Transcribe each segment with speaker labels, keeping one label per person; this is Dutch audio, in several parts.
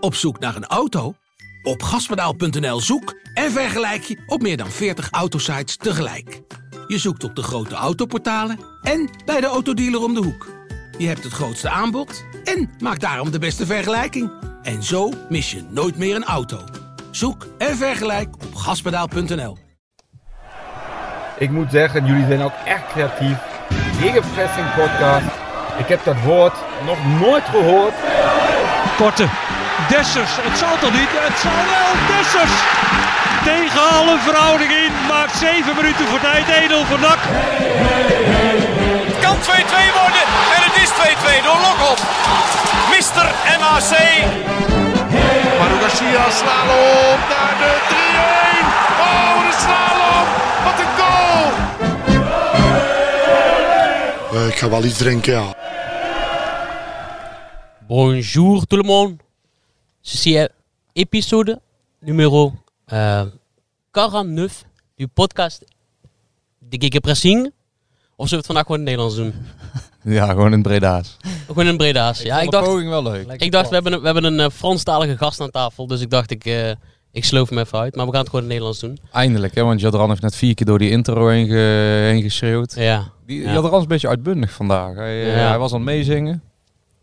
Speaker 1: Op zoek naar een auto? Op gaspedaal.nl zoek en vergelijk je op meer dan 40 autosites tegelijk. Je zoekt op de grote autoportalen en bij de autodealer om de hoek. Je hebt het grootste aanbod en maakt daarom de beste vergelijking. En zo mis je nooit meer een auto. Zoek en vergelijk op gaspedaal.nl.
Speaker 2: Ik moet zeggen, jullie zijn ook echt creatief. Gegenpressing podcast. Ik heb dat woord nog nooit gehoord.
Speaker 3: Korte. Dessers. Het zal toch niet? Het zal wel. Dessers. Tegen alle verhouding in. Maakt 7 minuten voor tijd. Edel voor NAC.
Speaker 4: Het kan 2-2 worden. En het is 2-2 door Lokop. Mister MAC.
Speaker 5: Manu Garcia slalom naar de 3-1. Oh, de slalom. Wat een goal.
Speaker 6: ik ga wel iets drinken, ja.
Speaker 7: Bonjour tout le monde. Ceci est épisode numéro euh, 49 du podcast de Gegenpressing. Of zullen we het vandaag gewoon in het Nederlands doen?
Speaker 8: Ja, gewoon in Breda's.
Speaker 7: Gewoon in Breda's. Ja, ik dacht,
Speaker 8: poging wel leuk.
Speaker 7: ik dacht we hebben een, we hebben een eh, Franstalige gast aan tafel. Dus ik dacht, ik, eh, ik sloof hem even uit. Maar we gaan het gewoon in het Nederlands doen.
Speaker 8: Eindelijk, hè, want Jadran heeft net vier keer door die intro heen, ge- heen geschreeuwd.
Speaker 7: Ja.
Speaker 8: Die,
Speaker 7: Ja.
Speaker 8: Jadran is een beetje uitbundig vandaag. Hij, eh,
Speaker 7: Ja.
Speaker 8: hij was aan het meezingen.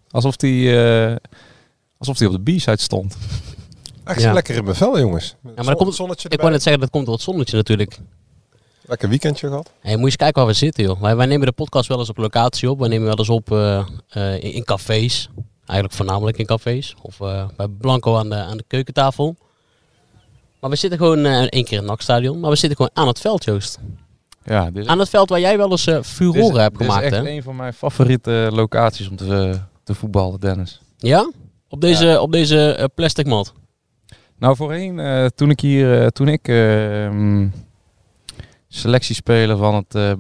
Speaker 8: Alsof hij, eh, alsof hij op de b-side stond.
Speaker 5: Echt
Speaker 7: Ja.
Speaker 5: lekker in mijn vel, jongens.
Speaker 7: Ja, maar dat komt,
Speaker 5: zonnetje
Speaker 7: ik wou net zeggen, dat komt door het zonnetje natuurlijk.
Speaker 5: Lekker weekendje gehad.
Speaker 7: Hey, moet je eens kijken waar we zitten, joh. Wij, wij nemen de podcast wel eens op locatie op. Wij nemen wel eens op eh, eh, in, in cafés. Eigenlijk voornamelijk in cafés. Of eh, bij Blanco aan de, aan de keukentafel. Maar we zitten gewoon eh, één keer in het NAC-stadion. Maar we zitten gewoon aan het veld, Joost.
Speaker 8: Ja, dit is,
Speaker 7: Aan het veld waar jij wel eens eh
Speaker 8: is-
Speaker 7: furoren hebt
Speaker 8: dit is
Speaker 7: gemaakt,
Speaker 8: echt
Speaker 7: hè?
Speaker 8: een van mijn favoriete locaties om te, te voetballen, Dennis.
Speaker 7: Ja? Op deze, op deze eh, plastic mat.
Speaker 8: Nou, voorheen, eh, toen ik hier, eh, toen ik eh, selectiespeler van het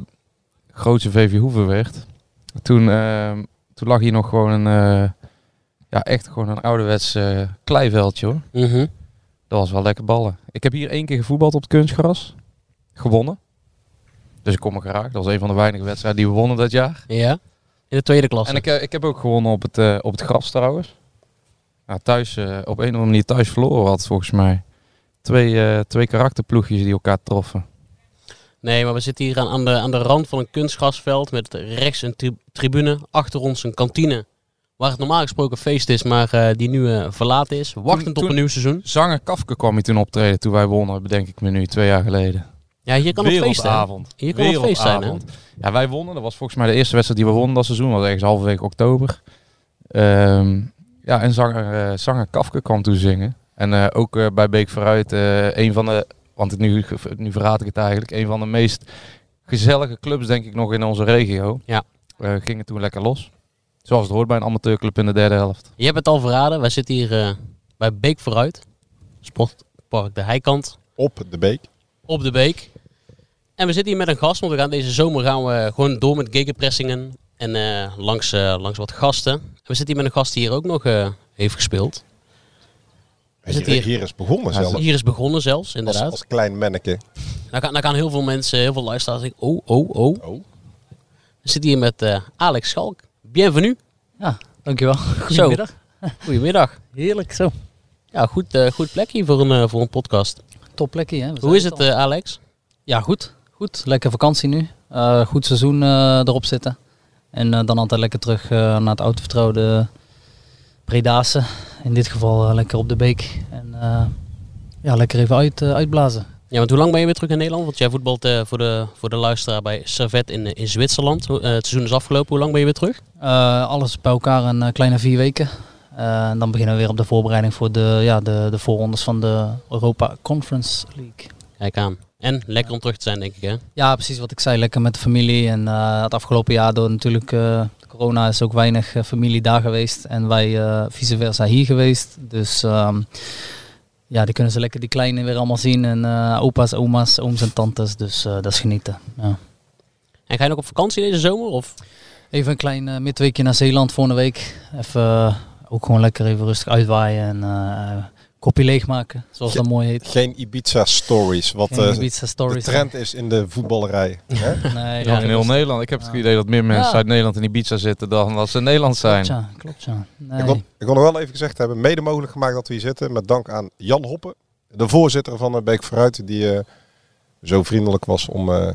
Speaker 8: grootste VV Hoeven werd, toen, eh, toen lag hier nog gewoon een, ja, echt gewoon een ouderwets kleiveldje hoor.
Speaker 7: Mhm.
Speaker 8: Dat was wel lekker ballen. Ik heb hier één keer gevoetbald op het kunstgras, gewonnen. Dus ik kom me graag. Dat was een van de weinige wedstrijden die we wonnen dat jaar.
Speaker 7: Ja? In de tweede klasse.
Speaker 8: En ik, ik heb ook gewonnen op het, op het gras trouwens. Nou, thuis, eh, op een of andere manier thuis verloren had volgens mij. Twee, eh, twee karakterploegjes die elkaar troffen.
Speaker 7: Nee, maar we zitten hier aan, aan, de, aan de rand van een kunstgrasveld met rechts een tri- tribune, achter ons een kantine. Waar het normaal gesproken feest is, maar eh, die nu eh, verlaten is. Wachtend op
Speaker 8: toen-
Speaker 7: een nieuw seizoen.
Speaker 8: Zanger Kafke kwam hier toen optreden toen wij wonnen, bedenk ik me nu, twee jaar geleden.
Speaker 7: Ja, hier kan het feest zijn. Hier kan het feest zijn, hè?
Speaker 8: Ja, wij wonnen. Dat was volgens mij de eerste wedstrijd die we wonnen dat seizoen. Dat was ergens halverwege oktober. Ehm, ja, en zanger, eh, zanger Kafke kwam toen zingen. En eh, ook eh, bij Beek vooruit eh, een van de, want het nu, nu verraad ik het eigenlijk, een van de meest gezellige clubs denk ik nog in onze regio.
Speaker 7: Ja.
Speaker 8: Eh, gingen toen lekker los. Zoals het hoort bij een amateurclub in de derde helft.
Speaker 7: Je hebt het al verraden. Wij zitten hier eh, bij Beek vooruit. Sportpark de Heikant.
Speaker 5: Op de beek.
Speaker 7: Op de Beek. En we zitten hier met een gast, want we gaan deze zomer gaan we gewoon door met gegenpressingen. En eh, langs, eh, langs wat gasten. En we zitten hier met een gast die hier ook nog eh, heeft gespeeld. We zitten
Speaker 5: Hier,
Speaker 7: hier,
Speaker 5: hier is begonnen zelf.
Speaker 7: hier is begonnen zelfs, inderdaad.
Speaker 5: als klein manneke.
Speaker 7: Dan gaan, dan gaan heel veel mensen, heel veel luisteraars denken, oh, oh, oh.
Speaker 5: Oh.
Speaker 7: We zitten hier met eh, Alex Schalk. Bienvenue.
Speaker 9: Ja, dankjewel. Goedemiddag.
Speaker 7: Goedemiddag.
Speaker 9: Heerlijk zo.
Speaker 7: Ja, goed, eh, goed plekje voor een, voor een podcast.
Speaker 9: Top plekje, hè?
Speaker 7: Hoe is het,
Speaker 9: al.
Speaker 7: eh, Alex?
Speaker 9: Ja, goed. Goed. Lekker vakantie nu. Eh, goed seizoen eh, erop zitten. En eh, dan altijd lekker terug eh, naar het oude vertrouwde Bredase. In dit geval eh, lekker op de beek. En ja, lekker even uit, uitblazen.
Speaker 7: Ja, want hoe lang ben je weer terug in Nederland? Want jij voetbalt voor, de, voor de luisteraar bij Servet in, in Zwitserland. Het seizoen is afgelopen. Hoe lang ben je weer terug?
Speaker 9: Alles bij elkaar een kleine vier weken. En dan beginnen we weer op de voorbereiding voor de, ja, de, de voorrondes van de Europa Conference League.
Speaker 7: Kijk aan. En lekker om terug te zijn, denk ik, hè?
Speaker 9: Ja, precies wat ik zei. Lekker met de familie. En eh, het afgelopen jaar door natuurlijk eh, corona is ook weinig eh, familie daar geweest. En wij eh, vice versa hier geweest. Dus ehm, ja, die kunnen ze lekker die kleinen weer allemaal zien. En opa's, oma's, ooms en tantes. Dus dat is genieten. Ja.
Speaker 7: En ga je nog op vakantie deze zomer? Of?
Speaker 9: Even een klein midweekje naar Zeeland volgende week. Even ook gewoon lekker even rustig uitwaaien. En kopje leegmaken, zoals dat mooi heet.
Speaker 10: Geen Ibiza stories, wat
Speaker 9: Geen
Speaker 10: eh,
Speaker 9: Ibiza stories,
Speaker 10: de trend is in de voetballerij. hè?
Speaker 9: Nee,
Speaker 8: Ja, in heel Nederland. Ik heb het idee dat meer mensen
Speaker 9: Ja.
Speaker 8: uit Nederland in Ibiza zitten dan als ze in Nederland zijn.
Speaker 9: Klopt ja, klopt ja. Nee.
Speaker 10: Ik, wil, ik wil nog wel even gezegd hebben, mede mogelijk gemaakt dat we hier zitten. Met dank aan Jan Hoppen, de voorzitter van de Beek Vooruit. Die eh, zo vriendelijk was om eh,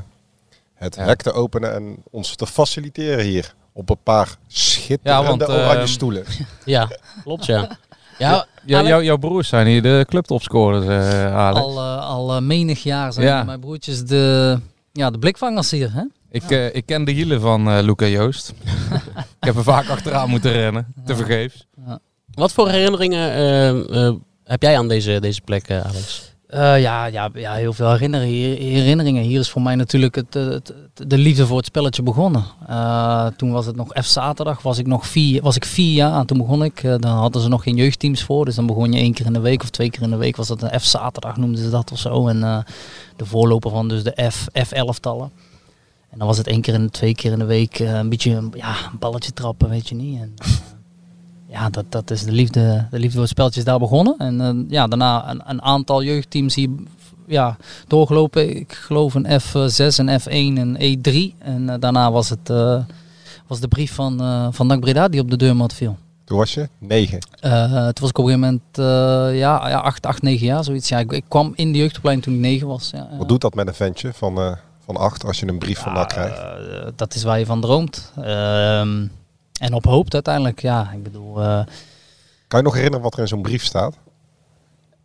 Speaker 10: het
Speaker 8: Ja.
Speaker 10: hek te openen en ons te faciliteren hier. Op een paar schitterende
Speaker 8: Ja, want,
Speaker 10: oranje
Speaker 8: eh,
Speaker 10: stoelen.
Speaker 7: Ja, klopt ja. Ja,
Speaker 8: Ja,
Speaker 7: Alex?
Speaker 8: jou- jouw broers zijn hier de clubtopscorers, eh Alex.
Speaker 9: Al, eh, al eh, menig jaar zijn
Speaker 8: Ja.
Speaker 9: mijn broertjes de, ja, de blikvangers hier. Hè?
Speaker 8: Ik, eh, ik ken de hielen van eh Luca Joost. ik heb er vaak achteraan moeten rennen, te vergeefs.
Speaker 7: Wat voor herinneringen eh, eh, heb jij aan deze, deze plek, eh, Alex?
Speaker 9: Eh, ja, ja, ja, heel veel herinneringen. Hier, is voor mij natuurlijk het, eh, de liefde voor het spelletje begonnen. Eh, toen was het nog F zaterdag, was ik nog vier, was ik vier jaar. En toen begon ik. Dan hadden ze nog geen jeugdteams voor. Dus dan begon je één keer in de week of twee keer in de week. Was dat een F zaterdag noemden ze dat of zo. En de voorloper van dus de F, F11-tallen. En dan was het één keer in twee keer in de week een beetje ja, een balletje trappen, weet je niet. En, ja, dat, dat is de liefde, de liefde voor het is daar begonnen. En eh, ja, daarna een, een aantal jeugdteams hier ja, doorgelopen. Ik geloof een F6, een F1 en E3. En eh, daarna was het eh, was de brief van, van NAC Breda die op de deurmat viel.
Speaker 10: Toen was je negen.
Speaker 9: Toen was ik op een gegeven moment ja, ja, 8, 8, 9 jaar, zoiets. Ja, ik, ik kwam in de jeugdopleiding toen ik 9 was. Ja,
Speaker 10: Wat doet dat met een ventje van, van acht als je een brief van dat krijgt?
Speaker 9: Dat is waar je van droomt. Ehm, en op hoopt uiteindelijk, ja. Ik bedoel, eh,
Speaker 10: Kan je nog herinneren wat er in zo'n brief staat?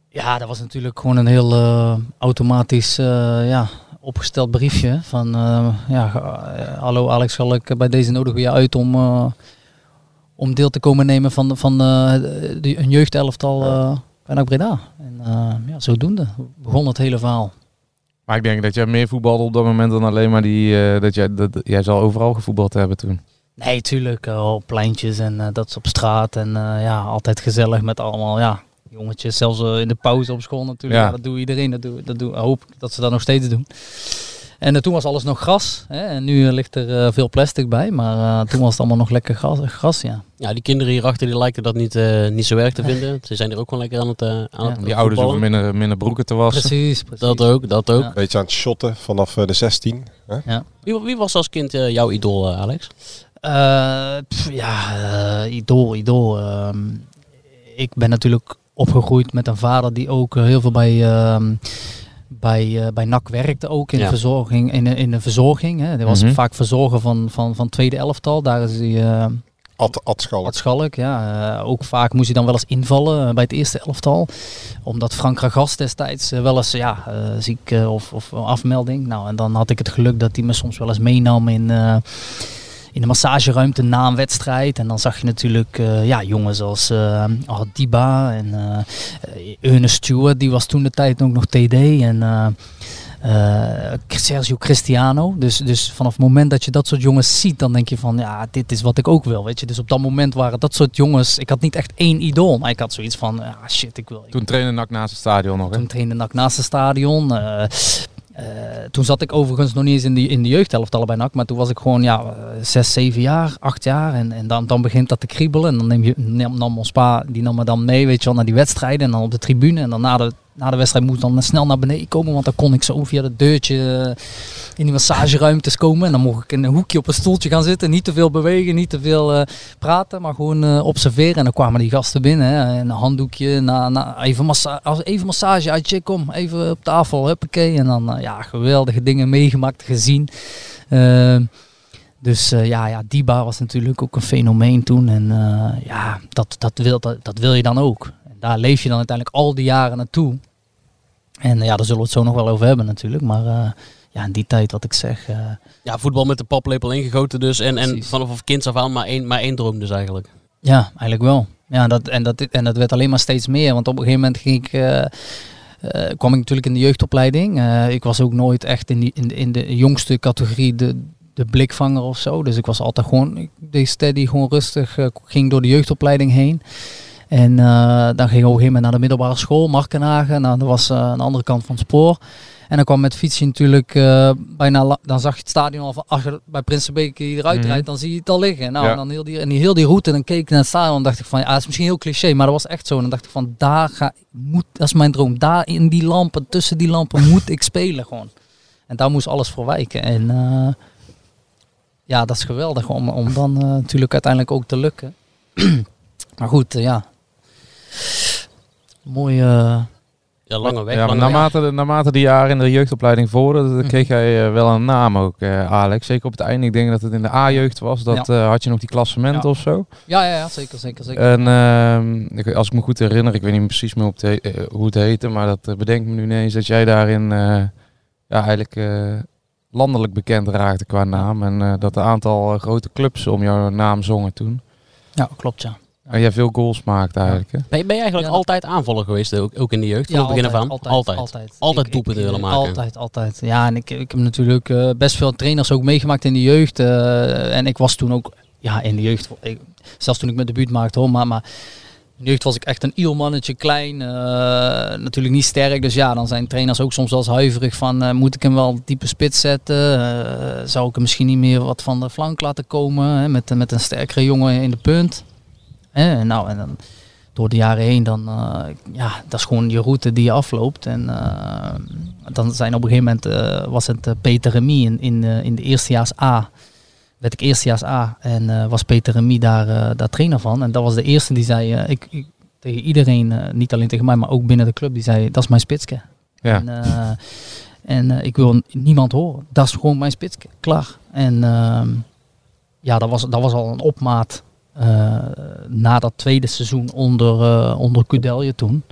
Speaker 9: ja, dat was natuurlijk gewoon een heel eh, automatisch eh, ja, opgesteld briefje. Van, eh, ja, hallo Alex, zal ik bij deze nodig weer uit om, eh, om deel te komen nemen van, van eh, de, een jeugdelftal eh bij NAC Breda. En eh, ja, zodoende begon het hele verhaal.
Speaker 8: Maar ik denk dat jij meer voetbalde op dat moment dan alleen maar die... eh, dat jij, dat, jij zal overal gevoetbald hebben toen.
Speaker 9: Nee, tuurlijk. eh, op pleintjes en eh, dat is op straat. En eh, ja, altijd gezellig met allemaal ja, jongetjes. Zelfs eh, in de pauze op school natuurlijk.
Speaker 8: Ja.
Speaker 9: Ja. dat doet iedereen. Dat doe, dat doe, hoop ik dat ze dat nog steeds doen. En toen was alles nog gras. Hè? En nu ligt er eh, veel plastic bij. Maar eh, toen was het allemaal nog lekker gras, gras ja.
Speaker 7: Ja, die kinderen hierachter die lijken dat niet, eh, niet zo erg te vinden. Ze zijn er ook gewoon lekker aan het, aan het
Speaker 8: Die ouders hoeven minder, minder broeken te wassen.
Speaker 9: Precies, precies.
Speaker 7: Dat ook, dat ook.
Speaker 9: Ja.
Speaker 10: Beetje aan het shotten vanaf eh, de 16. Hè?
Speaker 9: Ja.
Speaker 7: Wie, wie was als kind eh, jouw idool, Alex?
Speaker 9: Eh, pff, ja, eh, idool, idool. ehm, ik ben natuurlijk opgegroeid met een vader die ook heel veel bij, ehm, bij, eh, bij NAC werkte. Ook in,
Speaker 7: Ja.
Speaker 9: de, verzorging, in, in de verzorging. Hè. Hij was
Speaker 8: Mhm.
Speaker 9: vaak verzorger van, van, van tweede elftal. Daar is hij... eh,
Speaker 10: Ad, Ad Schalk.
Speaker 9: Ad Schalk, ja. Ook vaak moest hij dan wel eens invallen bij het eerste elftal. Omdat Frank Ragas destijds wel eens ja, ziek of, of afmelding. Nou, en dan had ik het geluk dat hij me soms wel eens meenam in, eh, in de massageruimte na een wedstrijd. En dan zag je natuurlijk eh, ja, jongens als eh Diba en eh, Ernest Stewart. Die was toen de tijd ook nog TD. En... Sergio Cristiano. Dus, dus vanaf het moment dat je dat soort jongens ziet, dan denk je van ja, dit is wat ik ook wil. Weet je? Dus op dat moment waren dat soort jongens. Ik had niet echt één idool, maar ik had zoiets van ah shit, ik wil. Ik
Speaker 8: Toen trainde NAC naast het stadion nog, hè?
Speaker 9: toen trainde NAC naast het stadion. Eh, toen zat ik overigens nog niet eens in de, in de jeugdhelftallen bij NAC. Maar toen was ik gewoon ja, eh, zes, zeven jaar, acht jaar. En, en dan, dan begint dat te kriebelen. En dan neem je, nam, nam ons pa, die nam me dan mee, weet je wel, naar die wedstrijden. En dan op de tribune. En dan na de, na de wedstrijd moest dan snel naar beneden komen. Want dan kon ik zo via het deurtje eh, in die massageruimtes komen. En dan mocht ik in een hoekje op een stoeltje gaan zitten. Niet te veel bewegen, niet te veel eh, praten. Maar gewoon eh, observeren. En dan kwamen die gasten binnen. Een handdoekje, na, na, even, massa even massage. Uitje, kom, even op tafel. Huppakee. En dan ja, geweldige dingen meegemaakt, gezien. Ehm, dus ja, ja, Diba was natuurlijk ook een fenomeen toen. En ja, dat, dat, wil, dat, dat wil je dan ook. Daar leef je dan uiteindelijk al die jaren naartoe. En ja, daar zullen we het zo nog wel over hebben natuurlijk. Maar eh, ja, in die tijd wat ik zeg. eh,
Speaker 7: Ja, voetbal met de paplepel ingegoten dus. En, en vanaf kinds af aan maar één, maar één droom dus eigenlijk.
Speaker 9: Ja, eigenlijk wel. Ja, dat, en, dat, en dat werd alleen maar steeds meer. Want op een gegeven moment ging ik, eh, kwam ik natuurlijk in de jeugdopleiding. Ik was ook nooit echt in, die, in, de, in de jongste categorie de, de blikvanger of zo. Dus ik was altijd gewoon, ik deed steady, gewoon rustig, ging door de jeugdopleiding heen. En eh, dan ging ik op een gegeven moment naar de middelbare school, Markenhagen. Nou, dat was eh, aan de andere kant van het spoor. En dan kwam met fietsen natuurlijk eh, bijna, dan zag je het stadion al van, als je bij Prinsenbeek hier eruit
Speaker 8: Mhm.
Speaker 9: rijdt, dan zie je het al liggen. Nou,
Speaker 8: Ja.
Speaker 9: en dan heel die, en die, heel die route, dan keek ik naar het stadion en dacht ik van, ja, dat is misschien heel cliché, maar dat was echt zo. En dan dacht ik van, daar ga, moet, dat is mijn droom. Daar in die lampen, tussen die lampen moet ik spelen gewoon. En daar moest alles voor wijken. En ja, dat is geweldig om, om dan natuurlijk uiteindelijk ook te lukken. maar goed, ja. Mooi. eh,
Speaker 7: Ja, lange weg.
Speaker 8: Ja, maar naarmate, de, naarmate die jaren in de jeugdopleiding vorderden,
Speaker 9: Mhm.
Speaker 8: kreeg jij eh, wel een naam ook, eh, Alex. Zeker op het einde. Ik denk dat het in de A-jeugd was. Dat eh, had je nog die klassementen
Speaker 9: Ja.
Speaker 8: of zo.
Speaker 9: ja, ja, ja, zeker, zeker, zeker.
Speaker 8: En ehm, ik, als ik me goed herinner, ik weet niet precies meer op de, hoe het heette, maar dat uh, bedenkt me nu ineens dat jij daarin eh, ja, eigenlijk eh, landelijk bekend raakte qua naam. En eh, dat een aantal grote clubs om jouw naam zongen toen.
Speaker 9: ja, klopt, ja.
Speaker 8: En jij veel goals maakt eigenlijk. Hè?
Speaker 7: Ben je, ben je eigenlijk
Speaker 9: Ja.
Speaker 7: altijd aanvaller geweest, ook, ook in de jeugd? Van het begin af aan?
Speaker 9: Altijd,
Speaker 7: Altijd.
Speaker 9: altijd.
Speaker 7: Altijd doelpunten willen maken.
Speaker 9: Altijd, altijd. Ja, en ik, ik heb natuurlijk eh, best veel trainers ook meegemaakt in de jeugd. eh, en ik was toen ook, ja, in de jeugd, ik, zelfs toen ik mijn debuut maakte hoor, maar, maar in de jeugd was ik echt een ielmannetje, klein, eh, natuurlijk niet sterk. Dus ja, dan zijn trainers ook soms wel eens huiverig van, eh, moet ik hem wel diepe spits zetten? Eh, zou ik hem misschien niet meer wat van de flank laten komen, hè, met, met een sterkere jongen in de punt? Hè, nou, en dan door de jaren heen, dan, eh, ja, dat is gewoon je route die je afloopt. En eh, dan zijn op een gegeven moment, eh, was het eh, Peter Remy in, in, eh, in de eerstejaars A. Werd ik eerstejaars A en eh, was Peter Remy daar, eh, daar trainer van. En dat was de eerste die zei, eh, ik, ik, tegen iedereen, eh, niet alleen tegen mij, maar ook binnen de club, die zei, dat is mijn spitske.
Speaker 8: Ja.
Speaker 9: En, eh, en eh, ik wil niemand horen. Dat is gewoon mijn spitske. Klaar. En ehm, ja, dat was, dat was al een opmaat eh, na dat tweede seizoen onder, eh onder Kudelje toen.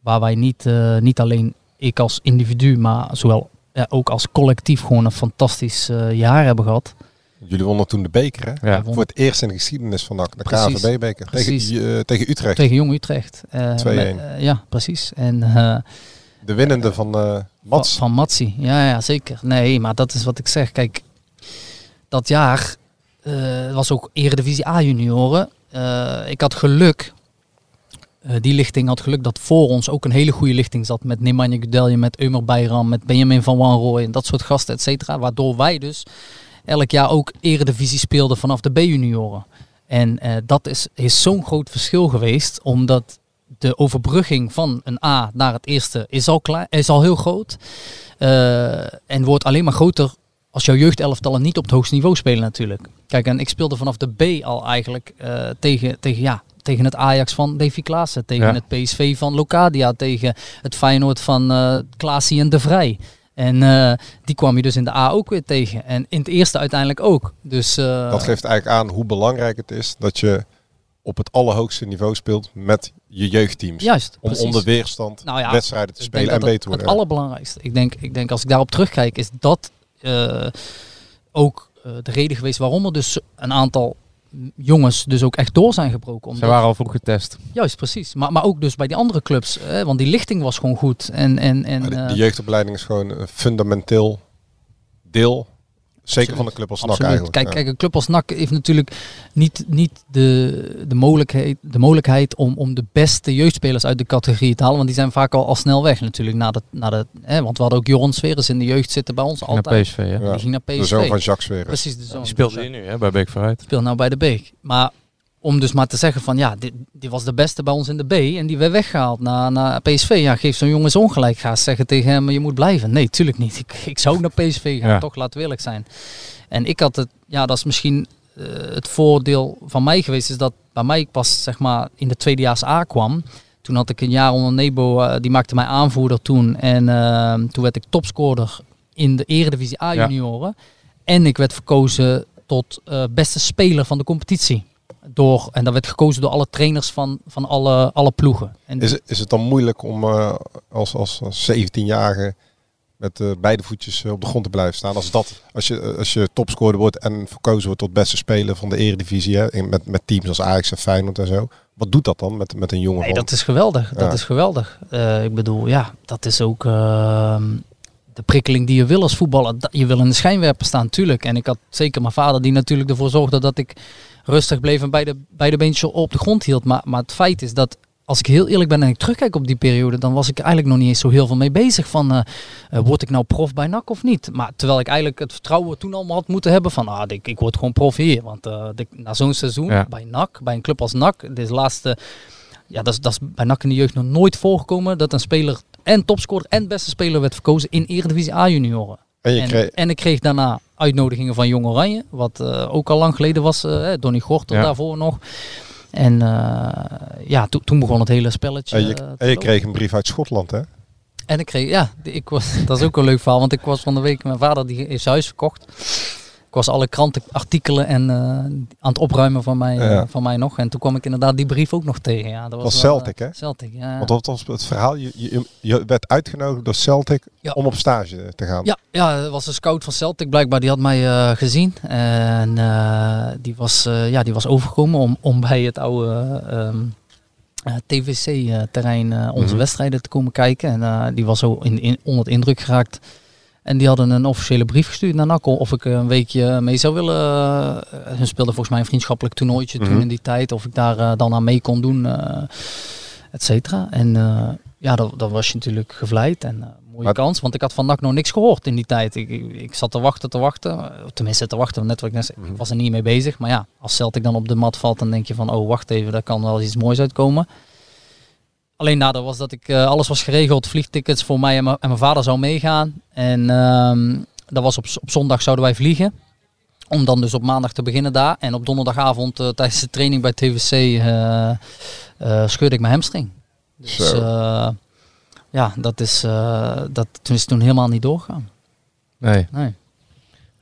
Speaker 9: Waar wij niet, eh, niet alleen ik als individu, maar zowel ja, ook als collectief gewoon een fantastisch eh, jaar hebben gehad.
Speaker 10: Jullie wonnen toen de beker, hè?
Speaker 8: Ja.
Speaker 10: Voor het eerst in de geschiedenis van NAC, de
Speaker 9: Precies.
Speaker 10: KVB-beker. Tegen, eh, tegen Utrecht.
Speaker 9: Tegen Jong Utrecht. Eh,
Speaker 10: 2-1.
Speaker 9: met- eh, ja, precies. En eh,
Speaker 10: De winnende van eh Mats.
Speaker 9: Van, van Matsi, ja, ja, zeker. Nee, maar dat is wat ik zeg. Kijk, dat jaar eh, was ook Eredivisie A-junioren. Eh, ik had geluk, eh, die lichting had geluk dat voor ons ook een hele goede lichting zat. Met Nemanja Gudelje, met Eumer Bayram, met Benjamin van Wanrooy en dat soort gasten, et cetera. Waardoor wij dus elk jaar ook Eredivisie speelden vanaf de B-junioren. En dat is, is zo'n groot verschil geweest, omdat de overbrugging van een A naar het eerste is al, klein, is al heel groot. En wordt alleen maar groter als jouw jeugdelftallen niet op het hoogste niveau spelen natuurlijk. Kijk, en ik speelde vanaf de B al eigenlijk eh, tegen, tegen, ja, tegen het Ajax van Davy Klaassen. Tegen
Speaker 8: Ja.
Speaker 9: het PSV van Locadia. Tegen het Feyenoord van eh Klaasie en De Vrij. En eh, die kwam je dus in de A ook weer tegen. En in het eerste uiteindelijk ook. Dus,
Speaker 10: Dat geeft eigenlijk aan hoe belangrijk het is dat je op het allerhoogste niveau speelt met je jeugdteams.
Speaker 9: Juist,
Speaker 10: Om
Speaker 9: precies.
Speaker 10: onder weerstand
Speaker 9: Nou ja,
Speaker 10: wedstrijden te spelen en beter te worden.
Speaker 9: Het allerbelangrijkste. Ik denk, ik denk als ik daarop terugkijk, is dat ook eh, de reden geweest waarom er dus een aantal jongens dus ook echt door zijn gebroken.
Speaker 8: Ze
Speaker 9: Omdat,
Speaker 8: waren al vroeg getest.
Speaker 9: Juist, precies. Maar, maar ook dus bij die andere clubs. Hè, want die lichting was gewoon goed. En, en, en, eh,
Speaker 10: de jeugdopleiding is gewoon een fundamenteel deel. Zeker
Speaker 9: Absoluut.
Speaker 10: van de club als NAC
Speaker 9: Absoluut.
Speaker 10: eigenlijk.
Speaker 9: Kijk,
Speaker 10: ja.
Speaker 9: kijk, een club als NAC heeft natuurlijk niet, niet de, de, mogelijkheid, de mogelijkheid om, om de beste jeugdspelers uit de categorie te halen. Want die zijn vaak al, al snel weg natuurlijk. Na de, na de, hè, want we hadden ook Joron Sferes in de jeugd zitten bij ons
Speaker 8: Naar
Speaker 9: altijd.
Speaker 8: PSV, hè?
Speaker 10: Ja.
Speaker 9: Die ging naar PSV.
Speaker 10: De zoon van Jacques Sweres.
Speaker 9: Precies, de zoon.
Speaker 8: Die speelt hier nu, hè, bij Beek vooruit.
Speaker 9: speelt nou bij de Beek. Maar om dus maar te zeggen van ja, dit, die was de beste bij ons in de B en die werd weggehaald naar, naar PSV. Ja, geef zo'n jongen eens ongelijk. Ga zeggen tegen hem, je moet blijven. Nee, tuurlijk niet. Ik, ik zou ook naar PSV gaan,
Speaker 8: Ja.
Speaker 9: toch we eerlijk zijn. En ik had het, ja, dat is misschien eh, het voordeel van mij geweest, is dat bij mij pas zeg maar in de tweedejaars A kwam. Toen had ik een jaar onder Nebo, eh, die maakte mij aanvoerder toen. En eh, toen werd ik topscorer in de Eredivisie A
Speaker 8: Ja.
Speaker 9: junioren. En ik werd verkozen tot beste speler van de competitie. Door, en dat werd gekozen door alle trainers van, van alle, alle ploegen. En
Speaker 10: Is, het- is het dan moeilijk om eh, als, als, als 17-jarige met eh, beide voetjes eh, op de grond te blijven staan? Als, dat, als, je, als je topscorer wordt en verkozen wordt tot beste speler van de eredivisie, hè, in- met, met teams als Ajax en Feyenoord en zo. Wat doet dat dan met, met een jongen
Speaker 9: Nee,
Speaker 10: van...
Speaker 9: dat is geweldig. Dat
Speaker 10: Ja.
Speaker 9: is geweldig. Eh, ik bedoel, ja, dat is ook. ehm, de prikkeling die je wil als voetballer. Dat- Je wil in de schijnwerper staan, natuurlijk. En ik had zeker mijn vader die natuurlijk ervoor zorgde dat ik rustig bleef en beide, beide beentjes op de grond hield. Maar, maar het feit is dat, als ik heel eerlijk ben en ik terugkijk op die periode, dan was ik eigenlijk nog niet eens zo heel veel mee bezig van, eh, eh, word ik nou prof bij NAC of niet? Maar terwijl ik eigenlijk het vertrouwen toen allemaal had moeten hebben van, ah, ik, ik word gewoon prof hier. Want eh, de- na zo'n seizoen
Speaker 8: Ja.
Speaker 9: bij NAC, bij een club als NAC, deze laatste, ja, dat is, dat is bij NAC in de jeugd nog nooit voorgekomen dat een speler en topscorer en beste speler werd verkozen in Eredivisie A-junioren.
Speaker 10: En
Speaker 9: en ik kreeg daarna uitnodigingen van Jong Oranje, wat eh, ook al lang geleden was. eh Donny Gortel
Speaker 8: Ja.
Speaker 9: daarvoor nog. En eh, ja, to- toen begon het hele spelletje.
Speaker 10: en je, en kreeg een brief uit Schotland, hè?
Speaker 9: En ik kreeg, ja, ik was, dat is ook een leuk verhaal, want ik was van de week, mijn vader die zijn huis verkocht. Ik was alle krantenartikelen en eh, aan het opruimen van mij, eh, van mij nog. En toen kwam ik inderdaad die brief ook nog tegen. Ja, dat was
Speaker 10: was
Speaker 9: wel,
Speaker 10: Celtic,
Speaker 9: eh,
Speaker 10: hè?
Speaker 9: Celtic, ja.
Speaker 10: Want dat was het verhaal. Je, je, je werd uitgenodigd door Celtic
Speaker 9: Ja.
Speaker 10: om op stage te gaan.
Speaker 9: Ja, ja, het was een scout van Celtic blijkbaar. Die had mij eh, gezien. En eh, die, was, eh, ja, die was overgekomen om, om bij het oude ehm, TVC-terrein eh, onze
Speaker 10: Mhm.
Speaker 9: wedstrijden te komen kijken. En eh, die was zo in, in, onder het indruk geraakt. En die hadden een officiële brief gestuurd naar NAC of ik een weekje mee zou willen. eh, hun speelden volgens mij een vriendschappelijk toernooitje
Speaker 10: Mhm.
Speaker 9: toen in die tijd. Of ik daar eh, dan aan mee kon doen, eh et cetera. En eh, ja, dat, dat was je natuurlijk gevleid. En eh, mooie
Speaker 10: Maar-
Speaker 9: kans, want ik had van NAC nog niks gehoord in die tijd. Ik, ik, ik zat te wachten, te wachten. eh, Tenminste, te wachten, net wat ik net zei.
Speaker 10: Mhm.
Speaker 9: Ik was er niet mee bezig. Maar ja, als Celtic dan op de mat valt, dan denk je van... Oh, wacht even, daar kan wel iets moois uitkomen. Alleen nadeel was dat ik... eh, alles was geregeld, vliegtickets voor mij en mijn, en mijn vader zou meegaan. En ehm, dat was op, op zondag zouden wij vliegen. Om dan dus op maandag te beginnen daar. En op donderdagavond eh, tijdens de training bij TVC eh, scheurde ik mijn hamstring. Dus ja, dat is, dat toen is het toen helemaal niet doorgaan.
Speaker 8: Nee.
Speaker 9: Nee.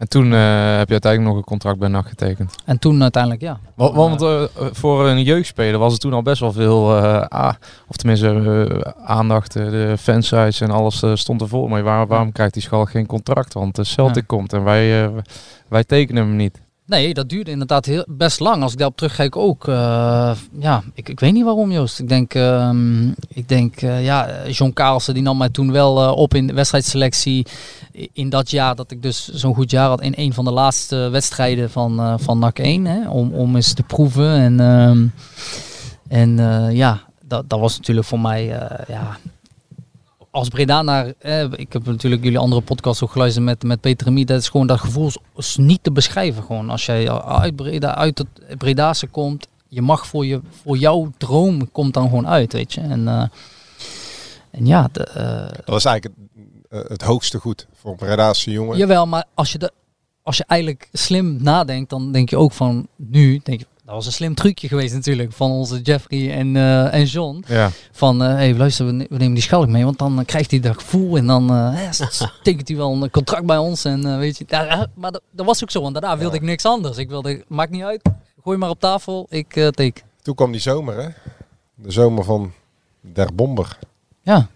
Speaker 8: En toen eh, heb je uiteindelijk nog een contract bij NAC getekend.
Speaker 9: En toen uiteindelijk ja.
Speaker 8: Want, want eh, voor een jeugdspeler was er toen al best wel veel, eh, a- of tenminste aandacht, de fansites en alles stond ervoor. Maar waar, waarom krijgt die schal geen contract? Want de Celtic
Speaker 9: Ja.
Speaker 8: komt en wij, wij tekenen hem niet.
Speaker 9: Nee, dat duurde inderdaad heel, best lang. Als ik daarop terugkijk ook. eh, ja, ik, ik weet niet waarom Joost. Ik denk, ehm, ik denk eh, ja, John Karelsen die nam mij toen wel eh, op in de wedstrijdselectie. In dat jaar dat ik dus zo'n goed jaar had in een van de laatste wedstrijden van, van NAC 1. Hè, om, om eens te proeven. En, ehm, en ja, dat, dat was natuurlijk voor mij ja, als Breda naar, eh, ik heb natuurlijk jullie andere podcast ook geluisterd met, met Peter Remy, dat is gewoon dat gevoel is- niet te beschrijven. Gewoon als jij uit Breda, uit het Bredaanse komt, je mag voor, je, voor jouw droom komt dan gewoon uit, weet je. En, eh, en ja, de, eh,
Speaker 10: Dat is eigenlijk het, het hoogste goed voor een Bredaanse jongen.
Speaker 9: jawel, maar als je, de, als je eigenlijk slim nadenkt, dan denk je ook van nu, denk je, dat was een slim trucje geweest natuurlijk van onze Jeffrey en, eh, en John.
Speaker 8: Ja.
Speaker 9: Van, hé hey, luister, we, ne- we nemen die schalk mee, want dan eh, krijgt hij dat gevoel en dan eh, s- tekent hij wel een contract bij ons. En eh, weet je, maar dat, dat was ook zo, want daarna wilde ik niks anders. Ik wilde, maakt niet uit, gooi maar op tafel, ik eh teken.
Speaker 10: Toen kwam die zomer, hè? De zomer van Der Bomber.
Speaker 9: Ja,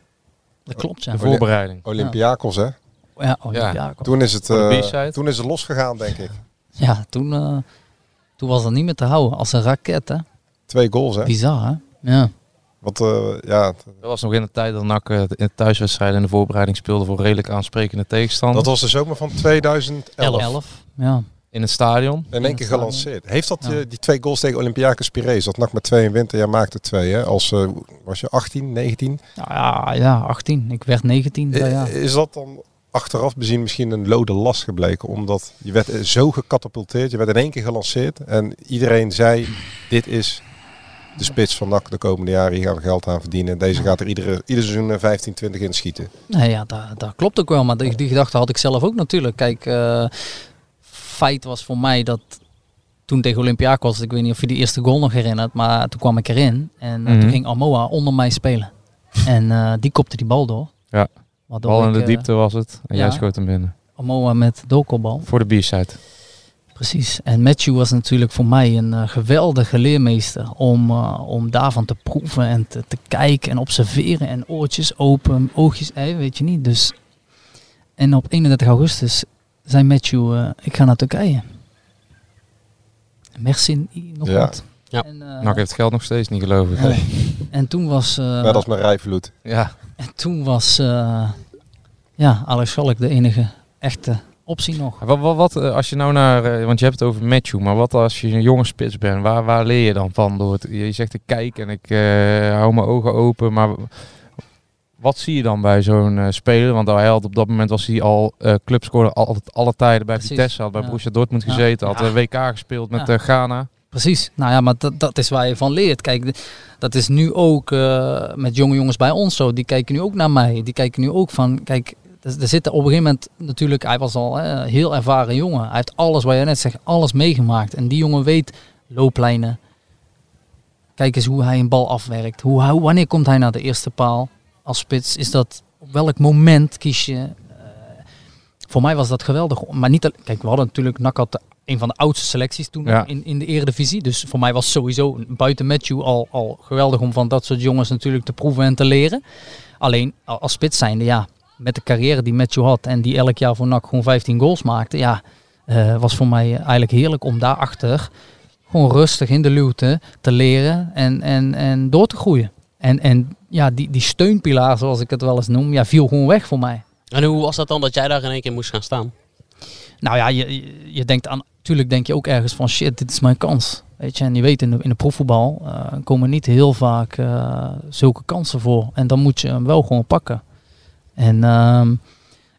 Speaker 9: dat klopt. Ja,
Speaker 8: De voorbereiding.
Speaker 10: Olympiakos, hè?
Speaker 9: ja, Olympiakos.
Speaker 10: Toen is het, eh, toen is het losgegaan, denk ik.
Speaker 9: ja toen, eh, toen was dat niet meer te houden, als een raket, hè.
Speaker 10: Twee goals, hè?
Speaker 9: Bizar, hè? Ja.
Speaker 10: Wat, eh, ja,
Speaker 8: Dat was nog in de tijd dat NAC eh, in de thuiswedstrijden in de voorbereiding speelde voor redelijk aansprekende tegenstander.
Speaker 10: dat was de zomer van 2011.
Speaker 9: 11. Ja.
Speaker 8: in het stadion.
Speaker 10: In één keer gelanceerd. Heeft dat
Speaker 9: Ja.
Speaker 10: eh, die twee goals tegen Olympiakos Piraeus, dat NAC met twee in winter, jij maakte twee, hè? Als, eh, was je 18, 19?
Speaker 9: Nou ja, ja, 18. Ik werd 19.
Speaker 10: I-
Speaker 9: ja, ja.
Speaker 10: Is dat dan achteraf bezien misschien een lode last gebleken? Omdat je werd zo gecatapulteerd, je werd in één keer gelanceerd en iedereen zei, dit is de spits van NAC de komende jaren, hier gaan we geld aan verdienen. Deze gaat er iedere, ieder seizoen eh, 15, 20 in schieten.
Speaker 9: Nee, ja, dat, dat klopt ook wel. Maar die, die gedachte had ik zelf ook natuurlijk. Kijk, eh, feit was voor mij dat toen tegen Olympiakos, ik weet niet of je die eerste goal nog herinnert, maar toen kwam ik erin en eh,
Speaker 8: Mhm.
Speaker 9: toen ging Almoa onder mij spelen. En eh, die kopte die bal door.
Speaker 8: Ja.
Speaker 9: Waardoor
Speaker 8: Bal in
Speaker 9: ik,
Speaker 8: de
Speaker 9: eh,
Speaker 8: diepte was het. En jij schoot hem binnen.
Speaker 9: Almoa met doelkopbal.
Speaker 8: Voor de B-side.
Speaker 9: Precies. En Matthew was natuurlijk voor mij een eh, geweldige leermeester om, eh, om daarvan te proeven en te, te kijken en observeren en oortjes open, oogjes, weet je niet. Dus en op 31 augustus zei Matthew, ik ga naar Turkije. Merci nog
Speaker 10: Ja.
Speaker 9: wat.
Speaker 7: Ja.
Speaker 9: En, eh,
Speaker 8: NAC heeft het geld nog steeds niet, geloof ik.
Speaker 9: nee. en toen was, eh,
Speaker 10: Net als mijn rijvloed.
Speaker 8: Ja.
Speaker 9: En toen was, eh, ja, Alex Schalk de enige echte optie nog.
Speaker 8: Wat, wat, wat, eh, als je nou naar, eh, want je hebt het over Matthew, maar wat als je een jonge spits bent, waar, waar leer je dan van? Door het, je zegt ik kijk en ik hou mijn ogen open, maar wat zie je dan bij zo'n speler? Want hij had op dat moment was hij al uh, clubscorer altijd alle tijden bij
Speaker 9: Precies,
Speaker 8: Vitesse, had bij
Speaker 9: ja.
Speaker 8: Borussia Dortmund
Speaker 9: Ja.
Speaker 8: gezeten, had de WK gespeeld met
Speaker 9: Ja.
Speaker 8: Ghana.
Speaker 9: Precies. Nou ja, maar dat, dat is waar je van leert. Kijk, dat is nu ook eh, met jonge jongens bij ons zo. Die kijken nu ook naar mij. Die kijken nu ook van, kijk, er, zitten op een gegeven moment natuurlijk, hij was al een heel ervaren jongen. Hij heeft alles, wat je net zegt, alles meegemaakt. En die jongen weet looplijnen. Kijk eens hoe hij een bal afwerkt. Hoe, wanneer komt hij naar de eerste paal als spits? Is dat, op welk moment kies je? Eh, voor mij was dat geweldig. Maar niet, kijk, we hadden natuurlijk de- een van de oudste selecties toen
Speaker 8: Ja.
Speaker 9: in, in de eredivisie. Dus voor mij was sowieso buiten Matthew al, al geweldig om van dat soort jongens natuurlijk te proeven en te leren. Alleen al- als spits zijnde, ja, met de carrière die Matthew had en die elk jaar voor NAC gewoon 15 goals maakte, ja, eh, was voor mij eigenlijk heerlijk om daarachter gewoon rustig in de luwte te leren en, en, en door te groeien. En, en ja, die, die steunpilaar, zoals ik het wel eens noem, ja, viel gewoon weg voor mij.
Speaker 7: En hoe was dat dan dat jij daar in één keer moest gaan staan?
Speaker 9: Nou ja, je, je, denkt aan, natuurlijk denk je ook ergens van shit, dit is mijn kans. Weet je, en je weet in de, in de profvoetbal eh, komen niet heel vaak eh, zulke kansen voor. En dan moet je hem wel gewoon pakken. En ehm,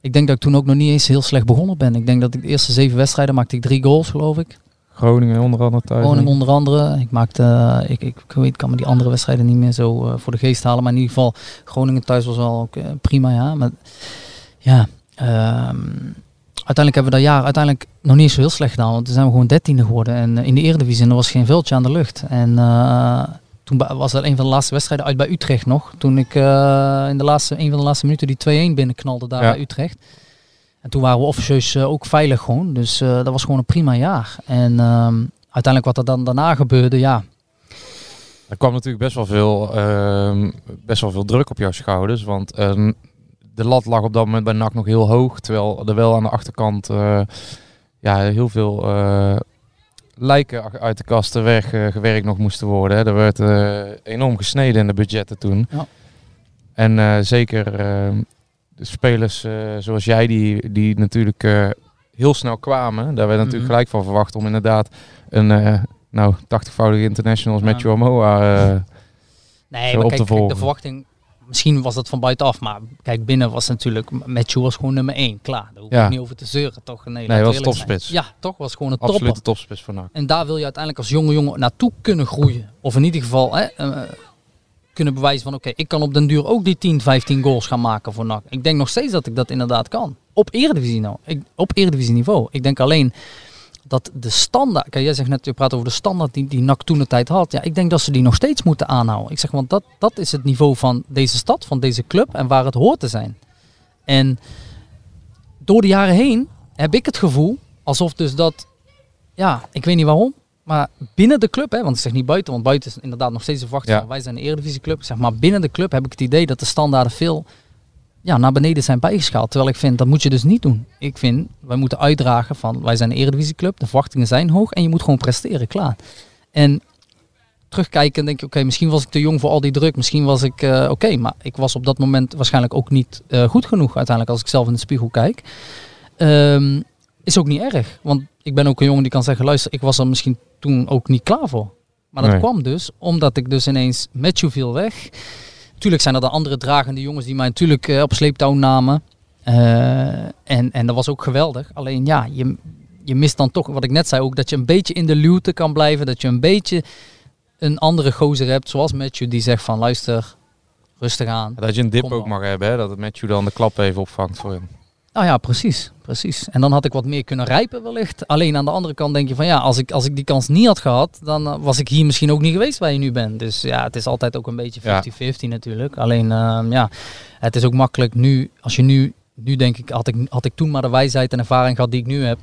Speaker 9: ik denk dat ik toen ook nog niet eens heel slecht begonnen ben. Ik denk dat ik de eerste zeven wedstrijden maakte ik drie goals, geloof ik.
Speaker 8: Groningen onder andere thuis.
Speaker 9: Groningen onder andere. Ik maakte, eh, ik, ik, ik weet, kan me die andere wedstrijden niet meer zo voor de geest halen. Maar in ieder geval, Groningen thuis was wel ook, prima, ja. Maar ja, ehm, uiteindelijk hebben we dat jaar uiteindelijk nog niet zo heel slecht gedaan. Want toen zijn we gewoon dertiende geworden. En eh, in de Eredivisie en er was geen veldje aan de lucht. En eh, toen was dat een van de laatste wedstrijden uit bij Utrecht nog. Toen ik eh, in de laatste, een van de laatste minuten die 2-1 binnenknalde daar
Speaker 8: Ja.
Speaker 9: bij Utrecht. En toen waren we officieus ook veilig gewoon. Dus dat was gewoon een prima jaar. En ehm, uiteindelijk wat er dan daarna gebeurde, ja.
Speaker 8: Er kwam natuurlijk best wel veel, ehm, best wel veel druk op jouw schouders. Want ehm, de lat lag op dat moment bij NAC nog heel hoog. Terwijl er wel aan de achterkant eh, ja, heel veel eh, lijken uit de kasten weggewerkt nog moesten worden. Hè. Er werd eh, enorm gesneden in de budgetten toen.
Speaker 9: Ja.
Speaker 8: En eh, zeker de spelers eh, zoals jij, die, die natuurlijk eh, heel snel kwamen. Daar werd natuurlijk
Speaker 9: Mhm.
Speaker 8: gelijk van verwacht om inderdaad een eh, nou, 80-voudige internationals
Speaker 9: Ja.
Speaker 8: met Joamoa eh
Speaker 9: Nee, maar
Speaker 8: op
Speaker 9: kijk,
Speaker 8: te
Speaker 9: kijk, de
Speaker 8: volgen.
Speaker 9: verwachting, misschien was dat van buitenaf. Maar kijk, binnen was natuurlijk, Matthew was gewoon nummer één. Klaar, daar hoef ik
Speaker 8: Ja.
Speaker 9: niet over te zeuren, toch? Nee,
Speaker 8: Nee, was
Speaker 9: eerlijk zijn.
Speaker 8: topspits.
Speaker 9: Ja, toch? Was gewoon een topper.
Speaker 8: Absolute topspits van NAC.
Speaker 9: En daar wil je uiteindelijk als jonge jongen naartoe kunnen groeien. Of in ieder geval hè, eh, kunnen bewijzen van oké, ik kan op den duur ook die 10, 15 goals gaan maken voor NAC. Ik denk nog steeds dat ik dat inderdaad kan. Op eredivisie nou. Ik, op eredivisie niveau. Ik denk alleen dat de standaard, kijk jij zegt net, je praat over de standaard die, die NAC toen de tijd had. Ja, ik denk dat ze die nog steeds moeten aanhouden. Ik zeg, want dat, dat is het niveau van deze stad, van deze club en waar het hoort te zijn. En door de jaren heen heb ik het gevoel alsof dus dat, ja, ik weet niet waarom, maar binnen de club, hè, want ik zeg niet buiten, want buiten is inderdaad nog steeds de verwachting
Speaker 8: Ja.
Speaker 9: wij zijn een eredivisieclub. Zeg maar binnen de club heb ik het idee dat de standaarden veel ja, naar beneden zijn bijgeschaald. Terwijl ik vind, dat moet je dus niet doen. Ik vind, wij moeten uitdragen van wij zijn een eredivisieclub, de verwachtingen zijn hoog en je moet gewoon presteren, klaar. En terugkijken denk je, oké, misschien was ik te jong voor al die druk, misschien was ik, eh, oké, maar ik was op dat moment waarschijnlijk ook niet eh, goed genoeg uiteindelijk als ik zelf in de spiegel kijk. Ehm, is ook niet erg, want ik ben ook een jongen die kan zeggen, luister, ik was er misschien toen ook niet klaar voor. Maar dat
Speaker 8: Nee.
Speaker 9: kwam dus omdat ik dus ineens Matthew viel weg. Tuurlijk zijn er dan andere dragende jongens die mij natuurlijk eh, op sleeptouw namen. Eh, en, en dat was ook geweldig. Alleen ja, je, je mist dan toch, wat ik net zei ook, dat je een beetje in de luwte kan blijven. Dat je een beetje een andere gozer hebt, zoals Matthew, die zegt van luister, rustig aan.
Speaker 8: Dat je een dip ook mag hebben, hè? dat het Matthew dan de klap even opvangt voor hem.
Speaker 9: Nou ja, precies, precies. En dan had ik wat meer kunnen rijpen wellicht. Alleen aan de andere kant denk je van ja, als ik, als ik die kans niet had gehad, dan eh, was ik hier misschien ook niet geweest waar je nu bent. Dus ja, het is altijd ook een beetje 50-50
Speaker 8: Ja.
Speaker 9: natuurlijk. Alleen ehm, ja, het is ook makkelijk nu, als je nu, nu denk ik, had ik, had ik toen maar de wijsheid en ervaring gehad die ik nu heb,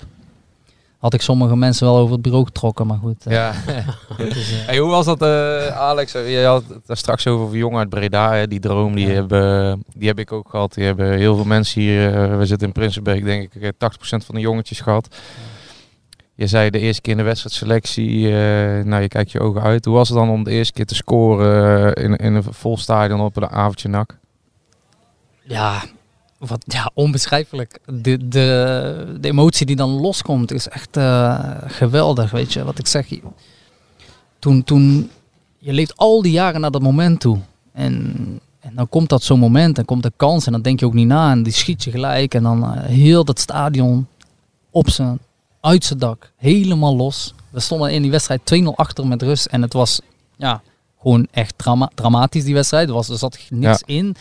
Speaker 9: had ik sommige mensen wel over het bureau getrokken. Maar goed, eh,
Speaker 8: Ja.
Speaker 9: eh,
Speaker 8: Hey, hoe was dat, eh, Alex? Je had het daar straks over voor jongen uit Breda. Hè? Die droom, die, hebben, die heb ik ook gehad. Die hebben heel veel mensen hier. we zitten in Prinsenbeek, denk ik, eh, 80% van de jongetjes gehad. Je zei de eerste keer in de wedstrijdselectie, eh nou je kijkt je ogen uit. Hoe was het dan om de eerste keer te scoren in, in een vol stadion op een avondje nak?
Speaker 9: Ja, wat ja, onbeschrijfelijk. De, de, de emotie die dan loskomt is echt eh, geweldig, weet je. Wat ik zeg, toen, toen, je leeft al die jaren naar dat moment toe. En, en dan komt dat zo'n moment, en komt de kans en dan denk je ook niet na. En die schiet je gelijk en dan eh, heel dat stadion op zijn, uit zijn dak, helemaal los. We stonden in die wedstrijd 2-0 achter met rust en het was, ja, gewoon echt drama dramatisch die wedstrijd. Er, was, er zat niks in.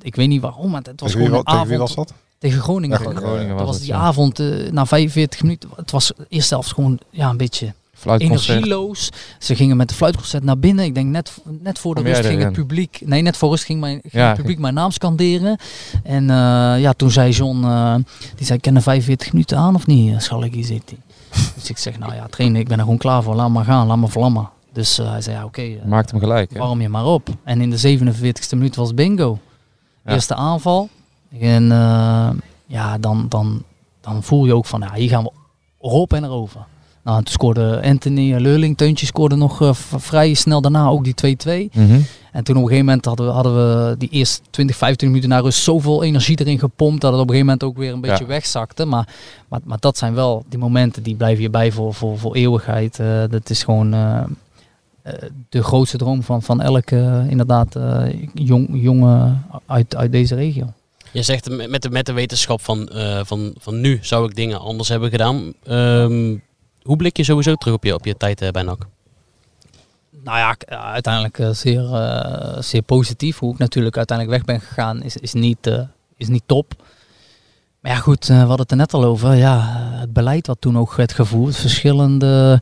Speaker 9: Ik weet niet waarom, maar het was
Speaker 10: Tegen
Speaker 9: gewoon een
Speaker 10: tegen wie
Speaker 9: avond.
Speaker 10: was dat?
Speaker 9: Tegen Groningen. Dat
Speaker 10: Groningen
Speaker 8: was
Speaker 9: was
Speaker 8: het,
Speaker 9: die
Speaker 8: ja.
Speaker 9: avond eh, na 45 minuten. Het was eerst zelfs gewoon ja, een beetje
Speaker 8: Fluitconcert.
Speaker 9: energieloos. Ze gingen met de fluitconcert naar binnen. Ik denk net, net voor de
Speaker 8: Kom
Speaker 9: rust ging het publiek... Nee, net voor rust ging, mijn, ging
Speaker 8: Ja,
Speaker 9: het publiek mijn naam scanderen. En eh, ja, toen zei John... eh, die zei, ik ken er 45 minuten aan of niet? Zal ik hier zitten? dus ik zeg, nou ja, trainer, ik ben er gewoon klaar voor. Laat maar gaan, laat maar vlammen. Dus eh, hij zei, ja, oké.
Speaker 8: Maakt hem gelijk. Hè?
Speaker 9: warm je maar op. En in de 47ste minuut was bingo. Eerste aanval. En eh, ja, dan, dan, dan voel je ook van, ja, hier gaan we erop en erover. Nou, en toen scoorde Anthony Leurling, Teuntje scoorde nog eh, vrij snel daarna ook die 2-2.
Speaker 8: Mhm.
Speaker 9: En toen op een gegeven moment hadden we, hadden we die eerste 20, 25 minuten naar rust zoveel energie erin gepompt dat het op een gegeven moment ook weer een beetje
Speaker 8: Ja.
Speaker 9: wegzakte. Maar, maar, maar dat zijn wel die momenten die blijven je bij voor, voor, voor eeuwigheid. Eh, dat is gewoon de grootste droom van, van elke eh, inderdaad eh, jong, jongen uit, uit deze regio.
Speaker 7: Je zegt met de, met de wetenschap van, eh, van, van nu zou ik dingen anders hebben gedaan. Ehm, hoe blik je sowieso terug op je, op je tijd eh, bij NAC?
Speaker 9: Nou ja, uiteindelijk eh, zeer, eh, zeer positief. Hoe ik natuurlijk uiteindelijk weg ben gegaan is, is, niet, eh, is niet top. Maar ja goed, eh, we hadden het er net al over. Ja, eh, het beleid wat toen ook werd gevoerd. Verschillende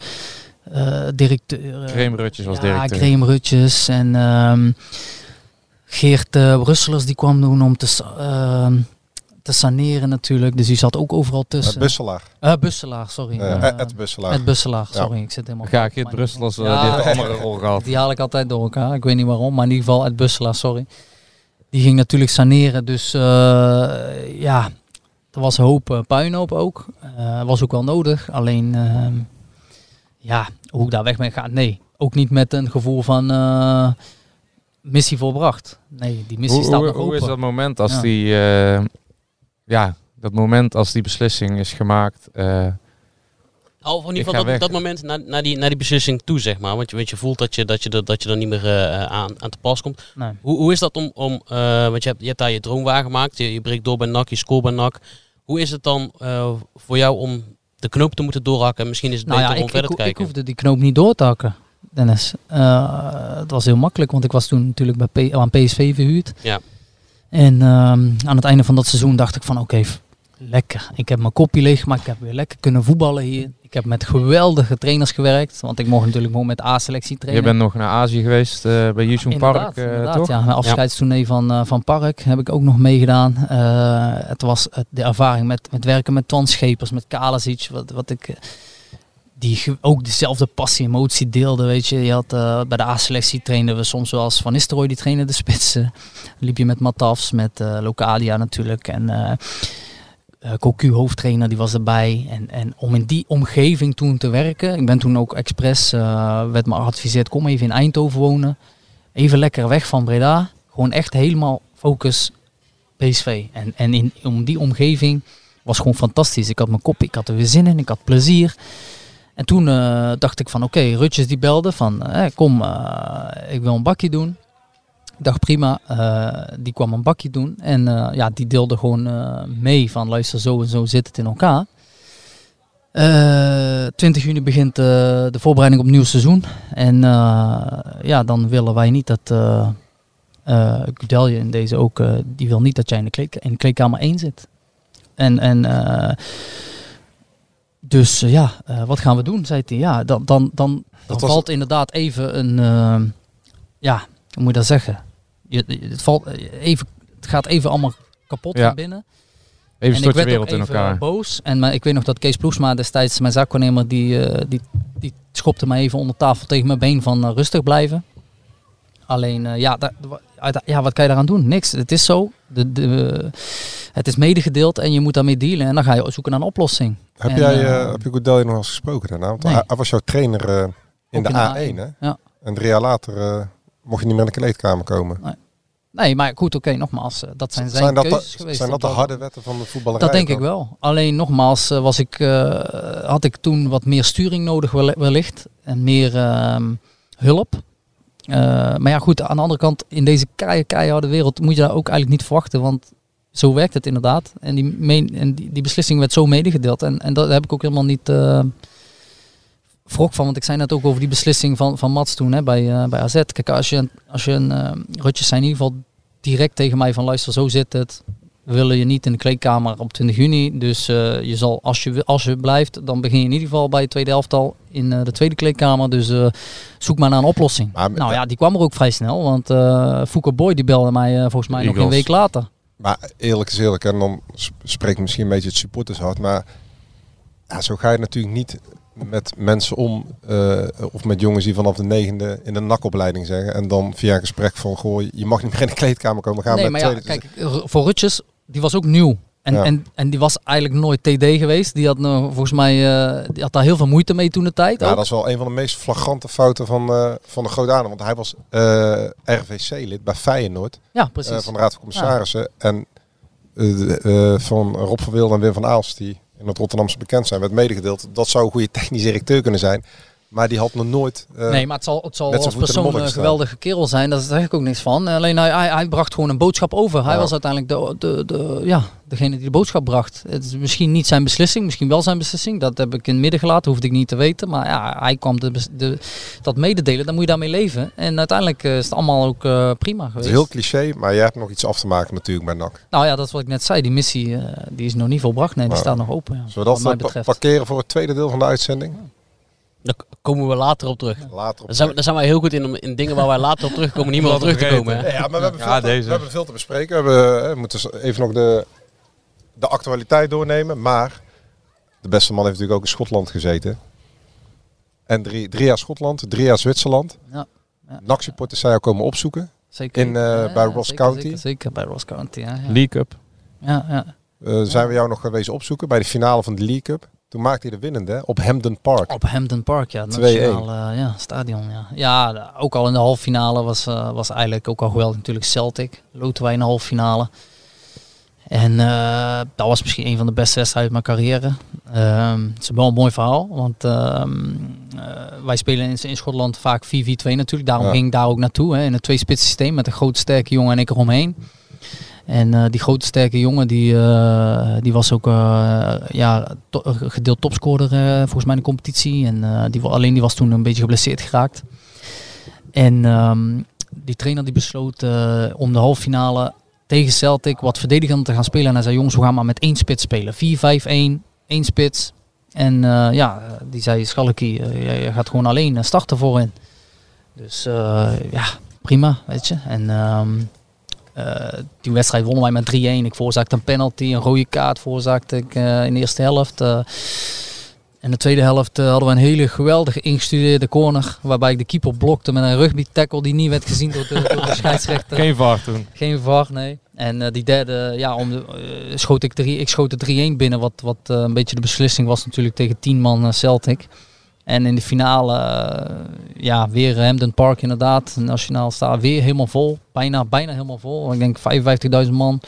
Speaker 9: eh, directeuren.
Speaker 8: Graham Rutjes was
Speaker 9: ja,
Speaker 8: directeur.
Speaker 9: Graham Rutjes en ehm, Geert uh, Brusselers die kwam doen om te, ehm, te saneren natuurlijk. Dus die zat ook overal tussen.
Speaker 10: Uh, Busselaar.
Speaker 9: Eh, Busselaar, sorry.
Speaker 10: Uh,
Speaker 9: Eh,
Speaker 10: Ed Busselaar.
Speaker 9: Ed Busselaar,
Speaker 10: Ja.
Speaker 9: sorry. Ik zit helemaal
Speaker 8: Ja. Geert Brusselers, uh,
Speaker 9: Ja.
Speaker 8: die heeft een andere rol gehad.
Speaker 9: Die haal ik altijd door elkaar. Ik weet niet waarom, maar in ieder geval Ed Busselaar, sorry. Die ging natuurlijk saneren. Dus eh, ja, er was een hoop eh, puinhoop ook. Eh, was ook wel nodig. Alleen, ehm, ja, hoe ik daar weg ben gegaan, nee. Ook niet met een gevoel van eh, missie volbracht. Nee, die missie
Speaker 8: Hoe,
Speaker 9: staat
Speaker 8: hoe,
Speaker 9: nog
Speaker 8: hoe
Speaker 9: open.
Speaker 8: is dat moment als
Speaker 9: Ja.
Speaker 8: die, eh, ja, dat moment als die beslissing is gemaakt? eh,
Speaker 7: Al in
Speaker 8: Ik
Speaker 7: ieder geval dat, dat moment naar, naar, die, naar die beslissing toe, zeg maar. Want je, want je voelt dat je, dat je, er, dat je er niet meer eh, aan, aan te pas komt.
Speaker 9: Nee.
Speaker 7: Hoe, hoe is dat om, om eh, want je hebt, je hebt daar je droom waargemaakt. Je, je breekt door bij NAC, je scoort bij NAC. Hoe is het dan eh, voor jou om de knoop te moeten doorhakken? En misschien is het
Speaker 9: Nou
Speaker 7: beter
Speaker 9: ja,
Speaker 7: om
Speaker 9: ik,
Speaker 7: verder
Speaker 9: ik,
Speaker 7: te
Speaker 9: ik
Speaker 7: kijken.
Speaker 9: hoefde die knoop niet door te hakken, Dennis. Eh, het was heel makkelijk, want ik was toen natuurlijk bij P- aan PSV verhuurd.
Speaker 7: Ja.
Speaker 9: En ehm, aan het einde van dat seizoen dacht ik van oké, lekker. Ik heb mijn kopje leeggemaakt, ik heb weer lekker kunnen voetballen hier. Ik heb met geweldige trainers gewerkt, want ik mocht natuurlijk gewoon met A-selectie
Speaker 8: je
Speaker 9: trainen.
Speaker 8: bent nog naar Azië geweest eh, bij Yusung Park,
Speaker 9: inderdaad,
Speaker 8: toch?
Speaker 9: Ja, mijn afscheidstournee van, eh, van Park heb ik ook nog meegedaan. Het was de ervaring met, met werken met Twan Schepers, met Kalasic, wat, wat ik... Die ook dezelfde passie, emotie deelde, weet je. je had, bij de A-selectie trainden we soms wel als Van Nistelrooy, die trainde de spitsen. liep je met Matafs, met Locadia natuurlijk. En eh, Cocu, hoofdtrainer, die was erbij. En, en om in die omgeving toen te werken. Ik ben toen ook expres, eh, werd me geadviseerd, kom even in Eindhoven wonen. Even lekker weg van Breda. Gewoon echt helemaal focus PSV. En, en in, om die omgeving was gewoon fantastisch. Ik had mijn kop, ik had er weer zin in, ik had plezier. En toen eh, dacht ik van oké, Rutjes die belde van kom, ik wil een bakje doen. Ik dacht prima, eh, die kwam een bakje doen. En eh, ja, die deelde gewoon eh, mee van luister zo en zo zit het in elkaar. Eh 20 juni begint de voorbereiding op het nieuw seizoen. En ja, dan willen wij niet dat eh Kudelje in deze ook, die wil niet dat jij in de, kleed, in de kleedkamer 1 zit. En, en dus ja, wat gaan we doen, zei hij. Ja, dan, dan, dan, valt inderdaad even een, ja, hoe moet je dat zeggen? Je, het, valt eh, even, het gaat even allemaal kapot
Speaker 8: Ja.
Speaker 9: van binnen.
Speaker 8: Even
Speaker 9: en
Speaker 8: stort
Speaker 9: ik
Speaker 8: je
Speaker 9: werd ook
Speaker 8: wereld in
Speaker 9: even
Speaker 8: elkaar.
Speaker 9: boos. En maar ik weet nog dat Kees Ploesma destijds, mijn zaakwaarnemer, die, eh, die, die schopte mij even onder tafel tegen mijn been van eh, rustig blijven. Alleen, eh, ja, daar- ja, wat kan je daaraan doen? Niks. Het is zo. De, de, het is medegedeeld en je moet daarmee dealen. En dan ga je zoeken naar een oplossing.
Speaker 10: Heb
Speaker 9: En,
Speaker 10: jij,
Speaker 9: eh,
Speaker 10: eh, heb je Goedelje nog eens gesproken daarna? Want
Speaker 9: Nee.
Speaker 10: hij, hij was jouw trainer eh, in de
Speaker 9: in de
Speaker 10: A1,
Speaker 9: A1,
Speaker 10: hè?
Speaker 9: ja.
Speaker 10: En drie jaar later eh, mocht je niet meer in de kleedkamer komen.
Speaker 9: Nee. Nee, maar goed, oké, nogmaals, eh, dat zijn zijn,
Speaker 10: Zijn dat,
Speaker 9: keuzes
Speaker 10: de,
Speaker 9: geweest.
Speaker 10: zijn dat de harde wetten van de voetballerij?
Speaker 9: Dat denk ik wel. Alleen nogmaals, eh, was ik, eh, had ik toen wat meer sturing nodig wel- wellicht. En meer ehm, hulp. Maar ja goed, aan de andere kant, in deze kei, keiharde wereld moet je dat ook eigenlijk niet verwachten. Want zo werkt het inderdaad. En die, meen, en die, die beslissing werd zo medegedeeld. En, en dat heb ik ook helemaal niet wrok van. Want ik zei net ook over die beslissing van, van Mats toen hè, bij, eh, bij AZ. Kijk, als je, als je een... eh Rutjes zei in ieder geval direct tegen mij van luister, zo zit het. We willen je niet in de kleedkamer op 20 juni. Dus eh, je zal, als je, als je blijft, dan begin je in ieder geval bij het tweede elftal in de tweede kleedkamer. Dus zoek maar naar een oplossing.
Speaker 10: Maar-
Speaker 9: nou ja, die kwam er ook vrij snel. Want Fouke Boy die belde mij volgens mij nog een week later.
Speaker 10: Maar eerlijk is eerlijk, en dan sp- spreek ik misschien een beetje het supportershart, maar ja, zo ga je natuurlijk niet met mensen om, eh, of met jongens die vanaf de negende in de nakopleiding zeggen, en dan via een gesprek van, goh, je mag niet meer in de kleedkamer komen, gaan
Speaker 9: nee,
Speaker 10: met
Speaker 9: maar ja, kijk, R- voor Rutjes, die was ook nieuw. En,
Speaker 10: Ja.
Speaker 9: en, en die was eigenlijk nooit TD geweest. Die had nou, volgens mij eh, die had daar heel veel moeite mee toen de tijd.
Speaker 10: Ja,
Speaker 9: ook.
Speaker 10: dat is wel een van de meest flagrante fouten van, eh, van de Adem. Want hij was eh, RVC-lid bij Feyenoord.
Speaker 9: Ja, precies.
Speaker 10: eh, van de Raad van Commissarissen. En eh, de- eh, van Rob van Wilde en Wim van Aalst, die het Rotterdamse bekend zijn, werd medegedeeld. Dat zou een goede technisch directeur kunnen zijn. Maar die had nog nooit... eh,
Speaker 9: nee, maar het zal, het zal als persoon een geweldige kerel zijn. Daar zeg ik ook niks van. Alleen hij, hij, hij bracht gewoon een boodschap over. Hij
Speaker 10: Ja.
Speaker 9: was uiteindelijk de, de, de, ja, degene die de boodschap bracht. Het is misschien niet zijn beslissing, misschien wel zijn beslissing. Dat heb ik in het midden gelaten, hoefde ik niet te weten. Maar ja, hij kwam de, de, dat mededelen, dan moet je daarmee leven. En uiteindelijk eh, is het allemaal ook eh, prima
Speaker 10: het
Speaker 9: geweest.
Speaker 10: is heel cliché, maar jij hebt nog iets af te maken natuurlijk bij NAC.
Speaker 9: Nou ja, dat is wat ik net zei. Die missie die is nog niet volbracht. Nee, die staat nog open. Ja,
Speaker 10: Zullen we dat parkeren voor het tweede deel van de uitzending?
Speaker 7: Daar komen we later op terug.
Speaker 10: Later op
Speaker 7: Daar zijn, we- daar zijn wij heel goed in om in dingen waar wij later op terugkomen niet meer op terug te komen. Hè?
Speaker 10: Ja, maar we hebben,
Speaker 8: Ja,
Speaker 10: veel, te, we hebben veel te bespreken. We, hebben, eh, we moeten even nog de, de actualiteit doornemen. Maar de beste man heeft natuurlijk ook in Schotland gezeten. En drie, drie jaar Schotland, drie jaar Zwitserland.
Speaker 9: Ja, ja.
Speaker 10: NAC-supporters zijn jou komen opzoeken.
Speaker 9: Zeker.
Speaker 10: in, eh,
Speaker 9: Ja,
Speaker 10: bij Ross
Speaker 9: zeker,
Speaker 10: County.
Speaker 9: Zeker, zeker, bij Ross County. Ja, ja.
Speaker 8: League Cup.
Speaker 9: ja, ja.
Speaker 10: Eh, zijn we jou nog geweest opzoeken bij de finale van de League Cup. Toen maakte hij de winnende op Hampden Park.
Speaker 9: Op Hampden Park, ja. Het
Speaker 10: 2-1.
Speaker 9: nationale ja, stadion, ja. Ja, ook al in de halve finale was, eh, was eigenlijk ook al geweldig natuurlijk Celtic. Loten wij in de halve finale. En eh, dat was misschien een van de beste wedstrijden uit mijn carrière. Ehm, het is wel een mooi verhaal, want ehm, eh, wij spelen in, in Schotland vaak 4-4-2 natuurlijk. Daarom
Speaker 10: Ja.
Speaker 9: ging ik daar ook naartoe, hè, in het twee-spits systeem met een grote sterke jongen en ik eromheen. En eh, die grote sterke jongen, die, eh, die was ook eh, ja, gedeeld topscorer volgens mij in de competitie. En die, alleen die was toen een beetje geblesseerd geraakt. En ehm, die trainer die besloot om de halve finale tegen Celtic wat verdedigender te gaan spelen. En hij zei, jongens, we gaan maar met één spits spelen. 4-5-1, één spits. En ja, die zei, Schalke, jij gaat gewoon alleen starten voorin. Dus ja, prima, weet je. En ehm, eh, die wedstrijd wonnen wij met 3-1. Ik veroorzaakte een penalty, een rode kaart veroorzaakte ik eh, in de eerste helft. eh. in de tweede helft hadden we een hele geweldige ingestudeerde corner. Waarbij ik de keeper blokte met een rugby tackle die niet werd gezien door de, door de scheidsrechter.
Speaker 8: Geen VAR toen.
Speaker 9: Geen VAR, nee. En die derde, ja, om de, schoot ik, drie, ik schoot de 3-1 binnen. Wat, wat een beetje de beslissing was natuurlijk tegen 10 man Celtic. En in de finale, eh, ja, weer Hampden Park inderdaad. Nationaal staat weer helemaal vol. Bijna, bijna helemaal vol. Ik denk 55.000 man.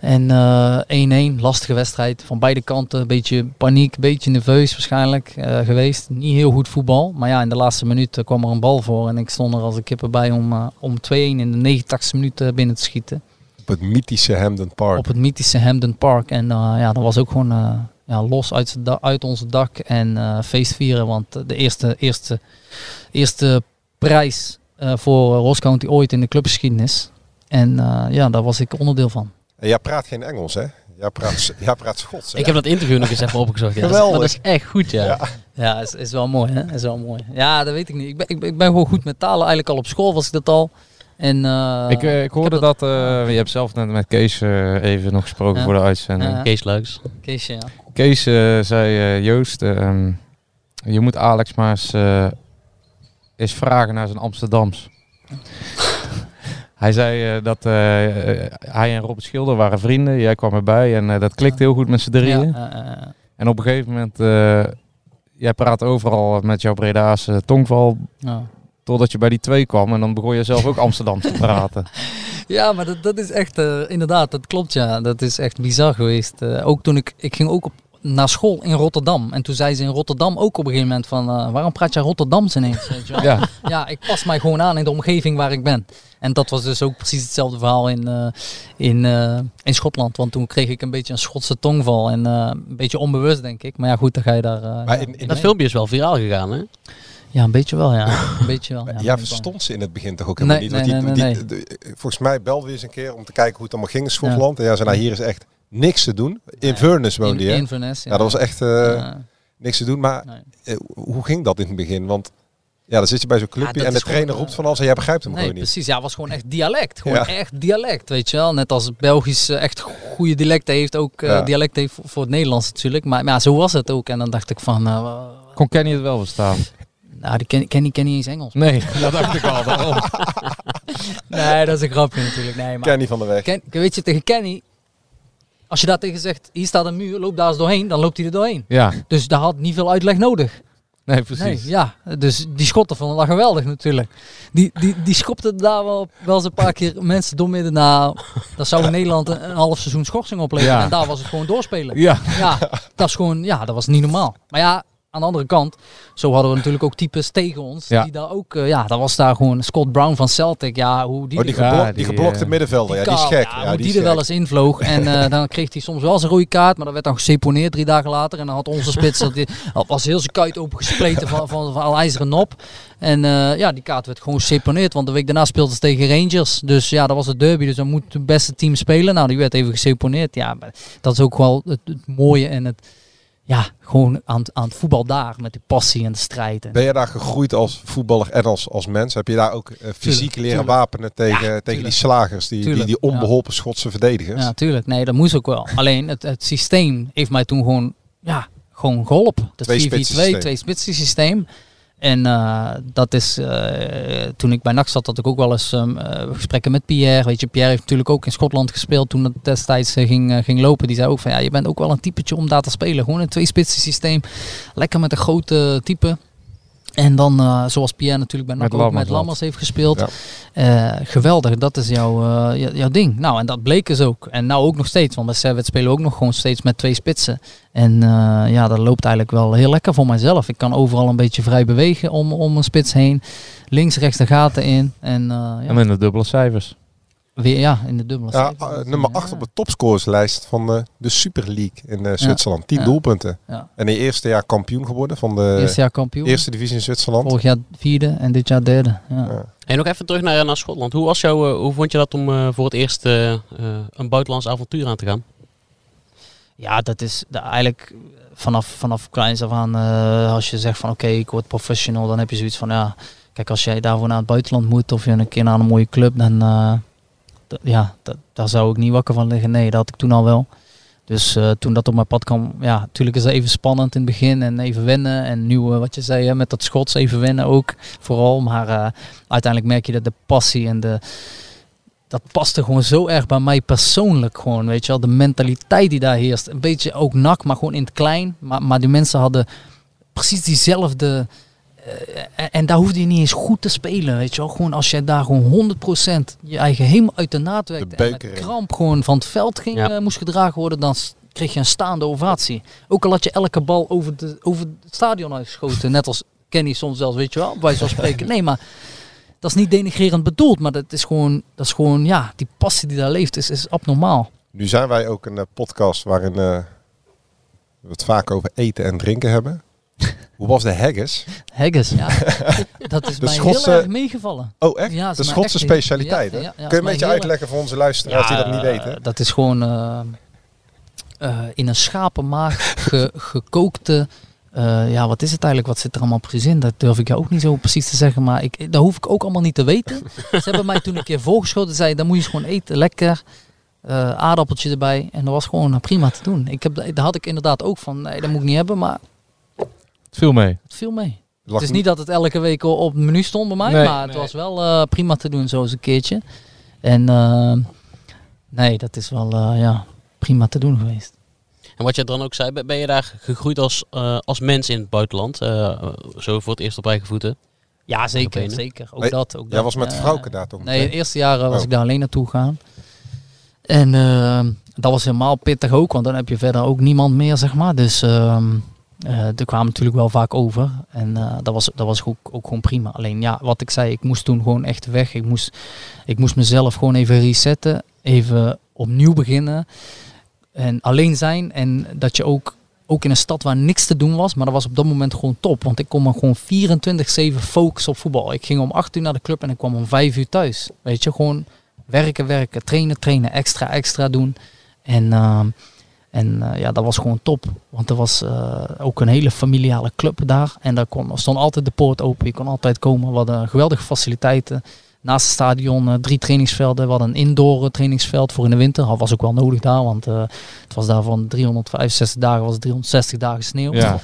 Speaker 9: En eh 1-1, lastige wedstrijd van beide kanten. Een beetje paniek, een beetje nerveus waarschijnlijk eh, geweest. Niet heel goed voetbal. Maar ja, in de laatste minuut eh, kwam er een bal voor. En ik stond er als een kippen bij om, eh, om 2-1 in de 89ste minuut eh, binnen te schieten.
Speaker 10: Op het mythische Hampden Park.
Speaker 9: Op het mythische Hampden Park. En eh, ja, dat was ook gewoon eh, ja, los uit, uit onze dak en eh feest vieren. Want eh, de eerste, eerste, eerste prijs eh, voor Ross County ooit in de clubgeschiedenis. En eh, ja, daar was ik onderdeel van.
Speaker 10: En jij praat geen Engels, hè? Jij praat, jij praat Schots. hè?
Speaker 7: Ik heb dat interview nog eens even opgezocht. Ja. Dat, is,
Speaker 10: Geweldig.
Speaker 7: dat is echt goed, ja.
Speaker 10: Ja.
Speaker 9: Ja, is, is wel mooi, hè? Is wel mooi. Ja, dat weet ik niet. Ik ben, ik, ben- ik ben gewoon goed met talen. Eigenlijk al op school was ik dat al. En, eh,
Speaker 8: ik, eh, ik hoorde
Speaker 9: heb
Speaker 8: dat, eh, je hebt zelf net met Kees eh, even nog gesproken
Speaker 9: Ja.
Speaker 8: voor de uitzending.
Speaker 7: Kees Luiks.
Speaker 9: Keesje, ja.
Speaker 8: Kees zei, eh, Joost, eh, ehm, je moet Alex maar eens, eh, eens vragen naar zijn Amsterdams. Hij zei eh, dat hij en Robert Schilder waren vrienden. Jij kwam erbij en eh, dat klikte heel goed met z'n drieën.
Speaker 9: Ja,
Speaker 8: En op een gegeven moment, eh, jij praat overal met jouw Bredaanse tongval,
Speaker 9: ja.
Speaker 8: Totdat je bij die twee kwam. En dan begon je zelf ook Amsterdam te praten.
Speaker 9: Ja, maar dat, dat is echt, eh, inderdaad, dat klopt ja. Dat is echt bizar geweest. Eh, ook toen ik, ik ging ook op, naar school in Rotterdam. En toen zei ze in Rotterdam ook op een gegeven moment van, eh, waarom praat je Rotterdams ineens? Weet je wel?
Speaker 8: Ja.
Speaker 9: ja, ik pas mij gewoon aan in de omgeving waar ik ben. En dat was dus ook precies hetzelfde verhaal in, eh, in, eh, in Schotland. Want toen kreeg ik een beetje een Schotse tongval. En eh, een beetje onbewust, denk ik. Maar ja, goed, dan ga je daar...
Speaker 10: Maar in- in-
Speaker 7: Dat filmpje is wel viraal gegaan, hè?
Speaker 9: Ja, een beetje wel, ja. Een beetje wel, ja.
Speaker 10: Ja, verstond ze in het begin toch ook helemaal
Speaker 9: Nee,
Speaker 10: niet? Want
Speaker 9: nee,
Speaker 10: die,
Speaker 9: nee,
Speaker 10: die-
Speaker 9: nee,
Speaker 10: de- volgens mij belden we eens een keer om te kijken hoe het allemaal ging in Schotland. En ja, ze nou hier is echt niks te doen. In Inverness woonde
Speaker 9: In-
Speaker 10: je.
Speaker 9: Inverness,
Speaker 10: ja.
Speaker 9: ja.
Speaker 10: dat was echt eh,
Speaker 9: Ja.
Speaker 10: niks te doen. Maar eh, hoe ging dat in het begin? Want ja, dan zit je bij zo'n clubje en de trainer roept van alles en jij begrijpt hem
Speaker 9: Nee,
Speaker 10: gewoon niet.
Speaker 9: precies. Ja, het was gewoon echt dialect. Gewoon
Speaker 10: Ja.
Speaker 9: echt dialect, weet je wel. Net als Belgisch eh, echt goede dialecten heeft, ook eh,
Speaker 8: Ja.
Speaker 9: dialect heeft voor, het Nederlands natuurlijk. Maar, maar ja, zo was het ook. En dan dacht ik van, eh, wa-
Speaker 8: Kon Kenny het wel verstaan?
Speaker 9: Nou, die ken, ken, die ken niet eens Engels.
Speaker 8: Nee, dat dacht ik al. daarom.
Speaker 9: nee, dat is een grapje natuurlijk. Nee, maar
Speaker 10: Kenny van der Weg.
Speaker 9: Ken, weet je, tegen Kenny, als je daar tegen zegt, hier staat een muur, loop daar eens doorheen, dan loopt hij er doorheen.
Speaker 8: Ja.
Speaker 9: Dus daar had niet veel uitleg nodig.
Speaker 8: Nee, precies.
Speaker 9: Nee, ja, dus die Schotten vonden dat geweldig natuurlijk. Die, die, die schopten daar wel, wel eens een paar keer mensen doormidden. Nou, dat zou in Nederland een, een half seizoen schorsing opleveren.
Speaker 8: Ja.
Speaker 9: En daar was het gewoon doorspelen.
Speaker 8: Ja.
Speaker 9: ja, dat is gewoon, ja, dat was niet normaal. Maar ja, aan de andere kant, zo hadden we natuurlijk ook types tegen ons.
Speaker 10: Ja.
Speaker 9: Die daar ook, eh, ja, dat was daar gewoon Scott Brown van Celtic. Ja, hoe die,
Speaker 10: Oh, die, geblok- die geblokte middenvelder, ja, die is gek.
Speaker 9: ja,
Speaker 10: Ja,
Speaker 9: hoe
Speaker 10: die
Speaker 9: die, er wel eens invloog. En eh, dan kreeg hij soms wel zijn rode kaart, maar dat werd dan geseponeerd drie dagen later. En dan had onze spits, dat die, dat was heel zijn kuit opengespleten van, van, van al ijzeren nop. En eh, ja, die kaart werd gewoon geseponeerd, want de week daarna speelden ze tegen Rangers. Dus ja, dat was het derby, dus dan moet het beste team spelen. Nou, die werd even geseponeerd. Ja, maar dat is ook wel het, het mooie en het, ja, gewoon aan, het- aan het voetbal daar, met die passie en de strijd. En,
Speaker 10: Ben je daar gegroeid als voetballer en als, als mens? Heb je daar ook eh, fysiek leren
Speaker 9: tuurlijk.
Speaker 10: wapenen tegen, tegen die slagers, die, die, die onbeholpen Schotse verdedigers?
Speaker 9: Ja, tuurlijk. Nee, dat moest ook wel. Alleen het, het systeem heeft mij toen gewoon, ja, gewoon geholpen. Dat 4-4-2,
Speaker 10: Twee-spitsen systeem.
Speaker 9: twee spitsen systeem. En eh, dat is, eh, toen ik bij NAC zat, had ik ook wel eens ehm, eh, gesprekken met Pierre. Weet je, Pierre heeft natuurlijk ook in Schotland gespeeld toen het destijds ging, ging lopen. Die zei ook van, ja, je bent ook wel een typetje om daar te spelen. Gewoon een twee spitsen systeem. Lekker met een grote type. En dan, eh, zoals Pierre natuurlijk bij NAC
Speaker 8: Met
Speaker 9: ook
Speaker 8: Lammers
Speaker 9: met. Lammers heeft gespeeld. Eh, geweldig, dat is jouw, eh, jou- jouw ding. Nou, en dat bleek dus ook. En nou ook nog steeds, want bij Servet spelen we ook nog gewoon steeds met twee spitsen. En ja, dat loopt eigenlijk wel heel lekker voor mijzelf. Ik kan overal een beetje vrij bewegen om, om een spits heen. Links, rechts de gaten in. En, ja,
Speaker 8: En met de dubbele cijfers.
Speaker 9: Weer ja, in de dubbele
Speaker 10: Ja, eh, nummer 8 op de topscorerslijst van de, de Super League in eh, Zwitserland. 10
Speaker 9: Ja.
Speaker 10: doelpunten.
Speaker 9: Ja.
Speaker 10: En in eerste jaar kampioen geworden van de
Speaker 9: Eerste jaar kampioen.
Speaker 10: eerste divisie in Zwitserland.
Speaker 9: Vorig jaar vierde en dit jaar derde. Ja.
Speaker 7: En nog even terug naar, naar Schotland. Hoe, was jou, eh, hoe vond je dat om eh, voor het eerst eh, eh, een buitenlands avontuur aan te gaan?
Speaker 9: Ja, dat is de- eigenlijk vanaf, vanaf kleins af aan, eh, als je zegt van oké, ik word professional, dan heb je zoiets van ja, kijk als jij daarvoor naar het buitenland moet of je een keer naar een mooie club, dan ja, dat, daar zou ik niet wakker van liggen. Nee, dat had ik toen al wel. Dus eh, toen dat op mijn pad kwam, ja, natuurlijk is dat even spannend in het begin en even wennen. En nu, wat je zei, hè, met dat Schots even wennen ook vooral. Maar eh, uiteindelijk merk je dat de passie en de, dat paste gewoon zo erg bij mij persoonlijk gewoon, weet je wel. De mentaliteit die daar heerst. Een beetje ook nak, maar gewoon in het klein. Maar, maar die mensen hadden precies diezelfde... eh, en, daar hoefde je niet eens goed te spelen, weet je wel. Gewoon als jij daar gewoon 100% je eigen helemaal uit de naad werkte. En met
Speaker 10: beuker in.
Speaker 9: kramp gewoon van het veld ging,
Speaker 7: Ja.
Speaker 9: eh, moest gedragen worden, dan kreeg je een staande ovatie. Ook al had je elke bal over, de, over het stadion uitgeschoten. Net als Kenny soms zelfs, weet je wel. Bij zo'n spreken. Nee, maar dat is niet denigrerend bedoeld. Maar dat is gewoon, dat is gewoon ja, die passie die daar leeft is, is abnormaal.
Speaker 10: Nu zijn wij ook een eh, podcast waarin eh, we het vaak over eten en drinken hebben. Hoe was de haggis?
Speaker 9: Haggis, ja. dat is
Speaker 10: De
Speaker 9: mij
Speaker 10: Schotse-
Speaker 9: heel erg meegevallen.
Speaker 10: Oh, echt?
Speaker 9: Ja, is
Speaker 10: de Schotse
Speaker 9: echt-
Speaker 10: specialiteit,
Speaker 9: ja,
Speaker 10: hè?
Speaker 9: ja,
Speaker 10: Kun je een beetje uitleggen voor onze luisteraars die dat niet weten?
Speaker 9: Dat is gewoon eh, eh, in een schapenmaag ge- gekookte... eh, ja, wat is het eigenlijk? Wat zit er allemaal precies in? Dat durf ik jou ook niet zo precies te zeggen. Maar ik, dat hoef ik ook allemaal niet te weten. Ze hebben mij toen een keer voorgeschoten. Zeiden, dan moet je gewoon eten. Lekker. aardappeltje erbij. En dat was gewoon prima te doen. Ik heb, daar had ik inderdaad ook van, nee, dat moet ik niet hebben. Maar
Speaker 8: Het viel mee.
Speaker 9: het viel mee. Het is niet dat het elke week op het menu stond bij mij,
Speaker 8: Nee,
Speaker 9: maar het
Speaker 8: nee.
Speaker 9: was wel eh, prima te doen zo eens een keertje. En eh, nee, dat is wel eh, ja, prima te doen geweest.
Speaker 7: En wat je dan ook zei, ben- je daar gegroeid als, eh, als mens in het buitenland? eh, zo voor het eerst op eigen voeten?
Speaker 9: Ja, zeker. Zeker. Ook
Speaker 10: Nee,
Speaker 9: dat. Ook
Speaker 10: Jij
Speaker 9: dat.
Speaker 10: was met Frauke daar toch?
Speaker 9: Nee, de eerste jaren was
Speaker 10: Oh.
Speaker 9: ik daar alleen naartoe gegaan. En dat was helemaal pittig ook, want dan heb je verder ook niemand meer, zeg maar. Dus ehm eh er kwamen natuurlijk wel vaak over. En eh, dat, was, dat was ook, ook gewoon prima. Alleen ja, wat ik zei, ik moest toen gewoon echt weg. Ik moest, ik moest mezelf gewoon even resetten. Even opnieuw beginnen. En alleen zijn. En dat je ook, ook in een stad waar niks te doen was. Maar dat was op dat moment gewoon top. Want ik kon me gewoon 24-7 focussen op voetbal. Ik ging om 8 uur naar de club en ik kwam om 5 uur thuis. Weet je, gewoon werken, werken, trainen, trainen, extra, extra doen. En, ehm, en eh, ja, dat was gewoon top. Want er was eh, ook een hele familiale club daar. En daar kon, er stond altijd de poort open. Je kon altijd komen. We hadden geweldige faciliteiten. Naast het stadion eh, drie trainingsvelden. We hadden een indoor trainingsveld voor in de winter. Dat was ook wel nodig daar. Want eh, het was daar van 365 dagen was het 360 dagen sneeuw.
Speaker 8: Ja.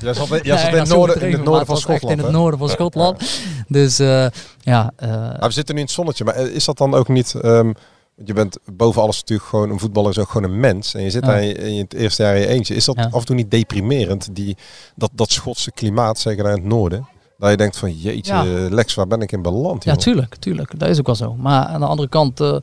Speaker 10: Jij zat, jij
Speaker 9: Ja,
Speaker 10: zat in,
Speaker 9: ja,
Speaker 10: het noorden, in het noorden van Schotland.
Speaker 9: In het noorden van Schotland. Dus eh, ja, eh,
Speaker 10: we zitten nu in het zonnetje, maar is dat dan ook niet... ehm, want je bent boven alles natuurlijk gewoon, een voetballer is ook gewoon een mens. En je zit
Speaker 9: Ja.
Speaker 10: daar in, het eerste jaar in je eentje. Is dat
Speaker 9: Ja.
Speaker 10: af en toe niet deprimerend, die, dat, dat Schotse klimaat, zeker daar in het noorden? Dat je denkt van, jeetje,
Speaker 9: Ja.
Speaker 10: eh, Lex, waar ben ik in beland?
Speaker 9: Ja, tuurlijk, tuurlijk. Dat is ook wel zo. Maar aan de andere kant, eh,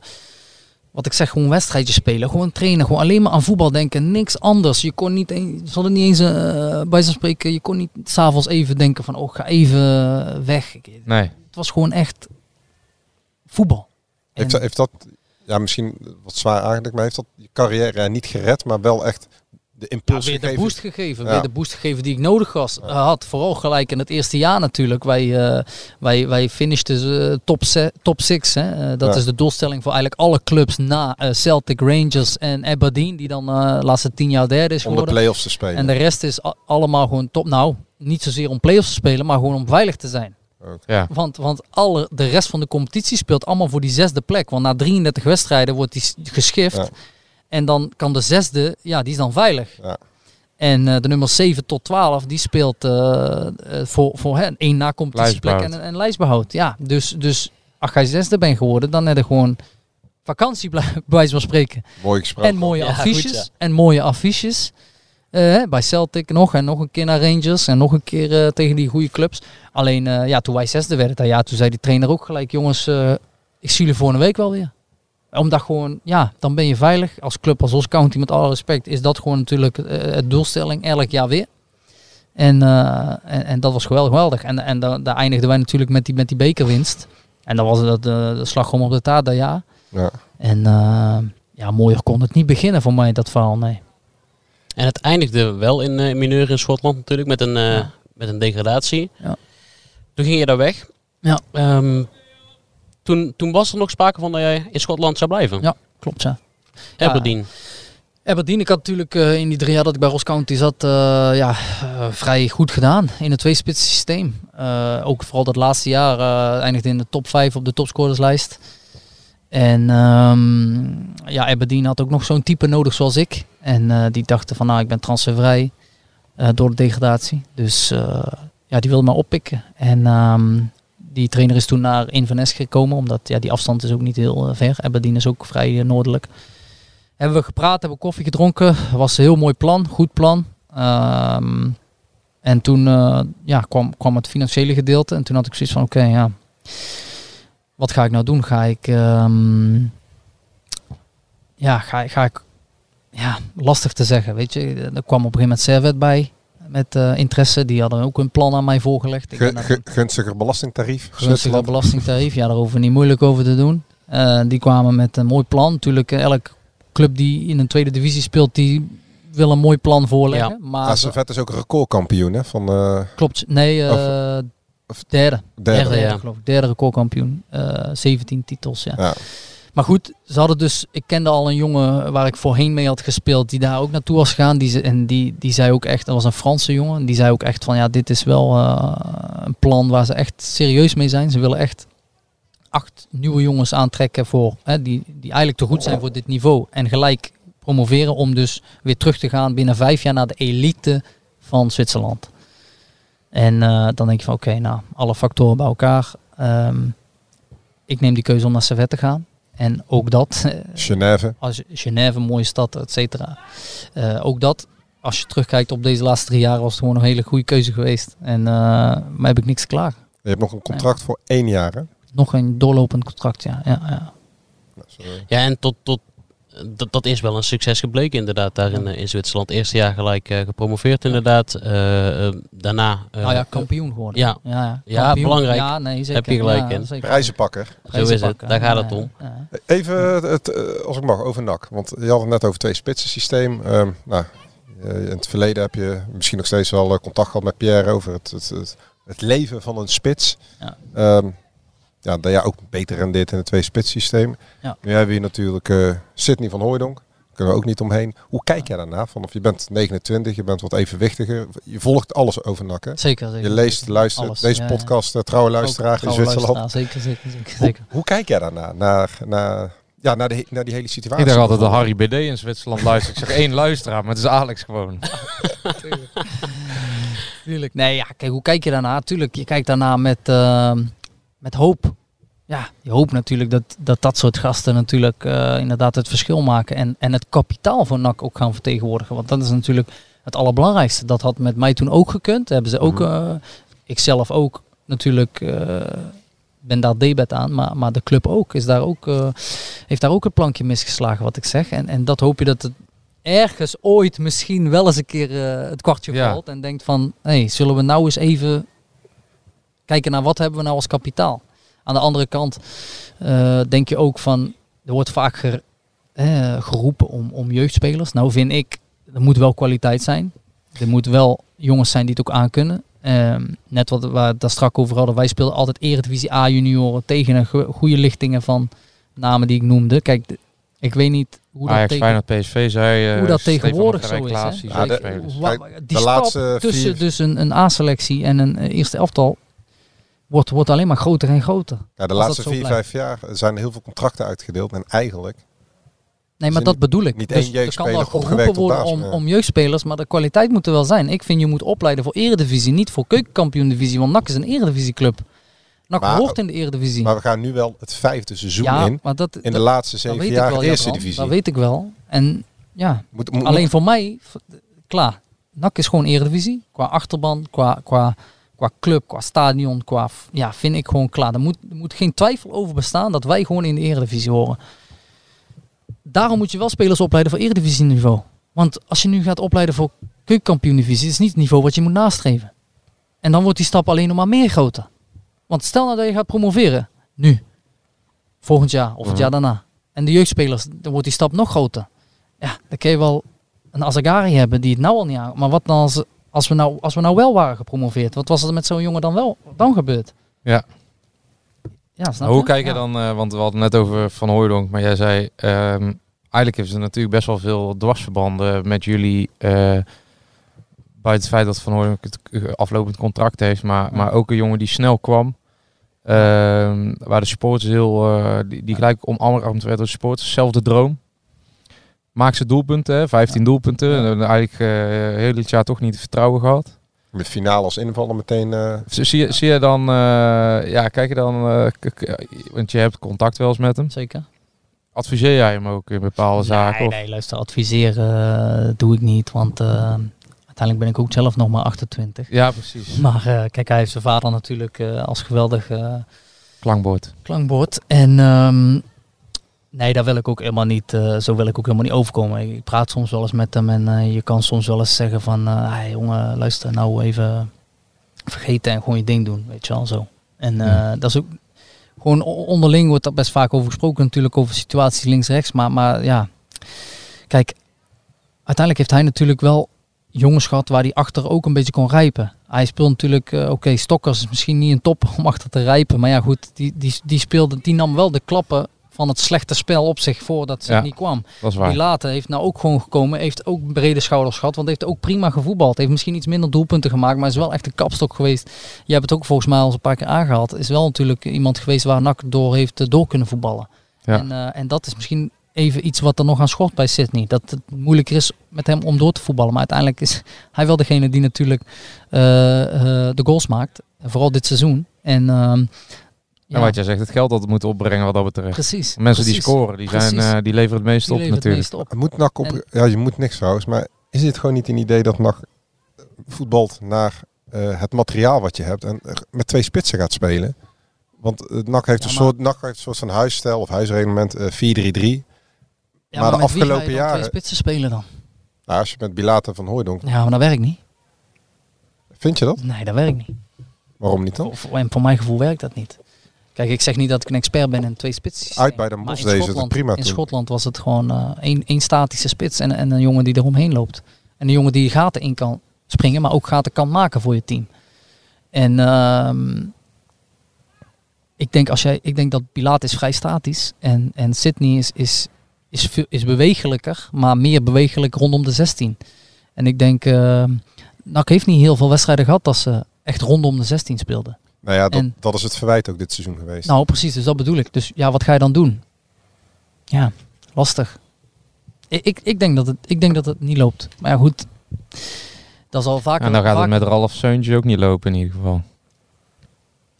Speaker 9: wat ik zeg, gewoon wedstrijdjes spelen. Gewoon trainen. Gewoon alleen maar aan voetbal denken. Niks anders. Je kon niet, een- ze hadden niet eens, eh bij zo'n spreken, je kon niet s'avonds even denken van, oh, ik ga even weg. Ik-
Speaker 8: Nee.
Speaker 9: Het was gewoon echt voetbal.
Speaker 10: Heeft dat, ja, misschien wat zwaar eigenlijk, maar heeft dat je carrière niet gered, maar wel echt de
Speaker 9: Ja,
Speaker 10: impuls
Speaker 9: weer de boost gegeven.
Speaker 10: Ja.
Speaker 9: Weer de boost gegeven die ik nodig was, eh, had. Vooral gelijk in het eerste jaar natuurlijk. Wij, eh wij, wij finishten eh, top, se- top six. Hè. Dat
Speaker 10: Ja.
Speaker 9: is de doelstelling voor eigenlijk alle clubs na Celtic, Rangers en Aberdeen. Die dan de laatste tien jaar derde is
Speaker 10: om de
Speaker 9: geworden.
Speaker 10: play-offs te spelen.
Speaker 9: En de rest is allemaal gewoon top. Nou, niet zozeer om play-offs te spelen, maar gewoon om veilig te zijn.
Speaker 8: Ja.
Speaker 9: Want, want alle, de rest van de competitie speelt allemaal voor die zesde plek. Want na 33 wedstrijden wordt die geschift.
Speaker 10: Ja.
Speaker 9: En dan kan de zesde, ja, die is dan veilig.
Speaker 10: Ja.
Speaker 9: En eh, de nummer 7 tot 12, die speelt eh, eh, voor, voor hè, één na competitieplek en,
Speaker 8: Lijstbehoud.
Speaker 9: en lijstbehoud. Ja, dus, dus als jij zesde bent geworden, dan heb je gewoon vakantie, bij wijze van spreken.
Speaker 10: Mooi gesproken.
Speaker 9: En mooie
Speaker 7: Ja,
Speaker 9: affiches.
Speaker 7: goed, ja.
Speaker 9: En mooie affiches. Eh, bij Celtic nog en nog een keer naar Rangers en nog een keer eh, tegen die goede clubs. Alleen ja, ja, toen wij zesde werden, dat jaar, toen zei die trainer ook gelijk, jongens, eh, ik zie jullie volgende week wel weer. Omdat gewoon, ja, dan ben je veilig. Als club, als Os County, met alle respect, is dat gewoon natuurlijk eh, het doelstelling elk jaar weer. En, eh, en, en dat was geweldig, geweldig. En, en daar, daar eindigden wij natuurlijk met die, met die bekerwinst. En dat was dat, de, de slagroom op de taart dat jaar.
Speaker 10: Ja.
Speaker 9: En eh, ja, mooier kon het niet beginnen voor mij, dat verhaal, nee.
Speaker 7: En het eindigde wel in uh, mineur in Schotland natuurlijk met een, uh,
Speaker 9: Ja.
Speaker 7: met een degradatie.
Speaker 9: Ja.
Speaker 7: Toen ging je daar weg.
Speaker 9: Ja.
Speaker 7: Ehm, toen, toen was er nog sprake van dat jij in Schotland zou blijven.
Speaker 9: Ja, klopt ja.
Speaker 7: Aberdeen.
Speaker 9: Aberdeen, ik had natuurlijk uh, in die drie jaar dat ik bij Ross County zat, uh, ja, uh, vrij goed gedaan in het tweespits systeem. Ook vooral dat laatste jaar eindigde in de top 5 op de topscorerslijst. En um, ja, Aberdeen had ook nog zo'n type nodig zoals ik. En uh, die dachten van nou, ik ben transfervrij uh, door de degradatie. Dus uh, ja, die wilde me oppikken. En um, die trainer is toen naar Inverness gekomen, omdat ja, die afstand is ook niet heel ver. Aberdeen is ook vrij noordelijk. Hebben we gepraat, hebben we koffie gedronken. Was een heel mooi plan, goed plan. Um, en toen ja, kwam, kwam het financiële gedeelte. En toen had ik zoiets van, oké, ja, wat ga ik nou doen? Ga ik, um, ja, ga, ga ik, ja, lastig te zeggen, weet je. Er kwam op een gegeven moment Servet bij met uh, interesse. Die hadden ook een plan aan mij voorgelegd. Ik
Speaker 10: Ge, ge, gunstiger belastingtarief.
Speaker 9: Gunstiger belastingtarief, ja, daar hoeven we niet moeilijk over te doen. Uh, die kwamen met een mooi plan. Natuurlijk, elk club die in een tweede divisie speelt, die wil een mooi plan voorleggen.
Speaker 10: Ja.
Speaker 9: Maar
Speaker 10: Servet is ook een recordkampioen, hè? Van,
Speaker 9: Klopt, nee, of, of derde.
Speaker 10: Derde,
Speaker 9: derde ja. geloof ik. Derde recordkampioen. Uh, 17 titels, ja.
Speaker 10: ja.
Speaker 9: Maar goed, ze hadden dus, ik kende al een jongen waar ik voorheen mee had gespeeld, die daar ook naartoe was gegaan. Die, en die, die zei ook echt, dat was een Franse jongen, die zei ook echt van ja, dit is wel uh, een plan waar ze echt serieus mee zijn. Ze willen echt acht nieuwe jongens aantrekken voor, hè, die, die eigenlijk te goed zijn voor dit niveau. En gelijk promoveren om dus weer terug te gaan binnen vijf jaar naar de elite van Zwitserland. En uh, dan denk je van oké, okay, nou, alle factoren bij elkaar. Um, ik neem die keuze om naar Servet te gaan. En ook dat.
Speaker 10: Genève.
Speaker 9: Als Genève, mooie stad, et cetera. Uh, ook dat, als je terugkijkt op deze laatste drie jaar, was het gewoon een hele goede keuze geweest. En uh, maar heb ik niks klaar.
Speaker 10: Je hebt nog een contract voor één jaar, hè?
Speaker 9: Nog een doorlopend contract, ja. ja, ja.
Speaker 7: Ja, en tot, tot, dat, dat is wel een succes gebleken inderdaad daar in, eh, in Zwitserland. Eerste jaar gelijk eh, gepromoveerd inderdaad. Eh, daarna... eh,
Speaker 9: nou ja, kampioen geworden.
Speaker 7: Ja,
Speaker 9: ja, ja.
Speaker 7: belangrijk.
Speaker 9: Ja, nee, zeker.
Speaker 7: Heb je gelijk
Speaker 9: Ja,
Speaker 7: in.
Speaker 9: zeker.
Speaker 10: Prijzenpakker.
Speaker 7: Zo is het, daar gaat het om.
Speaker 9: ja.
Speaker 10: Even, het, als ik mag, over NAC. Want je had het net over twee spitsen systeem. Ehm, nou, eh, in het verleden heb je misschien nog steeds wel contact gehad met Pierre over het, het, het, het leven van een spits.
Speaker 9: Ja.
Speaker 10: Ehm, ja, dat jij ook beter rendeert in het twee spits systeem.
Speaker 9: Ja.
Speaker 10: Nu hebben we hier natuurlijk eh Sidney van Hooijdonk. Daar kunnen we ook niet omheen. Hoe kijk jij daarna? Vanaf je bent 29, je bent wat evenwichtiger. Je volgt alles over NAC, hè?
Speaker 9: Zeker, zeker.
Speaker 10: Je leest, luistert.
Speaker 9: Alles,
Speaker 10: Deze
Speaker 9: ja, ja.
Speaker 10: podcast, eh, trouwe luisteraar
Speaker 9: Ook
Speaker 10: in
Speaker 9: trouwe
Speaker 10: Zwitserland.
Speaker 9: luisteraar, Zeker, zeker, zeker.
Speaker 10: Hoe,
Speaker 9: zeker.
Speaker 10: hoe kijk jij daarna? Naar, naar, ja, naar, de, naar die hele situatie?
Speaker 8: Ik dacht altijd dat Harry BD in Zwitserland luistert. Ik zeg één luisteraar, maar het is Alex gewoon.
Speaker 9: Tuurlijk. Nee, ja, kijk, hoe kijk je daarna? Tuurlijk, je kijkt daarna met, ehm, met hoop. Ja, je hoopt natuurlijk dat dat, dat soort gasten natuurlijk eh, inderdaad het verschil maken. En, en het kapitaal van NAC ook gaan vertegenwoordigen. Want dat is natuurlijk het allerbelangrijkste. Dat had met mij toen ook gekund. Hebben ze ook, eh ik zelf ook natuurlijk, eh, ben daar debet aan. Maar, maar de club ook, is daar ook heeft daar ook het plankje misgeslagen wat ik zeg. En, en dat hoop je dat het ergens ooit misschien wel eens een keer het kwartje
Speaker 8: Ja.
Speaker 9: valt. En denkt van, hé, hey, zullen we nou eens even kijken naar wat hebben we nou als kapitaal. Aan de andere kant eh, denk je ook van, er wordt vaak ger- eh, geroepen om, om jeugdspelers. Nou vind ik, er moet wel kwaliteit zijn. Er moet wel jongens zijn die het ook aankunnen. Ehm net wat we daar strak over hadden. Wij speelden altijd Eredivisie A junioren tegen een go- goede lichtingen van namen die ik noemde. Kijk, ik weet niet hoe dat
Speaker 8: Ajax,
Speaker 9: tegen-
Speaker 8: Feyenoord, PSV zei... eh,
Speaker 9: hoe dat
Speaker 8: Stefan
Speaker 9: tegenwoordig zo is.
Speaker 8: Klaas,
Speaker 10: Ja, de-
Speaker 9: die
Speaker 10: de
Speaker 9: stap
Speaker 10: laatste
Speaker 9: tussen
Speaker 10: vier-
Speaker 9: dus een, een A-selectie en een eh, eerste elftal wordt, wordt alleen maar groter en groter.
Speaker 10: Ja, de laatste vier,
Speaker 9: blijft.
Speaker 10: vijf jaar zijn er heel veel contracten uitgedeeld. En eigenlijk,
Speaker 9: Nee, maar dat bedoel ik.
Speaker 10: niet
Speaker 9: dus
Speaker 10: één
Speaker 9: er kan wel geroepen worden
Speaker 10: basis,
Speaker 9: om,
Speaker 10: ja.
Speaker 9: om jeugdspelers, maar de kwaliteit moet er wel zijn. Ik vind je moet opleiden voor eredivisie, niet voor keukenkampioen-divisie, want NAC is een eredivisieclub. NAC
Speaker 10: Maar-
Speaker 9: hoort in de eredivisie.
Speaker 10: maar we gaan nu wel het vijfde seizoen
Speaker 9: ja,
Speaker 10: in.
Speaker 9: maar dat,
Speaker 10: In de
Speaker 9: dat-
Speaker 10: laatste zeven
Speaker 9: weet ik
Speaker 10: jaar
Speaker 9: wel,
Speaker 10: eerste
Speaker 9: Jabran.
Speaker 10: divisie.
Speaker 9: Dat weet ik wel. En ja,
Speaker 10: Moet, moet,
Speaker 9: alleen voor mij, klaar. NAC is gewoon eredivisie. Qua achterban, qua, qua, qua club, qua stadion, qua, ja, vind ik gewoon klaar. Er moet, er moet geen twijfel over bestaan dat wij gewoon in de eredivisie horen. Daarom moet je wel spelers opleiden voor eredivisieniveau. Want als je nu gaat opleiden voor keukenkampioen-divisie, is niet het niveau wat je moet nastreven. En dan wordt die stap alleen nog maar meer groter. Want stel nou dat je gaat promoveren, nu, volgend jaar of het
Speaker 8: Mhm.
Speaker 9: jaar daarna. En de jeugdspelers, dan wordt die stap nog groter. Ja, dan kun je wel een Azagari hebben die het nou al niet aan. Maar wat dan als, als, we nou, als we nou wel waren gepromoveerd? Wat was er met zo'n jongen dan wel dan gebeurd?
Speaker 8: Ja.
Speaker 9: Ja, snap
Speaker 8: Maar hoe
Speaker 9: je?
Speaker 8: kijk je
Speaker 9: Ja.
Speaker 8: dan, eh, want we hadden net over Van Hooijdonk, maar jij zei, ehm, eigenlijk heeft ze natuurlijk best wel veel dwarsverbanden met jullie, eh, buiten het feit dat Van Hooijdonk het eh, aflopend contract heeft, maar,
Speaker 9: Ja.
Speaker 8: maar ook een jongen die snel kwam, ehm, waar de supporters heel, eh, die, die gelijk omarmd werd door de supporters, zelfde droom. Maakt ze doelpunten, hè, 15 doelpunten,
Speaker 9: Ja.
Speaker 8: en eigenlijk eh heel dit jaar toch niet vertrouwen gehad.
Speaker 10: De finale als invaller meteen... eh,
Speaker 8: Zie zie je, zie je dan, eh, ja, kijk je dan, eh, want je hebt contact wel eens met hem.
Speaker 9: Zeker.
Speaker 8: Adviseer jij hem ook in bepaalde zaken?
Speaker 9: Nee,
Speaker 8: of-
Speaker 9: nee, luister, adviseren doe ik niet. Want uiteindelijk ben ik ook zelf nog maar 28.
Speaker 8: Ja, precies.
Speaker 9: Maar eh, kijk, hij heeft zijn vader natuurlijk eh, als geweldig eh,
Speaker 8: Klankbord.
Speaker 9: klankbord. En ehm, nee, daar wil ik ook helemaal niet, eh, zo wil ik ook helemaal niet overkomen. Ik praat soms wel eens met hem en eh, je kan soms wel eens zeggen van, eh hey, jongen, luister, nou even vergeten en gewoon je ding doen, weet je wel, zo. En
Speaker 8: Ja.
Speaker 9: dat is ook, gewoon onderling wordt daar best vaak over gesproken natuurlijk, over situaties links-rechts, maar, maar ja, kijk, uiteindelijk heeft hij natuurlijk wel jongens gehad waar hij achter ook een beetje kon rijpen. Hij speelt natuurlijk, oké, Stokkers is misschien niet een top om achter te rijpen. Maar ja, goed, die, die, die speelde, die nam wel de klappen van het slechte spel op zich voordat ze
Speaker 8: Ja,
Speaker 9: niet kwam.
Speaker 8: Dat is waar.
Speaker 9: Die later heeft nou ook gewoon gekomen, heeft ook brede schouders gehad, want heeft ook prima gevoetbald. Heeft misschien iets minder doelpunten gemaakt, maar is wel echt een kapstok geweest. Je hebt het ook volgens mij al eens een paar keer aangehaald. Is wel natuurlijk iemand geweest waar NAC door heeft eh, door kunnen voetballen.
Speaker 8: Ja.
Speaker 9: En, eh, en dat is misschien even iets wat er nog aan schort bij Sydney. Dat het moeilijker is met hem om door te voetballen. Maar uiteindelijk is hij wel degene die natuurlijk eh, de goals maakt. Vooral dit seizoen. En
Speaker 8: En wat jij zegt, het geld dat het moet opbrengen wat dat betreft.
Speaker 9: Precies.
Speaker 8: Mensen die scoren, die, zijn, eh, die leveren het meest
Speaker 9: Die
Speaker 8: op
Speaker 9: leveren het
Speaker 8: natuurlijk.
Speaker 9: meest op.
Speaker 10: Het moet NAC op...
Speaker 9: En-
Speaker 10: ja, je moet niks trouwens. Maar is het gewoon niet een idee dat NAC voetbalt naar eh, het materiaal wat je hebt en eh, met twee spitsen gaat spelen. Want uh, NAC heeft,
Speaker 9: Ja,
Speaker 10: een
Speaker 9: maar-
Speaker 10: soort, NAC heeft een soort van huisstijl of huisreglement eh 4-3-3.
Speaker 9: Ja,
Speaker 10: maar de
Speaker 9: met wie ga je
Speaker 10: afgelopen jaren,
Speaker 9: twee spitsen spelen dan?
Speaker 10: nou, als je met Bilate van Hooijdonk,
Speaker 9: Ja, maar dat werkt niet.
Speaker 10: vind je dat?
Speaker 9: Nee, dat werkt niet.
Speaker 10: Waarom niet dan?
Speaker 9: Of, en voor mijn gevoel werkt dat niet. Kijk, ik zeg niet dat ik een expert ben in twee spitsen.
Speaker 10: Uit bij de deze het prima
Speaker 9: In
Speaker 10: toen.
Speaker 9: Schotland was het gewoon eh, één, één statische spits en, en een jongen die eromheen loopt. En een jongen die gaten in kan springen, maar ook gaten kan maken voor je team. En ehm, ik, denk als jij, ik denk dat Pilaat is vrij statisch en, en Sydney is, is, is, is bewegelijker, maar meer bewegelijk rondom de 16. En ik denk, uh, NAC heeft niet heel veel wedstrijden gehad dat ze echt rondom de 16 speelden.
Speaker 10: Nou ja, dat,
Speaker 9: En-
Speaker 10: dat is het verwijt ook dit seizoen geweest.
Speaker 9: Nou, precies, dus dat bedoel ik. Dus ja, wat ga je dan doen? Ja, lastig. Ik, ik, ik, denk, dat het, ik denk dat het niet loopt. Maar ja, goed. Dat is al vaker.
Speaker 8: En dan gaat het
Speaker 9: vaker-
Speaker 8: met Ralf Seuntjes ook niet lopen in ieder geval.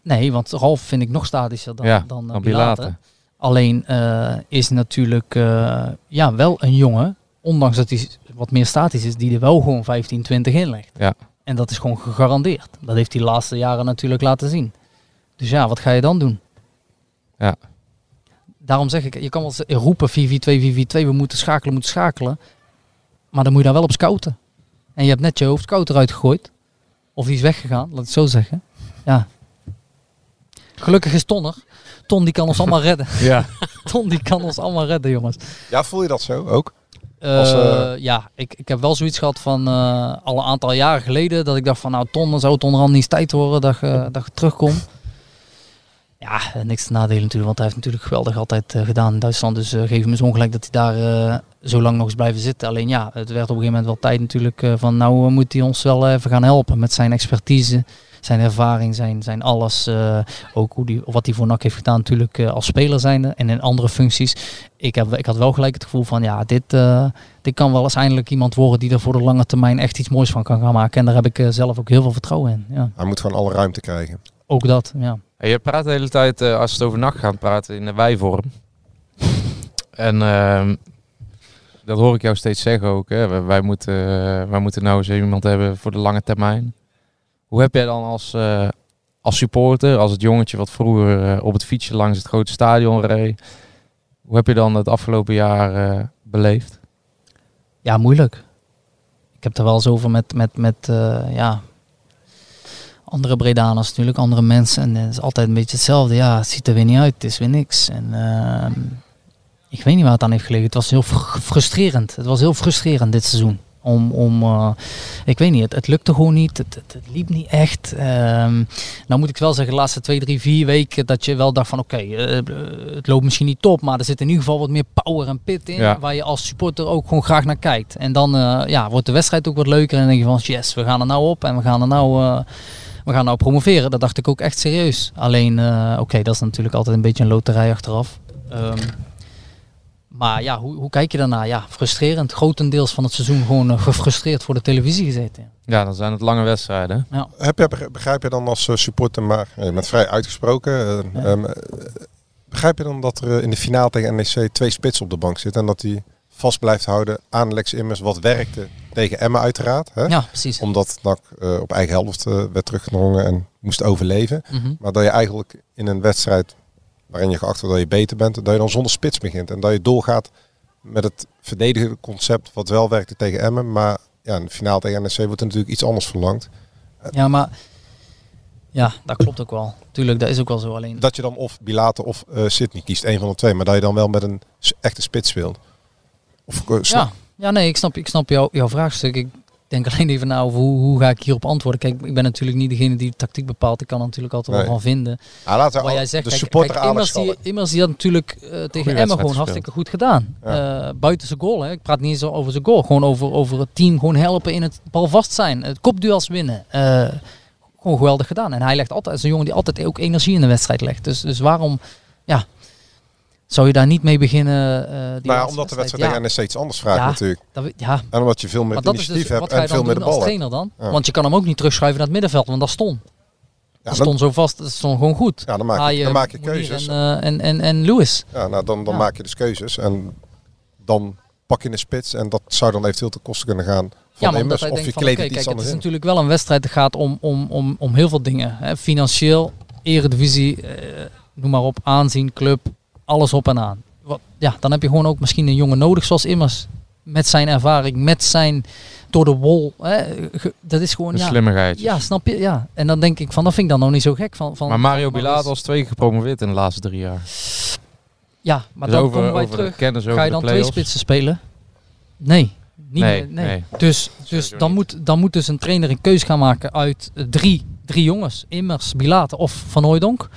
Speaker 9: Nee, want Ralf vind ik nog statischer dan,
Speaker 8: Ja,
Speaker 9: dan, eh,
Speaker 8: dan
Speaker 9: Pilate. Alleen eh, is natuurlijk eh, ja, wel een jongen, ondanks dat hij wat meer statisch is, die er wel gewoon 15, 20 in legt.
Speaker 8: Ja.
Speaker 9: En dat is gewoon gegarandeerd. Dat heeft hij de laatste jaren natuurlijk laten zien. Dus ja, wat ga je dan doen?
Speaker 8: Ja.
Speaker 9: Daarom zeg ik, je kan wel z- roepen 4-4-2, 4-4-2, we moeten schakelen, moeten schakelen. Maar dan moet je daar wel op scouten. En je hebt net je hoofdscout eruit gegooid. Of die is weggegaan, laat ik het zo zeggen. Ja. Gelukkig is Ton er. Ton die kan ons allemaal redden.
Speaker 8: Ja.
Speaker 9: Ton die kan ons allemaal redden, jongens.
Speaker 10: Ja, voel je dat zo ook?
Speaker 9: Eh,
Speaker 10: Als, eh,
Speaker 9: ja, ik, ik heb wel zoiets gehad van eh, al een aantal jaren geleden. Dat ik dacht van nou Ton, dan zou het onderhand niet eens tijd worden dat je, dat je terugkomt. Ja, niks te nadelen natuurlijk. Want hij heeft natuurlijk geweldig altijd gedaan in Duitsland. Dus geef hem eens ongelijk dat hij daar zo lang nog eens blijven zitten. Alleen ja, het werd op een gegeven moment wel tijd natuurlijk van nou moet hij ons wel even gaan helpen met zijn expertise. Zijn ervaring, zijn, zijn alles. eh, ook hoe die, wat hij voor NAC heeft gedaan natuurlijk eh, als speler zijnde en in andere functies. Ik, heb, ik had wel gelijk het gevoel van ja, dit, eh, dit kan wel eens eindelijk iemand worden die er voor de lange termijn echt iets moois van kan gaan maken. En daar heb ik eh, zelf ook heel veel vertrouwen in. Ja.
Speaker 10: Hij moet gewoon alle ruimte krijgen.
Speaker 9: Ook dat, ja.
Speaker 8: En je praat de hele tijd, eh, als het over nacht gaat, praten in de wij-vorm. en ehm, dat hoor ik jou steeds zeggen ook. Hè. Wij, moeten, wij moeten nou eens iemand hebben voor de lange termijn. Hoe heb jij dan als, eh, als supporter, als het jongetje wat vroeger eh, op het fietsje langs het grote stadion reed, hoe heb je dan het afgelopen jaar eh, beleefd?
Speaker 9: Ja, moeilijk. Ik heb er wel eens over met, met, met ja, andere Bredaners natuurlijk, andere mensen. En het is altijd een beetje hetzelfde. Ja, het ziet er weer niet uit, het is weer niks. En ehm, ik weet niet waar het aan heeft gelegen. Het was heel fr- frustrerend. Het was heel frustrerend dit seizoen. Om, om eh, ik weet niet, het, het lukte gewoon niet. Het, het, het liep niet echt. Ehm, nou moet ik wel zeggen, de laatste twee, drie, vier weken dat je wel dacht van oké, eh, eh, het loopt misschien niet top, maar er zit in ieder geval wat meer power en pit in.
Speaker 8: Ja.
Speaker 9: Waar je als supporter ook gewoon graag naar kijkt. En dan ja, wordt de wedstrijd ook wat leuker. En dan denk je van yes, we gaan er nou op en we gaan er nou, we gaan nou promoveren. Dat dacht ik ook echt serieus. Alleen, oké, dat is natuurlijk altijd een beetje een loterij achteraf. Ehm, maar ja, hoe, hoe kijk je daarna? Ja, frustrerend. Grotendeels van het seizoen gewoon eh, gefrustreerd voor de televisie gezeten.
Speaker 8: Ja, dan zijn het lange wedstrijden.
Speaker 9: Ja.
Speaker 10: Heb je, begrijp- je dan als eh, supporter, maar eh, je bent vrij uitgesproken, eh, ehm, eh, begrijp je dan dat er eh, in de finale tegen NEC twee spitsen op de bank zitten en dat hij vast blijft houden aan Lex Immers, wat werkte tegen Emma uiteraard. Hè?
Speaker 9: Ja, precies.
Speaker 10: Omdat NAC eh, op eigen helft eh, werd teruggedrongen en moest overleven.
Speaker 9: Mhm.
Speaker 10: Maar dat je eigenlijk in een wedstrijd waarin je geacht wordt dat je beter bent, dat je dan zonder spits begint. En dat je doorgaat met het verdedigende concept wat wel werkte tegen Emmen. Maar ja, in de finale tegen NEC wordt er natuurlijk iets anders verlangd.
Speaker 9: Ja, maar ja, dat klopt ook wel. Tuurlijk, dat is ook wel zo. Alleen
Speaker 10: Dat je dan of Bilate of eh Sydney kiest, een van de twee. Maar dat je dan wel met een echte spits speelt. Of, snap-
Speaker 9: Ja, ja nee, ik snap, ik snap jou, jouw vraagstuk. Ik denk alleen even na over hoe, hoe ga ik hierop antwoorden. Kijk, ik ben natuurlijk niet degene die de tactiek bepaalt. Ik kan er natuurlijk altijd
Speaker 10: Nee.
Speaker 9: wel van vinden.
Speaker 10: Ah, laten we
Speaker 9: jij zegt,
Speaker 10: de
Speaker 9: kijk,
Speaker 10: supporter
Speaker 9: kijk, Immers, die. Immers die had natuurlijk eh, tegen Emma gewoon hartstikke goed gedaan.
Speaker 10: Ja.
Speaker 9: Eh, buiten zijn goal. Hè. Ik praat niet eens over zijn goal. Gewoon over, over het team gewoon helpen in het balvast zijn. Het kopduels winnen. Eh, gewoon geweldig gedaan. En hij legt altijd, is een jongen die altijd ook energie in de wedstrijd legt. Dus, dus waarom, ja, zou je daar niet mee beginnen? eh, die
Speaker 10: Nou ja, omdat de wedstrijd
Speaker 9: Ja,
Speaker 10: tegen NEC iets anders vraagt
Speaker 9: Ja.
Speaker 10: natuurlijk.
Speaker 9: dat, ja,
Speaker 10: En omdat je veel meer initiatief
Speaker 9: dus wat
Speaker 10: hebt en veel
Speaker 9: dan
Speaker 10: meer de
Speaker 9: als
Speaker 10: bal hebt.
Speaker 9: trainer dan?
Speaker 10: Ja.
Speaker 9: Want je kan hem ook niet terugschuiven naar het middenveld, want dat stond.
Speaker 10: Ja,
Speaker 9: dat stond zo vast, dat stond gewoon goed.
Speaker 10: Ja, dan maak je,
Speaker 9: Haaien,
Speaker 10: dan maak je keuzes.
Speaker 9: En, eh, en, en, en Lewis.
Speaker 10: Ja, nou, dan, dan
Speaker 9: Ja.
Speaker 10: maak je dus keuzes. En dan pak je een spits. En dat zou dan eventueel ten koste kunnen gaan
Speaker 9: Ja, maar omdat
Speaker 10: Immers, of je
Speaker 9: van,
Speaker 10: het iets
Speaker 9: kijk, het is
Speaker 10: in.
Speaker 9: natuurlijk wel een wedstrijd. Het gaat om, om, om, om heel veel dingen. Hè. Financieel, eredivisie, eh, noem maar op, aanzien, club, alles op en aan. Wat, ja, dan heb je gewoon ook misschien een jongen nodig zoals Immers. Met zijn ervaring, met zijn door de wol. Hè. Ge- Dat is gewoon, ja.
Speaker 8: slimmigheid.
Speaker 9: Ja, snap je? Ja. En dan denk ik van, dat vind ik dan nog niet zo gek. Van, van,
Speaker 8: Maar Mario Bilaat
Speaker 9: Maurice.
Speaker 8: was twee keer gepromoveerd in de laatste drie jaar.
Speaker 9: Ja, maar
Speaker 8: Dus
Speaker 9: dan
Speaker 8: over-
Speaker 9: komen wij
Speaker 8: over de
Speaker 9: terug.
Speaker 8: kennis over
Speaker 9: Ga je dan twee spitsen spelen? Nee. Niet
Speaker 8: Nee,
Speaker 9: nee.
Speaker 8: nee.
Speaker 9: Dus, dus dan, moet, dan moet dus een trainer een keus gaan maken uit drie, drie jongens. Immers, Bilater of Van Hooijdonk.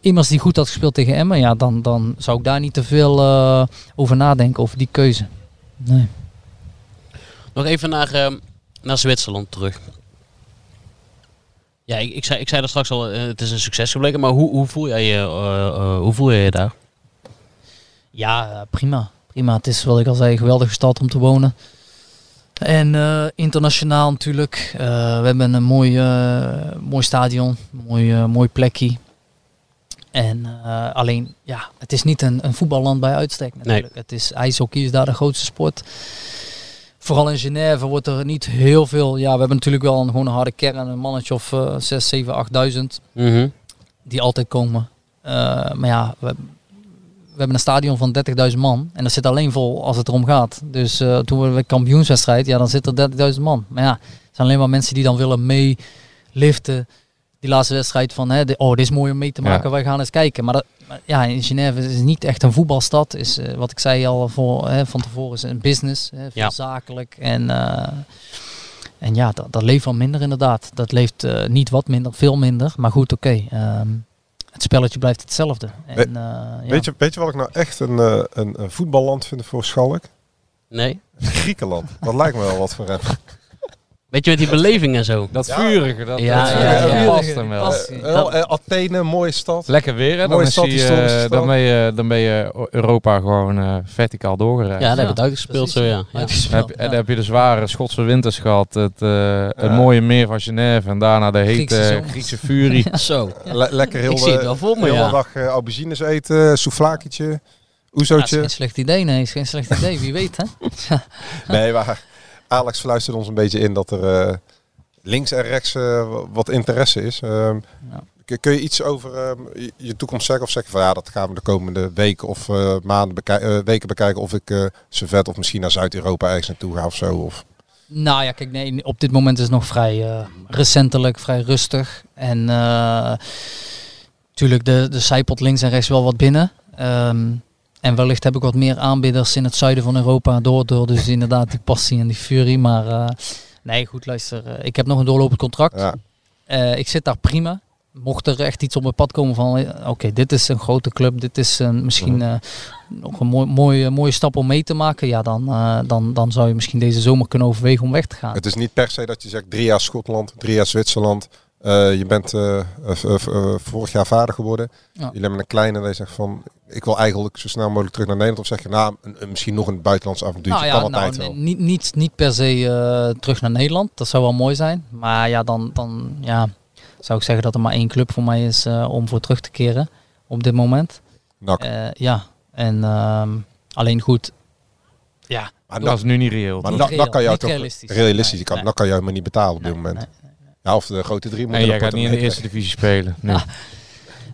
Speaker 9: Immers die goed had gespeeld tegen Emmen. Ja, dan, dan zou ik daar niet te veel eh, over nadenken, over die keuze. Nee.
Speaker 7: Nog even naar, ehm, naar Zwitserland terug. Ja, ik, ik, zei, ik zei dat straks al, eh, het is een succes gebleken, maar hoe, hoe, voel jij je, eh, hoe voel je je daar?
Speaker 9: Ja, prima. Prima. Het is, wat ik al zei, een geweldige stad om te wonen. En internationaal natuurlijk. We hebben een mooi, mooi stadion, mooi, mooi plekje. En eh, alleen, ja, het is niet een, een voetballand bij uitstek natuurlijk. Het is ijshockey is daar de grootste sport. Vooral in Genève wordt er niet heel veel. Ja, we hebben natuurlijk wel een, gewoon een harde kern, een mannetje of eh 6, 7, 8000
Speaker 7: Mhm.
Speaker 9: die altijd komen. Eh, maar ja, we, we hebben een stadion van 30.000 man en dat zit alleen vol als het erom gaat. Dus eh, toen we de kampioenswedstrijd, ja, dan zit er 30.000 man. Maar ja, het zijn alleen maar mensen die dan willen meeliften. Die laatste wedstrijd van, hè, de- oh, dit is mooi om mee te
Speaker 8: Ja.
Speaker 9: maken, wij gaan eens kijken. Maar, dat, maar ja, in Genève is niet echt een voetbalstad. Is, eh, wat ik zei al voor, hè, van tevoren, is een business, hè, veel
Speaker 7: Ja.
Speaker 9: zakelijk. En, eh, en ja, dat, dat leeft wel minder inderdaad. Dat leeft eh, niet wat minder, veel minder. Maar goed, oké. ehm, het spelletje blijft hetzelfde. En,
Speaker 10: We-
Speaker 9: eh, ja.
Speaker 10: Weet, je, weet je wat ik nou echt een, een, een voetballand vind voor Schalk?
Speaker 7: Nee?
Speaker 10: Griekenland. Dat lijkt me wel wat voor hem.
Speaker 7: Weet je, met die beleving en zo.
Speaker 8: Dat vurige, dat,
Speaker 7: Ja,
Speaker 8: dat,
Speaker 7: ja,
Speaker 8: dat
Speaker 7: ja.
Speaker 8: past hem wel.
Speaker 10: Eh, wel, eh, Athene, mooie stad.
Speaker 8: Lekker weer, hè? Dan,
Speaker 10: Mooie stad,
Speaker 8: hij,
Speaker 10: historische
Speaker 8: eh,
Speaker 10: stad.
Speaker 8: dan, ben je, dan ben je Europa gewoon eh, verticaal doorgereisd.
Speaker 7: Ja, daar hebben we uitgespeeld zo, ja. ja.
Speaker 8: Dan heb,
Speaker 9: ja.
Speaker 8: en dan heb je de zware Schotse winters gehad, het, eh, het
Speaker 10: Ja.
Speaker 8: mooie meer van Genève en daarna de hete. Griekse furie.
Speaker 7: Zo.
Speaker 10: Le- lekker heel
Speaker 7: Ik zie het wel voor me,
Speaker 10: de hele
Speaker 7: ja.
Speaker 10: dag eh, aubergines eten, souvlakietje,
Speaker 9: Ja, is
Speaker 10: oezootje.
Speaker 9: geen slecht idee, nee. Is geen slecht idee, wie weet, hè?
Speaker 10: Nee, maar Alex fluisterde ons een beetje in dat er eh, links en rechts eh, wat interesse is. Ehm,
Speaker 9: Ja.
Speaker 10: kun- je iets over ehm, je- toekomst zeggen? Of zeggen van ja, dat gaan we de komende weken of eh, maanden bekij- weken bekijken. Of ik eh Servet of misschien naar Zuid-Europa ergens naartoe ga of zo. Of...
Speaker 9: Nou ja, kijk, nee, op dit moment is het nog vrij recentelijk, vrij rustig. En natuurlijk, de, de zijpot links en rechts wel wat binnen. Ehm, en wellicht heb ik wat meer aanbieders in het zuiden van Europa door, door dus inderdaad die passie en die furie. Maar eh, nee, goed, luister. eh, ik heb nog een doorlopend contract.
Speaker 10: Ja.
Speaker 9: Eh, ik zit daar prima. Mocht er echt iets op mijn pad komen van, oké, dit is een grote club, dit is een, misschien eh, nog een mooi, mooie, mooie stap om mee te maken, ja, dan, dan, dan zou je misschien deze zomer kunnen overwegen om weg te gaan.
Speaker 10: Het is niet per se dat je zegt drie jaar Schotland, drie jaar Zwitserland. Je bent vorig jaar vader geworden.
Speaker 9: Ja.
Speaker 10: Jullie hebben een kleine je zegt van ik wil eigenlijk zo snel mogelijk terug naar Nederland. Of zeg je nou een- misschien nog een buitenlands avontuurtje.
Speaker 9: Nou ja,
Speaker 10: kan altijd
Speaker 9: nou,
Speaker 10: wel.
Speaker 9: niet, niet, niet per se eh, terug naar Nederland. Dat zou wel mooi zijn. Maar ja, dan, dan ja, zou ik zeggen dat er maar één club voor mij is eh, om voor terug te keren op dit moment. Eh, ja, en ehm, alleen goed. Ja,
Speaker 10: Maar
Speaker 8: Dat is nu niet reëel.
Speaker 10: Maar dan kan jou toch
Speaker 9: realistisch.
Speaker 10: realistisch,
Speaker 9: Nee,
Speaker 10: je kan,
Speaker 9: nee.
Speaker 10: dan kan jou maar niet betalen op dit
Speaker 9: Nee,
Speaker 10: moment.
Speaker 9: nee,
Speaker 10: Ja, of de grote drie moeten
Speaker 8: jij gaat niet in de eerste divisie spelen. nu.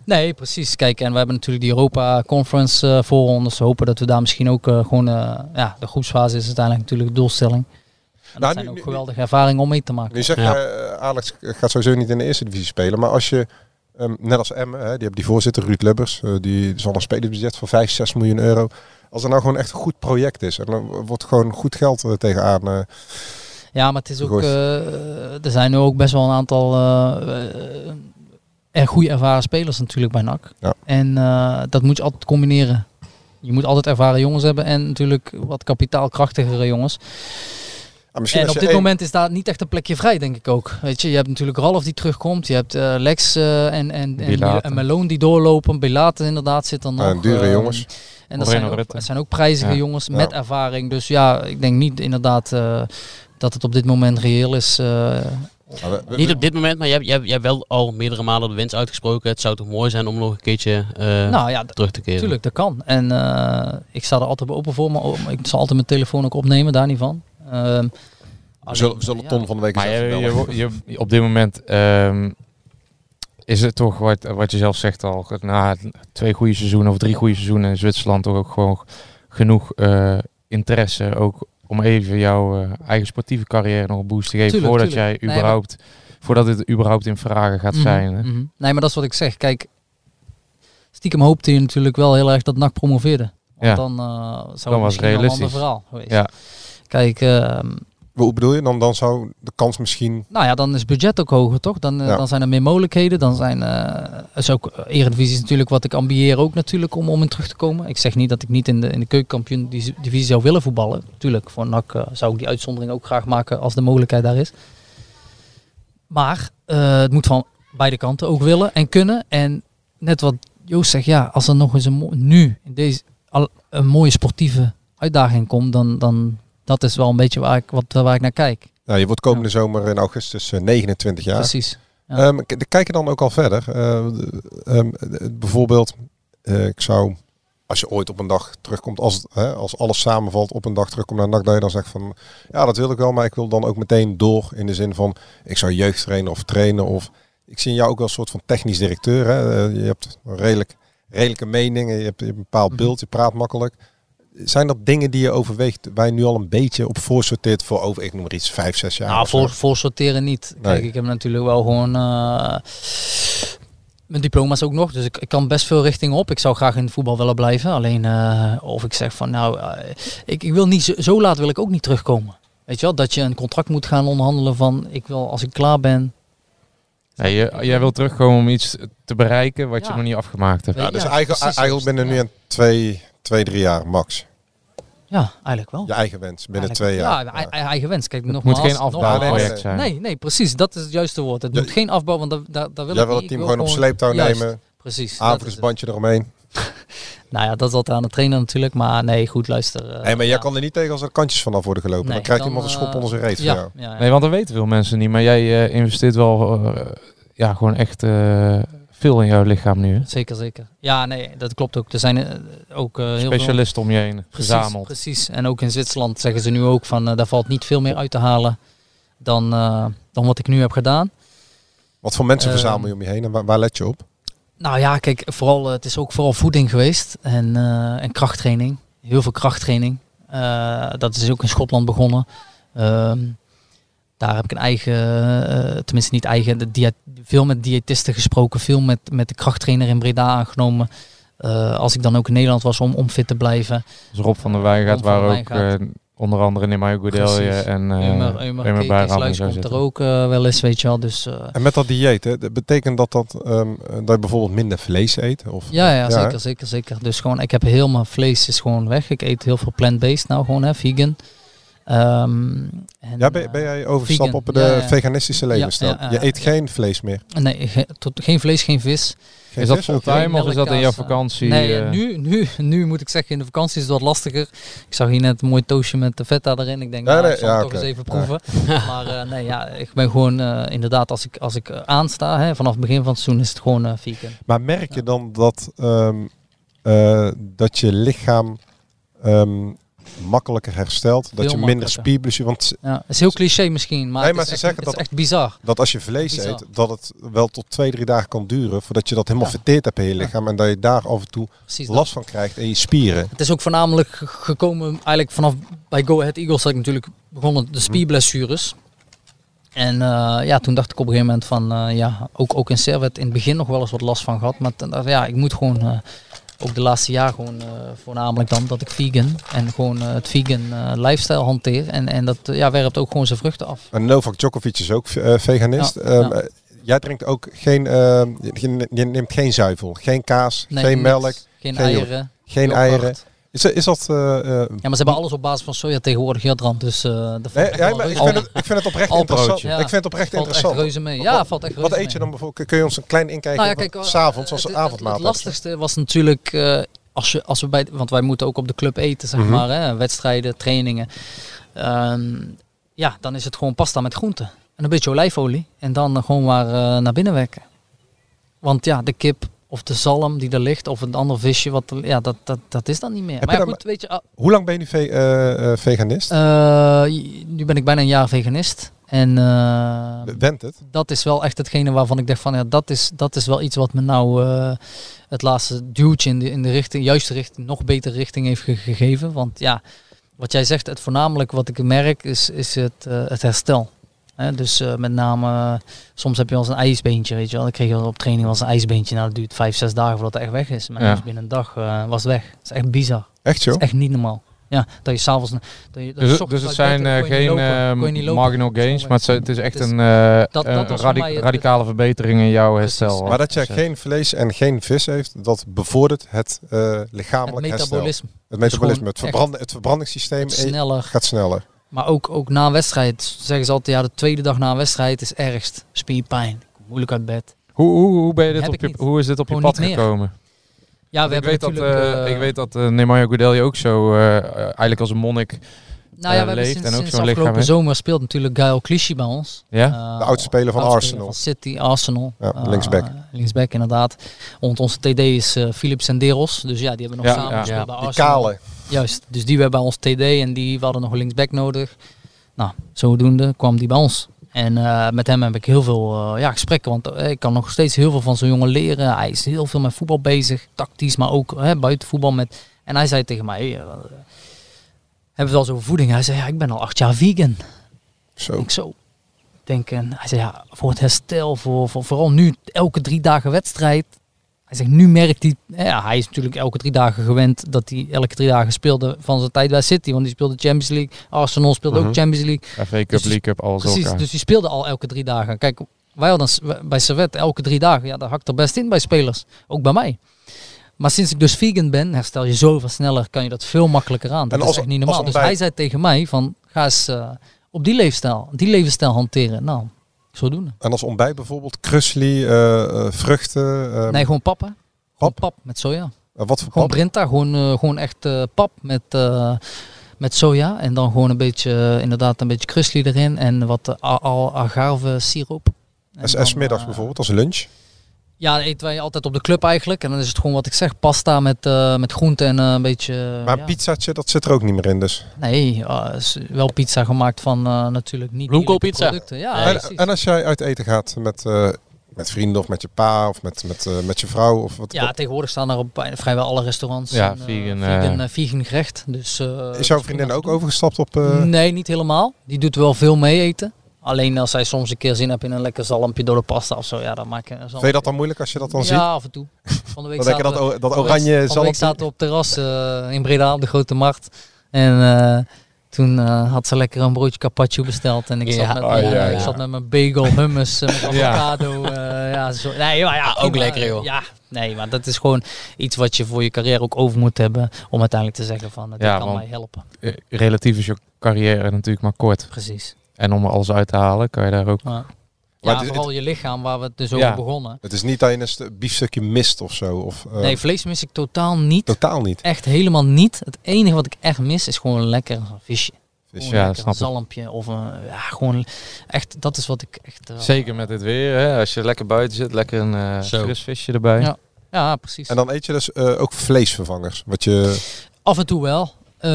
Speaker 9: Nee, precies. Kijk, en we hebben natuurlijk die Europa Conference eh voor ons. We hopen dat we daar misschien ook eh, gewoon... eh, ja, de groepsfase is uiteindelijk natuurlijk de doelstelling. En dat
Speaker 10: Nou,
Speaker 9: zijn
Speaker 10: nu-
Speaker 9: ook
Speaker 10: nu-
Speaker 9: geweldige ervaringen om mee te maken.
Speaker 10: Nu zeg
Speaker 7: Ja.
Speaker 10: je, Alex gaat sowieso niet in de eerste divisie spelen. Maar als je, ehm, net als Emmen, hè, die hebben die voorzitter Ruud Lubbers. die zal een spelersbudget van 5, 6 miljoen euro. Als er nou gewoon echt een goed project is. En dan wordt gewoon goed geld eh, tegenaan. eh,
Speaker 9: Ja, maar het is ook... Eh, er zijn nu ook best wel een aantal... er goede ervaren spelers natuurlijk bij NAC.
Speaker 10: Ja.
Speaker 9: En eh, dat moet je altijd combineren. Je moet altijd ervaren jongens hebben en natuurlijk wat kapitaalkrachtigere jongens.
Speaker 10: ah, misschien
Speaker 9: En op dit
Speaker 10: één-
Speaker 9: moment is daar niet echt een plekje vrij, denk ik ook. Weet je, je hebt natuurlijk Ralf die terugkomt. Je hebt eh, Lex eh, en, en, en, Malone die doorlopen. Belaten inderdaad zit er nog.
Speaker 10: en dure jongens.
Speaker 9: En dat zijn, ook, zijn ook prijzige
Speaker 8: Ja.
Speaker 9: jongens
Speaker 10: Ja.
Speaker 9: met ervaring. Dus ja, ik denk niet inderdaad eh, dat het op dit moment reëel is.
Speaker 10: We- we-
Speaker 7: Niet op dit moment, maar je hebt, je, hebt, wel al meerdere malen de winst uitgesproken. Het zou toch mooi zijn om nog een keertje eh,
Speaker 9: nou ja,
Speaker 7: terug te keren.
Speaker 9: Tuurlijk, dat kan. En eh, ik sta er altijd open voor, maar ik zal altijd mijn telefoon ook opnemen, daar niet van. Ehm,
Speaker 10: We zullen, we zullen
Speaker 9: ja.
Speaker 10: Ton van de week
Speaker 8: Maar je- je- op dit moment ehm, is het toch, wat, wat je zelf zegt al, na twee goede seizoenen of drie goede seizoenen in Zwitserland toch ook gewoon genoeg eh, interesse ook om even jouw eh, eigen sportieve carrière nog een boost te geven
Speaker 9: Tuurlijk,
Speaker 8: voordat
Speaker 9: tuurlijk.
Speaker 8: jij
Speaker 9: Nee, maar-
Speaker 8: überhaupt, voordat het überhaupt in vragen gaat
Speaker 9: Mhm,
Speaker 8: zijn. hè.
Speaker 9: mhm. Nee, maar dat is wat ik zeg. Kijk, stiekem hoopte je natuurlijk wel heel erg dat NAC promoveerde. Want
Speaker 8: Ja.
Speaker 9: dan eh, zou
Speaker 8: Dan
Speaker 9: het
Speaker 8: was
Speaker 9: een
Speaker 8: realistisch.
Speaker 9: ander verhaal geweest.
Speaker 8: Ja.
Speaker 9: Kijk, ehm,
Speaker 10: Hoe bedoel je? Dan, dan zou de kans misschien...
Speaker 9: nou ja, dan is het budget ook hoger, toch? Dan, eh,
Speaker 10: Ja.
Speaker 9: dan zijn er meer mogelijkheden. Dan zijn eh is ook eh, Eredivisie is natuurlijk wat ik ambieer ook natuurlijk om, om in terug te komen. Ik zeg niet dat ik niet in de, in de keukenkampioen divisie zou willen voetballen. Tuurlijk, voor NAC zou ik die uitzondering ook graag maken als de mogelijkheid daar is. Maar het moet van beide kanten ook willen en kunnen. En net wat Joost zegt, ja, als er nog eens een nu in deze al een mooie sportieve uitdaging komt, dan, dan dat is wel een beetje waar ik, wat, waar ik naar kijk.
Speaker 10: Nou, je wordt komende zomer in augustus eh, 29 jaar.
Speaker 9: Precies. Ja.
Speaker 10: Ehm, kijk je dan ook al verder? Eh, ehm, bijvoorbeeld, eh, ik zou, als je ooit op een dag terugkomt, als, hè, als alles samenvalt, op een dag terugkomt naar dat je dan zegt van, ja, dat wil ik wel, maar ik wil dan ook meteen door in de zin van, ik zou jeugdtrainer of trainen of, ik zie jou ook wel een soort van technisch directeur. Hè? Eh, je hebt een redelijk, redelijke meningen, je hebt, je hebt een bepaald
Speaker 9: Mhm.
Speaker 10: beeld, je praat makkelijk. Zijn dat dingen die je overweegt, waar je nu al een beetje op voorsorteert voor over, ik noem maar iets, vijf, zes jaar?
Speaker 9: Nou, voor, voor sorteren niet.
Speaker 10: Nee.
Speaker 9: Kijk, ik heb natuurlijk wel gewoon eh, mijn diploma's ook nog. Dus ik, ik kan best veel richtingen op. Ik zou graag in het voetbal willen blijven. Alleen eh, of ik zeg van nou, eh, ik, ik wil niet zo, zo laat wil ik ook niet terugkomen. Weet je wel, dat je een contract moet gaan onderhandelen van ik wil als ik klaar ben.
Speaker 8: Nee, je, jij wil terugkomen om iets te bereiken wat je nog niet afgemaakt hebt.
Speaker 10: Ja, dus
Speaker 9: Ja,
Speaker 10: eigenlijk, eigenlijk binnen nu een twee, twee, drie jaar max.
Speaker 9: Ja, eigenlijk wel.
Speaker 10: Je eigen wens binnen
Speaker 9: Eigenlijk-
Speaker 10: twee jaar.
Speaker 9: Ja, ei- eigen wens. Kijk,
Speaker 8: Het
Speaker 9: nogmaals,
Speaker 8: moet geen afbouwproject zijn.
Speaker 9: Nee, nee, precies. Dat is het juiste woord. Het
Speaker 10: Ja,
Speaker 9: moet geen afbouw, want daar, daar, daar wil
Speaker 10: Jij
Speaker 9: ik
Speaker 10: wil het team
Speaker 9: wil
Speaker 10: gewoon op sleeptouw
Speaker 9: Juist,
Speaker 10: nemen.
Speaker 9: Precies.
Speaker 10: Aanvullingsbandje eromheen.
Speaker 9: Nou ja, dat is altijd aan de trainer natuurlijk. Maar nee, goed, luister.
Speaker 10: Nee, maar jij
Speaker 9: ja.
Speaker 10: kan er niet tegen als er kantjes vanaf worden gelopen.
Speaker 9: Nee,
Speaker 10: dan krijgt
Speaker 9: dan,
Speaker 10: iemand een schop
Speaker 9: eh,
Speaker 10: onder zijn reet
Speaker 9: ja,
Speaker 10: voor jou.
Speaker 9: ja, ja.
Speaker 8: Nee, want dat weten veel mensen niet. Maar jij eh, investeert wel ja, gewoon echt eh, veel in jouw lichaam nu. Hè?
Speaker 9: Zeker, zeker. Ja, nee, dat klopt ook. Er zijn eh, ook eh, heel veel...
Speaker 8: Specialisten om je heen
Speaker 9: Precies,
Speaker 8: verzameld.
Speaker 9: precies. En ook in Zwitserland zeggen ze nu ook van, eh, daar valt niet veel meer uit te halen dan, eh, dan wat ik nu heb gedaan.
Speaker 10: Wat voor mensen verzamel je om je heen en waar, waar let je op?
Speaker 9: Nou ja, kijk, vooral, het is ook vooral voeding geweest en, eh, en krachttraining. Heel veel krachttraining. Eh, dat is ook in Schotland begonnen. Ehm, daar heb ik een eigen, eh, tenminste niet eigen, de dia- veel met diëtisten gesproken, veel met, met de krachttrainer in Breda aangenomen. Eh, als ik dan ook in Nederland was om, om fit te blijven.
Speaker 8: Dus Rob van der
Speaker 9: van der
Speaker 8: waar ook eh, onder andere Goudelje
Speaker 9: Precies.
Speaker 8: en uh,
Speaker 9: Eumer, Eumer Keesluis komt er ook uh, wel eens, weet je wel. Dus, uh,
Speaker 10: en met dat dieet, hè, dat betekent dat, dat, um, dat je bijvoorbeeld minder vlees eet? Of,
Speaker 9: ja, ja, ja, zeker, zeker, zeker. Dus gewoon, ik heb heel mijn vlees is gewoon weg. Ik eet heel veel plant-based nou gewoon, hè, vegan. Um,
Speaker 10: en, ja, ben, ben jij overstap op de ja, ja. veganistische levensstijl? Ja, je eet geen vlees meer?
Speaker 9: Nee, ge tot, geen vlees, geen vis.
Speaker 8: Geen is dat fulltime of is dat in jouw vakantie?
Speaker 9: Nee, uh... nu, nu, nu moet ik zeggen, in de vakantie is het wat lastiger. Ik zag hier net een mooi toastje met de feta erin. Ik denk, nou, nee, ik zal het toch okay. eens even proeven. maar uh, nee, ja, ik ben gewoon uh, inderdaad, als ik, als ik aansta, hè, vanaf het begin van het seizoen is het gewoon vegan.
Speaker 10: Maar merk je dan dat, um, dat je lichaam... Um, makkelijker herstelt. Dat je minder spierblessure... Want
Speaker 9: ja, het is heel cliché misschien, maar,
Speaker 10: nee, maar
Speaker 9: het, is
Speaker 10: ze
Speaker 9: echt,
Speaker 10: zeggen
Speaker 9: het
Speaker 10: dat,
Speaker 9: is echt bizar.
Speaker 10: Dat als je vlees eet, dat het wel tot twee, drie dagen kan duren... voordat je dat helemaal ja. verteerd hebt in je lichaam... Ja. en dat je daar af en toe Precies last dat. van krijgt in je spieren.
Speaker 9: Het is ook voornamelijk gekomen eigenlijk vanaf... bij Go Ahead Eagles dat ik natuurlijk begonnen de spierblessures... En uh, ja, toen dacht ik op een gegeven moment van... Uh, ja, ook, ook in Servet in het begin nog wel eens wat last van gehad. Maar ten, ja, ik moet gewoon... Uh, ook de laatste jaar gewoon uh, voornamelijk dan dat ik vegan en gewoon uh, het vegan uh, lifestyle hanteer. En, en dat ja, werpt ook gewoon zijn vruchten af.
Speaker 10: En Novak Djokovic is ook veganist. Ja, um, ja. Jij drinkt ook geen, je, je, neemt geen zuivel, geen kaas,
Speaker 9: nee,
Speaker 10: geen melk,
Speaker 9: geen eieren.
Speaker 10: Geen eieren. Is, is dat... Uh,
Speaker 9: ja, maar ze hebben alles op basis van soja tegenwoordig, Jadran. Dus uh, dat
Speaker 10: nee, ja, maar ik, vind het, ik vind het oprecht interessant. Ja. Ik vind het oprecht
Speaker 9: valt
Speaker 10: interessant.
Speaker 9: Echt reuze mee. Ja,
Speaker 10: wat,
Speaker 9: valt echt
Speaker 10: Wat eet je dan bijvoorbeeld? Kun je ons een klein inkijken nou ja, kijk, s'avonds als
Speaker 9: het,
Speaker 10: avondmaaltijd?
Speaker 9: Het, lastigste was natuurlijk... Uh, als, je, als we bij, want wij moeten ook op de club eten, zeg mm -hmm. maar, hè, wedstrijden, trainingen. Um, ja, dan is het gewoon pasta met groenten. En een beetje olijfolie. En dan gewoon maar naar binnen werken. Want ja, de kip of de zalm die er ligt, of een ander visje, wat ja, dat, dat, dat is dan niet meer.
Speaker 10: Heb
Speaker 9: maar ja, goed, weet je, ah,
Speaker 10: Hoe lang ben je nu ve- eh, eh, veganist?
Speaker 9: eh, nu ben ik bijna een jaar veganist. En
Speaker 10: het?
Speaker 9: dat is wel echt hetgene waarvan ik dacht van ja, dat is, dat is wel iets wat me nou het laatste duwtje in de, in de richting, juiste richting, nog betere richting heeft ge- gegeven. Want ja, wat jij zegt, het voornamelijk wat ik merk is, is het, het herstel. Hè, dus eh, met name, soms heb je wel eens een ijsbeentje, weet je wel. Ik kreeg wel op training wel eens een ijsbeentje. Nou, dat duurt vijf, zes dagen voordat het echt weg is. Maar
Speaker 8: Ja.
Speaker 9: dus binnen een dag eh, was het weg. Dat is echt bizar.
Speaker 10: Echt zo?
Speaker 9: Dat is echt niet normaal. Ja, dat je s'avonds... Dat je, dat je
Speaker 8: Dus, dus het zijn eh,
Speaker 9: je
Speaker 8: geen
Speaker 9: lopen, je
Speaker 8: marginal gains, maar het, is echt
Speaker 9: Dus
Speaker 8: een, eh,
Speaker 9: dat- dat
Speaker 8: een
Speaker 9: was voor
Speaker 8: radi-
Speaker 9: mij het-
Speaker 8: radicale verbetering in jouw herstel.
Speaker 10: Maar dat je geen vlees en geen vis heeft, dat bevordert het eh, lichamelijk
Speaker 9: Het
Speaker 10: herstel.
Speaker 9: metabolisme.
Speaker 10: Het metabolisme. Het, verbrand, het verbrandingssysteem
Speaker 9: Het sneller.
Speaker 10: gaat sneller.
Speaker 9: Maar ook, ook na een wedstrijd zeggen ze altijd, ja, de tweede dag na een wedstrijd is ergst. Spierpijn. Moeilijk uit bed.
Speaker 8: Hoe, hoe, hoe, ben je dit op je, hoe is dit op je pad gekomen?
Speaker 9: Ja, we
Speaker 8: ik,
Speaker 9: hebben
Speaker 8: weet dat, eh,
Speaker 9: eh,
Speaker 8: ik weet dat uh, Nemanja Goudelje ook zo eh, eh, eigenlijk als een monnik
Speaker 9: nou ja,
Speaker 8: eh,
Speaker 9: we hebben
Speaker 8: leeft
Speaker 9: sinds,
Speaker 8: en ook
Speaker 9: sinds
Speaker 8: zo'n lichaam
Speaker 9: afgelopen
Speaker 8: heeft.
Speaker 9: zomer speelt natuurlijk Gael Clichy bij ons.
Speaker 8: Ja?
Speaker 9: Eh,
Speaker 10: De oud-speler van
Speaker 9: oud-speler
Speaker 10: Arsenal.
Speaker 9: Van City, Arsenal.
Speaker 10: Ja,
Speaker 9: Eh,
Speaker 10: linksback.
Speaker 9: linksback, inderdaad. Want onze TD is eh Philips Senderos. Dus ja, die hebben nog
Speaker 8: Ja,
Speaker 9: samen
Speaker 8: ja.
Speaker 9: gespeeld
Speaker 8: Ja,
Speaker 9: bij
Speaker 10: Die
Speaker 9: Arsenal.
Speaker 10: kale.
Speaker 9: Juist, dus die hebben bij ons TD en die we hadden nog een linksback nodig. Nou, zodoende kwam die bij ons. En eh, met hem heb ik heel veel eh, ja, gesprekken, want eh, ik kan nog steeds heel veel van zo'n jongen leren. Hij is heel veel met voetbal bezig, tactisch, maar ook hè, buiten voetbal. Met... En hij zei tegen mij, eh, hebben we het eens over voeding? Hij zei, ja, ik ben al acht jaar vegan.
Speaker 10: Zo.
Speaker 9: Ik zo. Denk, en hij zei, ja, voor het herstel, voor, voor, vooral nu, elke drie dagen wedstrijd. Hij zegt, nu merkt hij, ja, hij is natuurlijk elke drie dagen gewend dat hij elke drie dagen speelde van zijn tijd bij City. Want die speelde Champions League, Arsenal speelde
Speaker 10: Mhm.
Speaker 9: ook Champions League.
Speaker 8: FA Cup,
Speaker 9: Dus
Speaker 8: League Cup, alles
Speaker 9: Precies,
Speaker 8: elkaar.
Speaker 9: dus die speelde al elke drie dagen. Kijk, wij hadden bij Servet elke drie dagen, ja, dat hakt er best in bij spelers. Ook bij mij. Maar sinds ik dus vegan ben, herstel je zoveel sneller, kan je dat veel makkelijker aan. Dat
Speaker 10: En als-
Speaker 9: is echt niet
Speaker 10: als
Speaker 9: normaal. Dus hij zei tegen mij van, ga eens eh, op die leefstijl, die levensstijl hanteren. Nou, zodoende.
Speaker 10: En als ontbijt bijvoorbeeld krusli, eh, eh, vruchten. eh,
Speaker 9: nee, gewoon pap hè. Gewoon
Speaker 10: pap?
Speaker 9: pap met soja.
Speaker 10: wat voor
Speaker 9: Gewoon
Speaker 10: pap?
Speaker 9: Brinta, gewoon, gewoon echt pap met, met soja. En dan gewoon een beetje, inderdaad een beetje krusli erin. En wat uh, al agave siroop. En dan,
Speaker 10: smiddags
Speaker 9: eh,
Speaker 10: bijvoorbeeld, als lunch.
Speaker 9: Ja, dat eten wij altijd op de club eigenlijk. En dan is het gewoon wat ik zeg, pasta met, eh met groenten en eh, een beetje...
Speaker 10: Maar
Speaker 9: ja.
Speaker 10: pizzaatje, dat zit er ook niet meer in dus.
Speaker 9: Nee, eh, is wel pizza gemaakt van eh, natuurlijk niet
Speaker 7: Bloemkoolpizza.
Speaker 9: dierlijke producten. Ja,
Speaker 10: en,
Speaker 9: precies.
Speaker 10: en als jij uit eten gaat met, eh, met vrienden of met je pa of met, met, eh, met je vrouw of wat.
Speaker 9: ja, tegenwoordig staan er op bijna vrijwel alle restaurants
Speaker 8: Ja,
Speaker 9: een, eh,
Speaker 8: vegan,
Speaker 9: vegan,
Speaker 8: eh,
Speaker 9: eh, vegan gerecht. Dus, eh,
Speaker 10: is jouw vriendin ook overgestapt op... eh,
Speaker 9: Nee, niet helemaal. Die doet wel veel mee eten. Alleen als zij soms een keer zin heeft in een lekker zalmpje door de pasta of zo, ja, dan maak ik een
Speaker 10: Vind je dat dan moeilijk als je dat dan
Speaker 9: ja,
Speaker 10: ziet?
Speaker 9: af en toe. Van de week
Speaker 10: Dan je dat, dat oranje
Speaker 9: Van
Speaker 10: zalmpje...
Speaker 9: zaten we op het terras eh, in Breda op de Grote Markt. En eh, toen eh, had ze lekker een broodje carpaccio besteld. En ik,
Speaker 7: Ja.
Speaker 9: zat, met,
Speaker 8: Oh,
Speaker 9: mijn-
Speaker 8: ja,
Speaker 9: ik
Speaker 8: ja.
Speaker 9: zat met mijn bagel, hummus, met
Speaker 8: Ja.
Speaker 9: avocado. eh, ja, zo. Nee, maar ja,
Speaker 7: Ah, ook lekker, joh.
Speaker 9: Ja, nee, maar dat is gewoon iets wat je voor je carrière ook over moet hebben. Om uiteindelijk te zeggen van, dit
Speaker 8: Ja,
Speaker 9: kan
Speaker 8: want-
Speaker 9: mij helpen.
Speaker 8: Relatief is je carrière natuurlijk maar kort.
Speaker 9: Precies.
Speaker 8: En om er alles uit te halen, kan je daar ook...
Speaker 9: Ja,
Speaker 10: Maar
Speaker 9: ja
Speaker 10: het-
Speaker 9: vooral je lichaam waar we het dus
Speaker 8: Ja.
Speaker 9: over begonnen.
Speaker 10: Het is niet dat je een st- biefstukje mist of zo. Of, eh,
Speaker 9: Nee, vlees mis ik totaal niet.
Speaker 10: Totaal niet.
Speaker 9: Echt helemaal niet. Het enige wat ik echt mis is gewoon lekker een visje.
Speaker 10: Vis,
Speaker 9: Gewoon
Speaker 8: ja,
Speaker 9: lekker
Speaker 8: snap
Speaker 9: een
Speaker 8: ik.
Speaker 9: zalmpje of een, ja, gewoon echt, dat is wat ik echt... eh,
Speaker 8: Zeker met dit weer, hè? als je lekker buiten zit, lekker een eh,
Speaker 7: Zo.
Speaker 8: fris visje erbij.
Speaker 9: Ja. Ja, precies.
Speaker 10: En dan eet je dus eh, ook vleesvervangers. Wat je...
Speaker 9: Af en toe wel. Eh,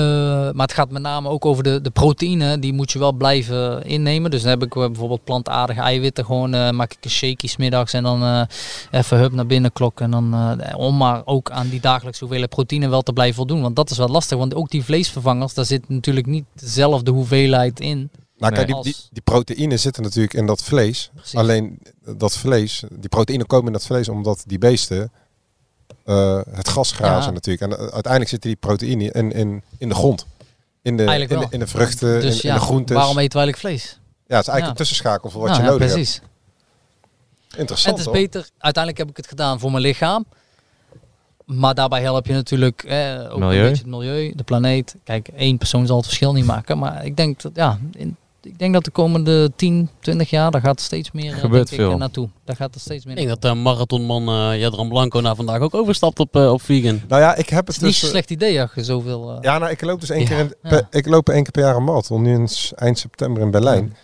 Speaker 9: maar het gaat met name ook over de, de proteïne. Die moet je wel blijven innemen. Dus dan heb ik eh, bijvoorbeeld plantaardige eiwitten. Gewoon eh, maak ik een shaky smiddags. En dan even hup naar binnen klokken. En dan, om maar ook aan die dagelijkse hoeveelheid proteïne wel te blijven voldoen. Want dat is wel lastig. Want ook die vleesvervangers, daar zit natuurlijk niet dezelfde hoeveelheid in.
Speaker 10: Nou, kijk, die, die, die proteïne zitten natuurlijk in dat vlees.
Speaker 9: Precies.
Speaker 10: Alleen dat vlees, die proteïne komen in dat vlees omdat die beesten eh, het gas grazen
Speaker 9: Ja.
Speaker 10: natuurlijk. En eh, uiteindelijk zitten die proteïne in, in, in de grond. In de, in de, in de vruchten,
Speaker 9: Dus
Speaker 10: in,
Speaker 9: ja,
Speaker 10: in de groentes.
Speaker 9: waarom eten we eigenlijk vlees?
Speaker 10: Ja, het is eigenlijk
Speaker 9: Ja.
Speaker 10: een tussenschakel voor wat
Speaker 9: Nou
Speaker 10: je
Speaker 9: ja,
Speaker 10: nodig
Speaker 9: precies.
Speaker 10: hebt.
Speaker 9: En
Speaker 10: Interessant
Speaker 9: het is
Speaker 10: hoor.
Speaker 9: beter, uiteindelijk heb ik het gedaan voor mijn lichaam. Maar daarbij help je natuurlijk eh, ook
Speaker 8: Milieu.
Speaker 9: een beetje het milieu, de planeet. Kijk, één persoon zal het verschil niet maken. Maar ik denk dat, ja, in, ik denk dat de komende 10, 20 jaar, daar gaat steeds meer eh,
Speaker 8: Gebeurt
Speaker 9: denk
Speaker 8: veel.
Speaker 9: eh, naartoe. Daar gaat er steeds meer
Speaker 7: Ik denk dat de marathonman eh Jadran Blanco na vandaag ook overstapt op, eh, op vegan.
Speaker 10: Nou ja, ik heb
Speaker 9: Het
Speaker 10: het
Speaker 9: is niet
Speaker 10: dus...
Speaker 9: zo'n
Speaker 10: eh,
Speaker 9: slecht idee als je zoveel... eh,
Speaker 10: Ja, nou, ik loop dus één
Speaker 7: Ja.
Speaker 10: keer in,
Speaker 9: Ja.
Speaker 10: per- ik loop één keer per jaar een marathon. Nu in s- eind september in Berlijn.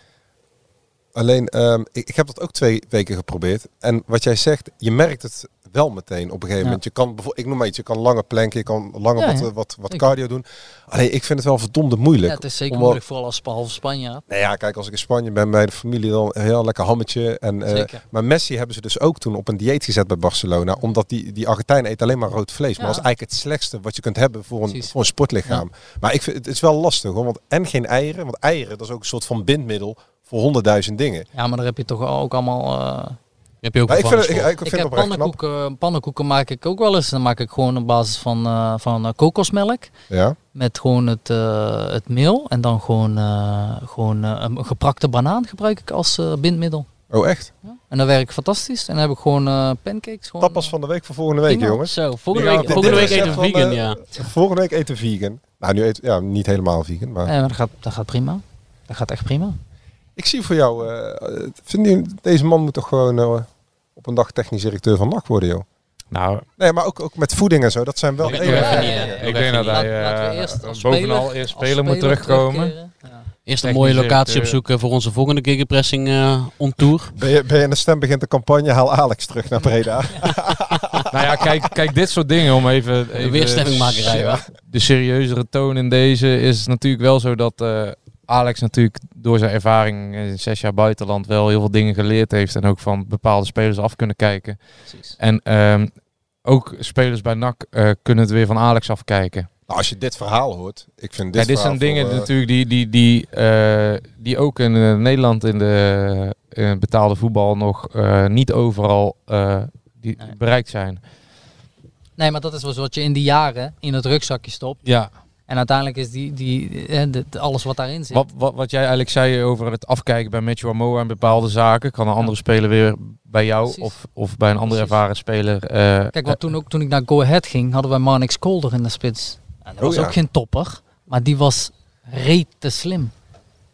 Speaker 10: Alleen, ehm, ik, ik heb dat ook twee weken geprobeerd. En wat jij zegt, je merkt het wel meteen op een gegeven
Speaker 9: Ja.
Speaker 10: moment. Je kan, bijvo- ik noem maar iets, je kan langer planken, je kan langer
Speaker 9: Ja,
Speaker 10: wat,
Speaker 9: ja.
Speaker 10: eh, wat, wat cardio doen. Alleen ik vind het wel verdomde moeilijk.
Speaker 9: Het is zeker
Speaker 10: Om-
Speaker 9: moeilijk, vooral als behalve Spanjaard.
Speaker 10: Nou ja, kijk, als ik in Spanje ben bij de familie, dan een heel lekker hammetje. En,
Speaker 9: Zeker.
Speaker 10: maar Messi hebben ze dus ook toen op een dieet gezet bij Barcelona. Omdat die, die Argentijn eet alleen maar rood vlees. Maar dat is eigenlijk het slechtste wat je kunt hebben voor een,
Speaker 9: Precies.
Speaker 10: voor een sportlichaam. Maar ik vind, het is wel lastig hoor. Want en geen eieren. Want eieren, dat is ook een soort van bindmiddel voor honderdduizend dingen.
Speaker 9: Ja, maar daar heb je toch ook allemaal... eh,
Speaker 7: Heb je ook
Speaker 10: ik vind, het- ik, vind
Speaker 9: ik heb pannenkoeken, pannenkoeken maak ik ook wel eens. Dan maak ik gewoon op basis van, eh, van eh, kokosmelk.
Speaker 10: Ja.
Speaker 9: Met gewoon het, eh, het meel. En dan gewoon, gewoon een geprakte banaan gebruik ik als bindmiddel.
Speaker 10: Oh echt?
Speaker 9: En dat werkt fantastisch. En dan heb ik gewoon pancakes. Gewoon,
Speaker 10: Tapas van de week voor volgende week
Speaker 9: Prima.
Speaker 10: jongens.
Speaker 7: Zo, volgende
Speaker 10: Ja,
Speaker 7: week, volgende week eten we vegan, ja.
Speaker 10: Volgende week eten vegan. Nou, nu eten ja, niet helemaal vegan, maar...
Speaker 9: Ja, maar dat gaat, dat gaat prima. Dat gaat echt prima.
Speaker 10: Ik zie voor jou, eh vind je, deze man moet toch gewoon eh, op een dag technisch directeur van NAC worden, joh.
Speaker 8: Nou,
Speaker 10: Nee, maar ook, ook met voeding en zo, dat zijn wel...
Speaker 7: Ik
Speaker 10: hele-
Speaker 7: doe even
Speaker 10: Ja,
Speaker 8: ik denk dat hij
Speaker 9: Laat- laten we
Speaker 8: eh,
Speaker 9: eerst als
Speaker 8: bovenal eerst
Speaker 9: als
Speaker 8: speler moet terugkomen.
Speaker 7: Eerst een mooie locatie opzoeken voor onze volgende Gigapressing eh on tour.
Speaker 10: Ben je, ben je in de stem begint de campagne, haal Alex terug naar Breda.
Speaker 8: nou ja, kijk, kijk, dit soort dingen om even... even
Speaker 7: weerstemmingmakerij,
Speaker 8: ja,
Speaker 7: hoor.
Speaker 8: De serieuzere toon in deze is natuurlijk wel zo dat eh, Alex natuurlijk door zijn ervaring in zes jaar buitenland wel heel veel dingen geleerd heeft. En ook van bepaalde spelers af kunnen kijken.
Speaker 9: Precies.
Speaker 8: En ehm, ook spelers bij NAC eh, kunnen het weer van Alex afkijken.
Speaker 10: Nou, als je dit verhaal hoort, ik vind
Speaker 8: Ja,
Speaker 10: dit
Speaker 8: dit zijn dingen
Speaker 10: voor, eh,
Speaker 8: natuurlijk die, die, die, eh, die ook in Nederland in de eh, betaalde voetbal nog eh, niet overal eh, die
Speaker 9: Nee.
Speaker 8: bereikt zijn.
Speaker 9: Nee, maar dat is wel wat je in die jaren in het rugzakje stopt.
Speaker 8: Ja,
Speaker 9: En uiteindelijk is die, die, eh, de- alles wat daarin zit.
Speaker 8: wat, wat, wat jij eigenlijk zei over het afkijken bij Matthew Amoa en bepaalde zaken, kan een andere speler weer bij jou
Speaker 9: Precies.
Speaker 8: of, of bij een andere
Speaker 9: Precies.
Speaker 8: ervaren speler. eh,
Speaker 9: Kijk, want toen, ook, toen ik naar Go Ahead ging, hadden wij Marnix Kolder in de spits. En dat
Speaker 10: Oh
Speaker 9: was
Speaker 10: ja.
Speaker 9: ook geen topper, maar die was reet te slim.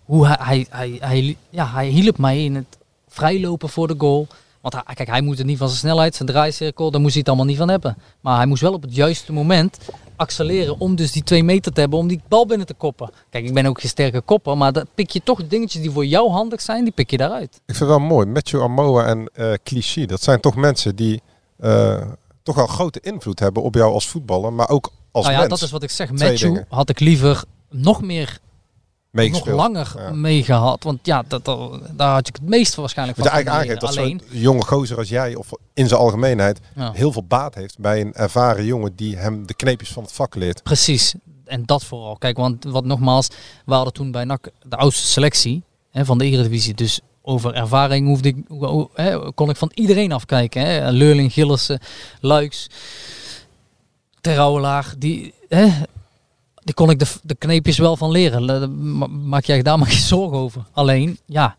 Speaker 9: Hoe hij, hij, hij, hij, ja, hij hielp mij in het vrijlopen voor de goal. Want hij, kijk, hij moet het niet van zijn snelheid, zijn draaicirkel, daar moest hij het allemaal niet van hebben. Maar hij moest wel op het juiste moment accelereren om dus die twee meter te hebben om die bal binnen te koppen. Kijk, ik ben ook geen sterke kopper, maar dat pik je toch dingetjes die voor jou handig zijn, die pik je daaruit.
Speaker 10: Ik vind het wel mooi, Matthew Amoa en eh Clichy, dat zijn toch mensen die eh, toch wel grote invloed hebben op jou als voetballer, maar ook als
Speaker 9: nou ja,
Speaker 10: mens.
Speaker 9: dat is wat ik zeg.
Speaker 10: Twee
Speaker 9: Matthew
Speaker 10: dingen.
Speaker 9: had ik liever nog meer nog langer
Speaker 10: Ja.
Speaker 9: meegehad. Want ja, dat, dat- daar had ik het meest waarschijnlijk
Speaker 10: Wat
Speaker 9: van
Speaker 10: je eigenlijk aangeeft dat zo'n jonge gozer als jij, of in zijn algemeenheid,
Speaker 9: Ja.
Speaker 10: heel veel baat heeft bij een ervaren jongen die hem de kneepjes van het vak leert.
Speaker 9: Precies. En dat vooral. Kijk, want wat nogmaals, we hadden toen bij NAC de oudste selectie hè, van de Eredivisie. Dus over ervaring hoefde ik, hè, kon ik van iedereen afkijken. Hè. Leurling, Gillissen, Luiks, Terouwelaar. Die, hè, die kon ik de, de kneepjes wel van leren. Le- ma- Maak jij daar maar geen zorgen over. Alleen, ja,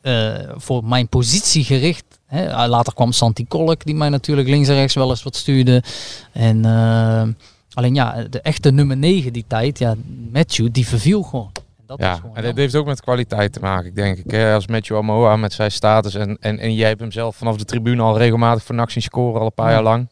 Speaker 9: eh, voor mijn positie gericht. Hè, later kwam Santi Kolk, die mij natuurlijk links en rechts wel eens wat stuurde. En eh, alleen ja, de echte nummer 9 die tijd, ja, Matthew, die verviel gewoon. En dat
Speaker 8: Ja,
Speaker 9: gewoon
Speaker 8: en dat heeft ook met kwaliteit te maken, denk ik. Hè. Als Matthew Amoa met zijn status en, en, en jij hebt hem zelf vanaf de tribune al regelmatig voor NAC zien scoren, al een paar
Speaker 9: Ja.
Speaker 8: jaar lang.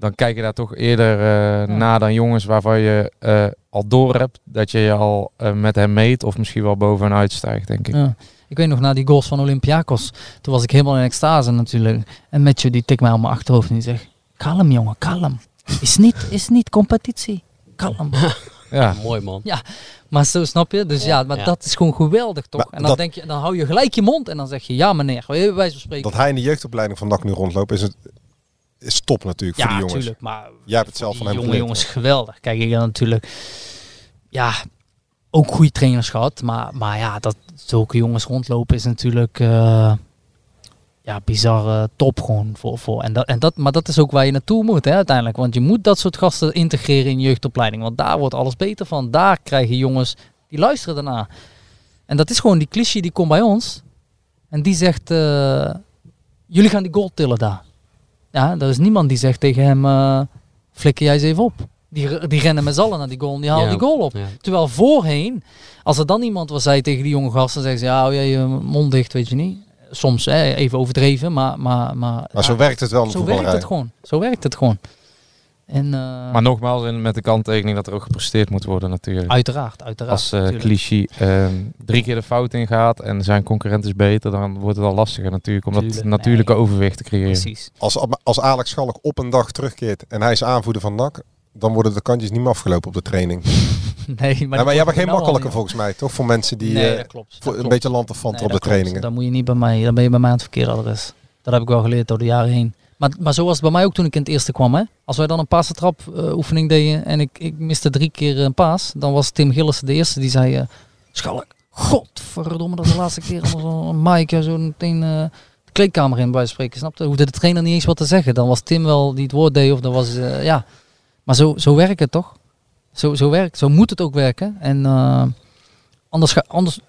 Speaker 8: Dan kijk je daar toch eerder eh,
Speaker 9: Ja.
Speaker 8: na dan jongens waarvan je eh, al door hebt dat je je al eh, met hem meet of misschien wel bovenuit stijgt, denk ik.
Speaker 9: Ja. Ik weet nog, na die goals van Olympiakos, toen was ik helemaal in extase natuurlijk. En Matthew die tikt mij op mijn achterhoofd en die zegt, kalm jongen, kalm. Is niet, is niet competitie. Kalm.
Speaker 8: Ja,
Speaker 7: Mooi man.
Speaker 9: Maar zo snap je? Dus ja, maar
Speaker 7: Ja.
Speaker 9: dat is gewoon geweldig toch?
Speaker 10: Maar
Speaker 9: en dan
Speaker 10: dat-
Speaker 9: denk je, dan hou je gelijk je mond en dan zeg je ja meneer, van spreken.
Speaker 10: Dat hij in de jeugdopleiding van NAC nu rondloopt, is, het, is top natuurlijk voor
Speaker 9: ja,
Speaker 10: die jongens.
Speaker 9: natuurlijk. Maar
Speaker 10: Jij hebt het zelf van hem
Speaker 9: jonge
Speaker 10: geleerd,
Speaker 9: jongens geweldig. Kijk, ik heb natuurlijk ja, ook goede trainers gehad. Maar, maar ja, dat zulke jongens rondlopen is natuurlijk eh, ja, bizarre top gewoon. Voor, voor. En dat, en dat, maar dat is ook waar je naartoe moet hè, uiteindelijk. Want je moet dat soort gasten integreren in je jeugdopleiding. Want daar wordt alles beter van. Daar krijgen jongens, die luisteren daarna. En dat is gewoon die cliché die komt bij ons. En die zegt, eh, jullie gaan die goal tillen daar. Ja, er is niemand die zegt tegen hem, eh flikker jij eens even op. Die, die rennen met z'n allen naar die goal en die halen
Speaker 7: Ja.
Speaker 9: die goal op.
Speaker 7: Ja.
Speaker 9: Terwijl voorheen, als er dan iemand was zei tegen die jonge gasten, zeggen ze, ja, hou jij je mond dicht, weet je niet. Soms hè, even overdreven, maar... Maar, maar,
Speaker 10: Maar zo
Speaker 9: ja,
Speaker 10: werkt het wel
Speaker 9: zo werkt het gewoon. Zo werkt het gewoon. En, eh,
Speaker 8: Maar nogmaals, in- met de kanttekening dat er ook gepresteerd moet worden natuurlijk.
Speaker 9: Uiteraard, uiteraard.
Speaker 8: Als eh
Speaker 9: tuurlijk.
Speaker 8: Clichy ehm, drie keer de fout ingaat en zijn concurrent is beter, dan wordt het al lastiger natuurlijk om dat
Speaker 9: Tuurlijk,
Speaker 8: natuurlijke
Speaker 9: nee.
Speaker 8: overwicht te creëren.
Speaker 9: Precies.
Speaker 10: Als, als Alex Schalk op een dag terugkeert en hij is aanvoerder van NAC, dan worden de kantjes niet meer afgelopen op de training.
Speaker 9: Nee, maar,
Speaker 10: Ja, maar jij bent geen
Speaker 9: nou al
Speaker 10: makkelijke volgens mij, toch? Voor mensen die
Speaker 9: Nee,
Speaker 10: eh,
Speaker 9: dat klopt.
Speaker 10: voor
Speaker 9: Dat
Speaker 10: een beetje land of van
Speaker 9: Nee,
Speaker 10: op de
Speaker 9: klopt.
Speaker 10: trainingen.
Speaker 9: Dan moet je niet bij mij, dan ben je bij mij aan het verkeerde adres. Dat heb ik wel geleerd door de jaren heen. Maar, maar zo was het bij mij ook toen ik in het eerste kwam. Hè? Als wij dan een paasentrap eh oefening deden en ik, ik miste drie keer een paas, dan was Tim Gillissen de eerste die zei, eh Schalk, godverdomme, dat is de laatste keer. Een Mike zo meteen eh, de kleedkamer in bij spreken. Snapte? Hoefde de trainer niet eens wat te zeggen. Dan was Tim wel die het woord deed of dan was, ja. Maar zo, zo werkt het toch? Zo, zo werkt, zo moet het ook werken. En anders, ga, anders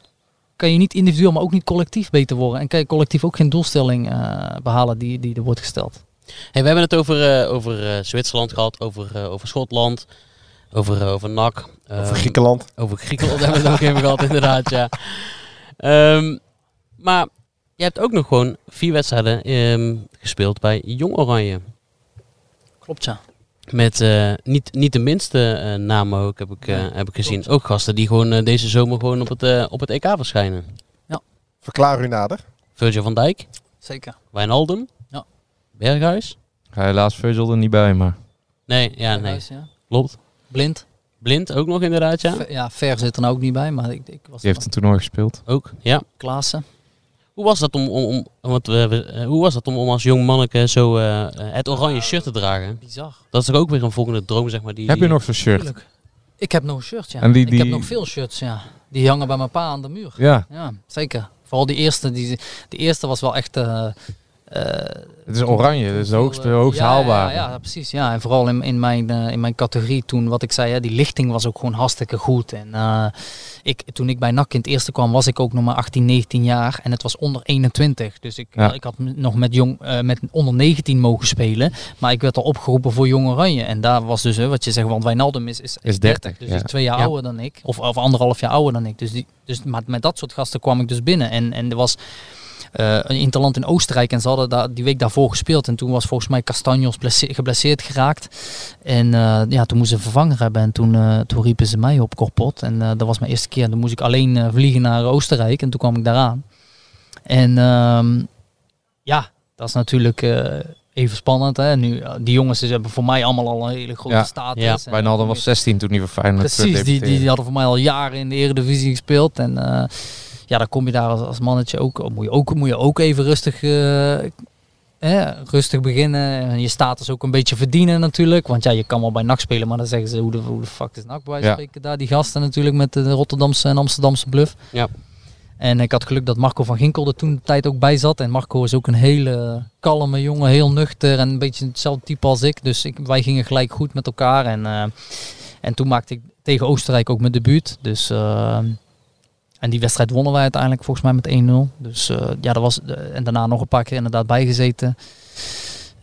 Speaker 9: kan je niet individueel, maar ook niet collectief beter worden. En kan je collectief ook geen doelstelling eh, behalen die, die er wordt gesteld.
Speaker 7: Hey, we hebben het over, eh, over eh, Zwitserland gehad, over, eh, over Schotland, over, over NAC.
Speaker 10: Over Griekenland.
Speaker 7: Over Griekenland hebben we het ook even gehad, inderdaad, ja. Ehm, maar je hebt ook nog gewoon vier wedstrijden ehm, gespeeld bij Jong Oranje.
Speaker 9: Klopt, ja.
Speaker 7: Met eh, niet, niet de minste eh, namen ook, heb ik, eh, heb ik gezien. Ook gasten die gewoon deze zomer gewoon op het, op het EK verschijnen.
Speaker 10: Verklaar u nader.
Speaker 7: Virgil van Dijk,
Speaker 9: Zeker.
Speaker 7: Wijnaldum,
Speaker 9: Ja.
Speaker 7: Berghuis.
Speaker 8: Ga helaas Virgil er niet bij, maar...
Speaker 7: Nee, ja, nee.
Speaker 9: Berghuis, ja.
Speaker 7: Klopt.
Speaker 9: Blind.
Speaker 7: Blind ook nog inderdaad, ja.
Speaker 9: Ver- Ja, Ver zit er nou ook niet bij, maar ik, ik was
Speaker 8: Die heeft een toernooi gespeeld.
Speaker 7: Ook, ja.
Speaker 9: Klaassen.
Speaker 7: Hoe was dat om, om, om, want, we- we- eh, hoe was dat om, om als jong manneke zo eh, eh, het oranje shirt te dragen?
Speaker 9: Bizar.
Speaker 7: Dat is toch ook weer een volgende droom, zeg maar. Die,
Speaker 8: Heb je
Speaker 7: die-
Speaker 8: nog zo'n shirt?
Speaker 9: Tuurlijk. Ik heb nog een shirt, ja.
Speaker 8: En die-
Speaker 9: Ik heb
Speaker 8: die-
Speaker 9: nog veel shirts, ja. Die hangen bij mijn pa aan de muur.
Speaker 8: Ja.
Speaker 9: Ja, zeker. Vooral die eerste. Die, die eerste was wel echt...
Speaker 8: Het is oranje, is de hoogste,
Speaker 9: eh,
Speaker 8: hoogste
Speaker 9: ja. Ja, ja, precies. Ja. En vooral in, in, mijn, eh, in mijn categorie toen, wat ik zei, hè, die lichting was ook gewoon hartstikke goed. En eh, ik, toen ik bij NAC in het eerste kwam, was ik ook nog maar 18, 19 jaar. En het was onder 21. Dus ik,
Speaker 8: Ja.
Speaker 9: ik had nog met, jong, eh, met onder 19 mogen spelen. Maar ik werd al opgeroepen voor Jong Oranje. En daar was dus, hè, wat je zegt, want Wijnaldum is, is,
Speaker 8: Is 30,
Speaker 9: Dus
Speaker 8: ja.
Speaker 9: is twee jaar
Speaker 7: Ja.
Speaker 9: ouder dan ik. Of, of anderhalf jaar ouder dan ik. Dus die, dus, maar met dat soort gasten kwam ik dus binnen. En, en er was eh, een interland in Oostenrijk en ze hadden daar, die week daarvoor gespeeld. En toen was volgens mij Castanjos blesse- geblesseerd geraakt. En eh, ja, toen moesten ze een vervanger hebben. En toen, eh, toen riepen ze mij op korpot. En eh, dat was mijn eerste keer. En toen moest ik alleen eh, vliegen naar Oostenrijk. En toen kwam ik daaraan. En ehm, ja, dat is natuurlijk eh, even spannend. Hè? Nu, eh, die jongens dus hebben voor mij allemaal al een hele grote
Speaker 8: Ja.
Speaker 9: status.
Speaker 7: Ja.
Speaker 9: En,
Speaker 8: Wijnaldum
Speaker 9: eh,
Speaker 8: was 16 toen hij voor Feyenoord eh,
Speaker 9: Precies, die, die, die hadden voor mij al jaren in de Eredivisie gespeeld. En eh, ja, dan kom je daar als, als mannetje ook, moet je ook, moet je ook even rustig, eh, rustig beginnen. En je status ook een beetje verdienen natuurlijk. Want ja, je kan wel bij NAC spelen, maar dan zeggen ze hoe de, hoe de fuck is NAC bij
Speaker 8: Ja.
Speaker 9: spreken daar. Die gasten natuurlijk met de Rotterdamse en Amsterdamse bluff.
Speaker 7: Ja.
Speaker 9: En ik had geluk dat Marco van Ginkel er toen de tijd ook bij zat. En Marco is ook een hele kalme jongen, heel nuchter en een beetje hetzelfde type als ik. Dus ik, wij gingen gelijk goed met elkaar. En, eh, en toen maakte ik tegen Oostenrijk ook mijn debuut. Dus, eh, en die wedstrijd wonnen wij uiteindelijk volgens mij met 1-0. Dus eh, ja, dat was, en daarna nog een paar keer inderdaad bijgezeten.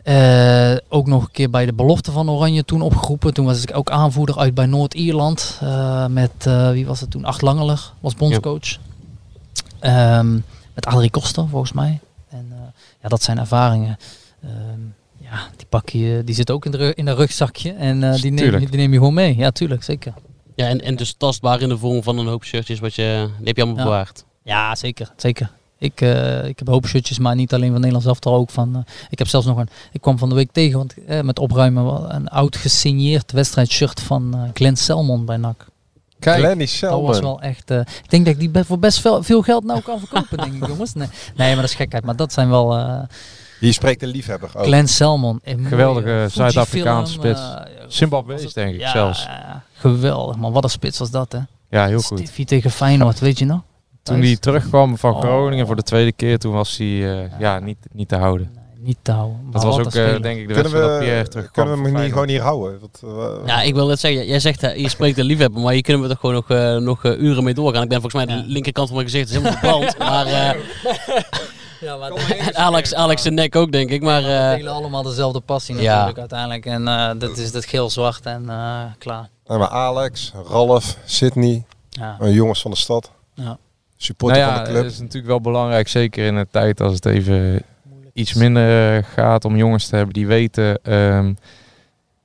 Speaker 9: Eh, ook nog een keer bij de belofte van Oranje toen opgeroepen. Toen was ik ook aanvoerder uit bij Noord-Ierland. eh, met, eh, wie was het toen? Acht Langeler was bondscoach. Ehm, met Adrie Koster volgens mij. En eh, ja, dat zijn ervaringen. Ehm, ja, die pak je, die zit ook in de, in een rugzakje. En eh, die, neem, die neem je gewoon mee. Ja, tuurlijk, zeker.
Speaker 7: Ja, en, en dus tastbaar in de vorm van een hoop shirtjes, wat je, die heb je allemaal
Speaker 9: Ja.
Speaker 7: bewaard.
Speaker 9: Ja, zeker. zeker. Ik, eh, ik heb een hoop shirtjes, maar niet alleen van Nederlands elftal ook van. eh, ik heb zelfs nog een. Ik kwam van de week tegen, want eh, met opruimen wel een oud gesigneerd wedstrijdshirt van eh Glenn Selmon bij NAC.
Speaker 8: Kijk,
Speaker 9: Dat
Speaker 10: Selman.
Speaker 9: was wel echt. eh, ik denk dat ik die be- voor best veel, veel geld nou kan verkopen, denk ik, jongens. Nee, nee, maar dat is gekheid. Maar dat zijn wel. eh
Speaker 10: Hier spreekt een liefhebber over.
Speaker 9: Glenn Selmon.
Speaker 8: Geweldige Zuid-Afrikaanse spits. Zimbabwees,
Speaker 9: was het-
Speaker 8: denk ik
Speaker 9: ja,
Speaker 8: zelfs.
Speaker 9: geweldig, man. Wat een spits was dat, hè?
Speaker 8: Ja, heel goed.
Speaker 9: Stiffy tegen Feyenoord, weet je nog?
Speaker 8: Toen hij terugkwam van
Speaker 9: Oh.
Speaker 8: Groningen voor de tweede keer, toen was hij eh, ja, niet, niet te houden.
Speaker 9: Niet te houden. Maar
Speaker 8: Dat was ook eh, denk ik de
Speaker 10: Kunnen
Speaker 8: wedstrijd dat Pierre
Speaker 10: we,
Speaker 8: terugkwam.
Speaker 10: kunnen we hem niet gewoon hier houden? Want, eh,
Speaker 7: Ja, ik wil net zeggen, jij zegt, je spreekt een liefhebber, maar hier kunnen we toch gewoon nog, eh, nog uren mee doorgaan. Ik ben volgens mij
Speaker 9: Ja.
Speaker 7: de linkerkant van mijn gezicht is helemaal verbrand. maar eh,
Speaker 9: Ja, maar
Speaker 7: en Alex, Alex de nek ook, denk ik. Maar
Speaker 9: we
Speaker 7: eh,
Speaker 9: delen allemaal dezelfde passie
Speaker 7: Ja.
Speaker 9: natuurlijk uiteindelijk. En eh, dat is het geel-zwart en eh, klaar.
Speaker 10: maar Alex, Ralf, Sydney,
Speaker 9: Ja.
Speaker 10: jongens van de stad.
Speaker 9: Ja.
Speaker 10: Supporter
Speaker 8: Nou ja,
Speaker 10: van de club.
Speaker 8: het is natuurlijk wel belangrijk, zeker in een tijd als het even iets minder gaat om jongens te hebben die weten ehm,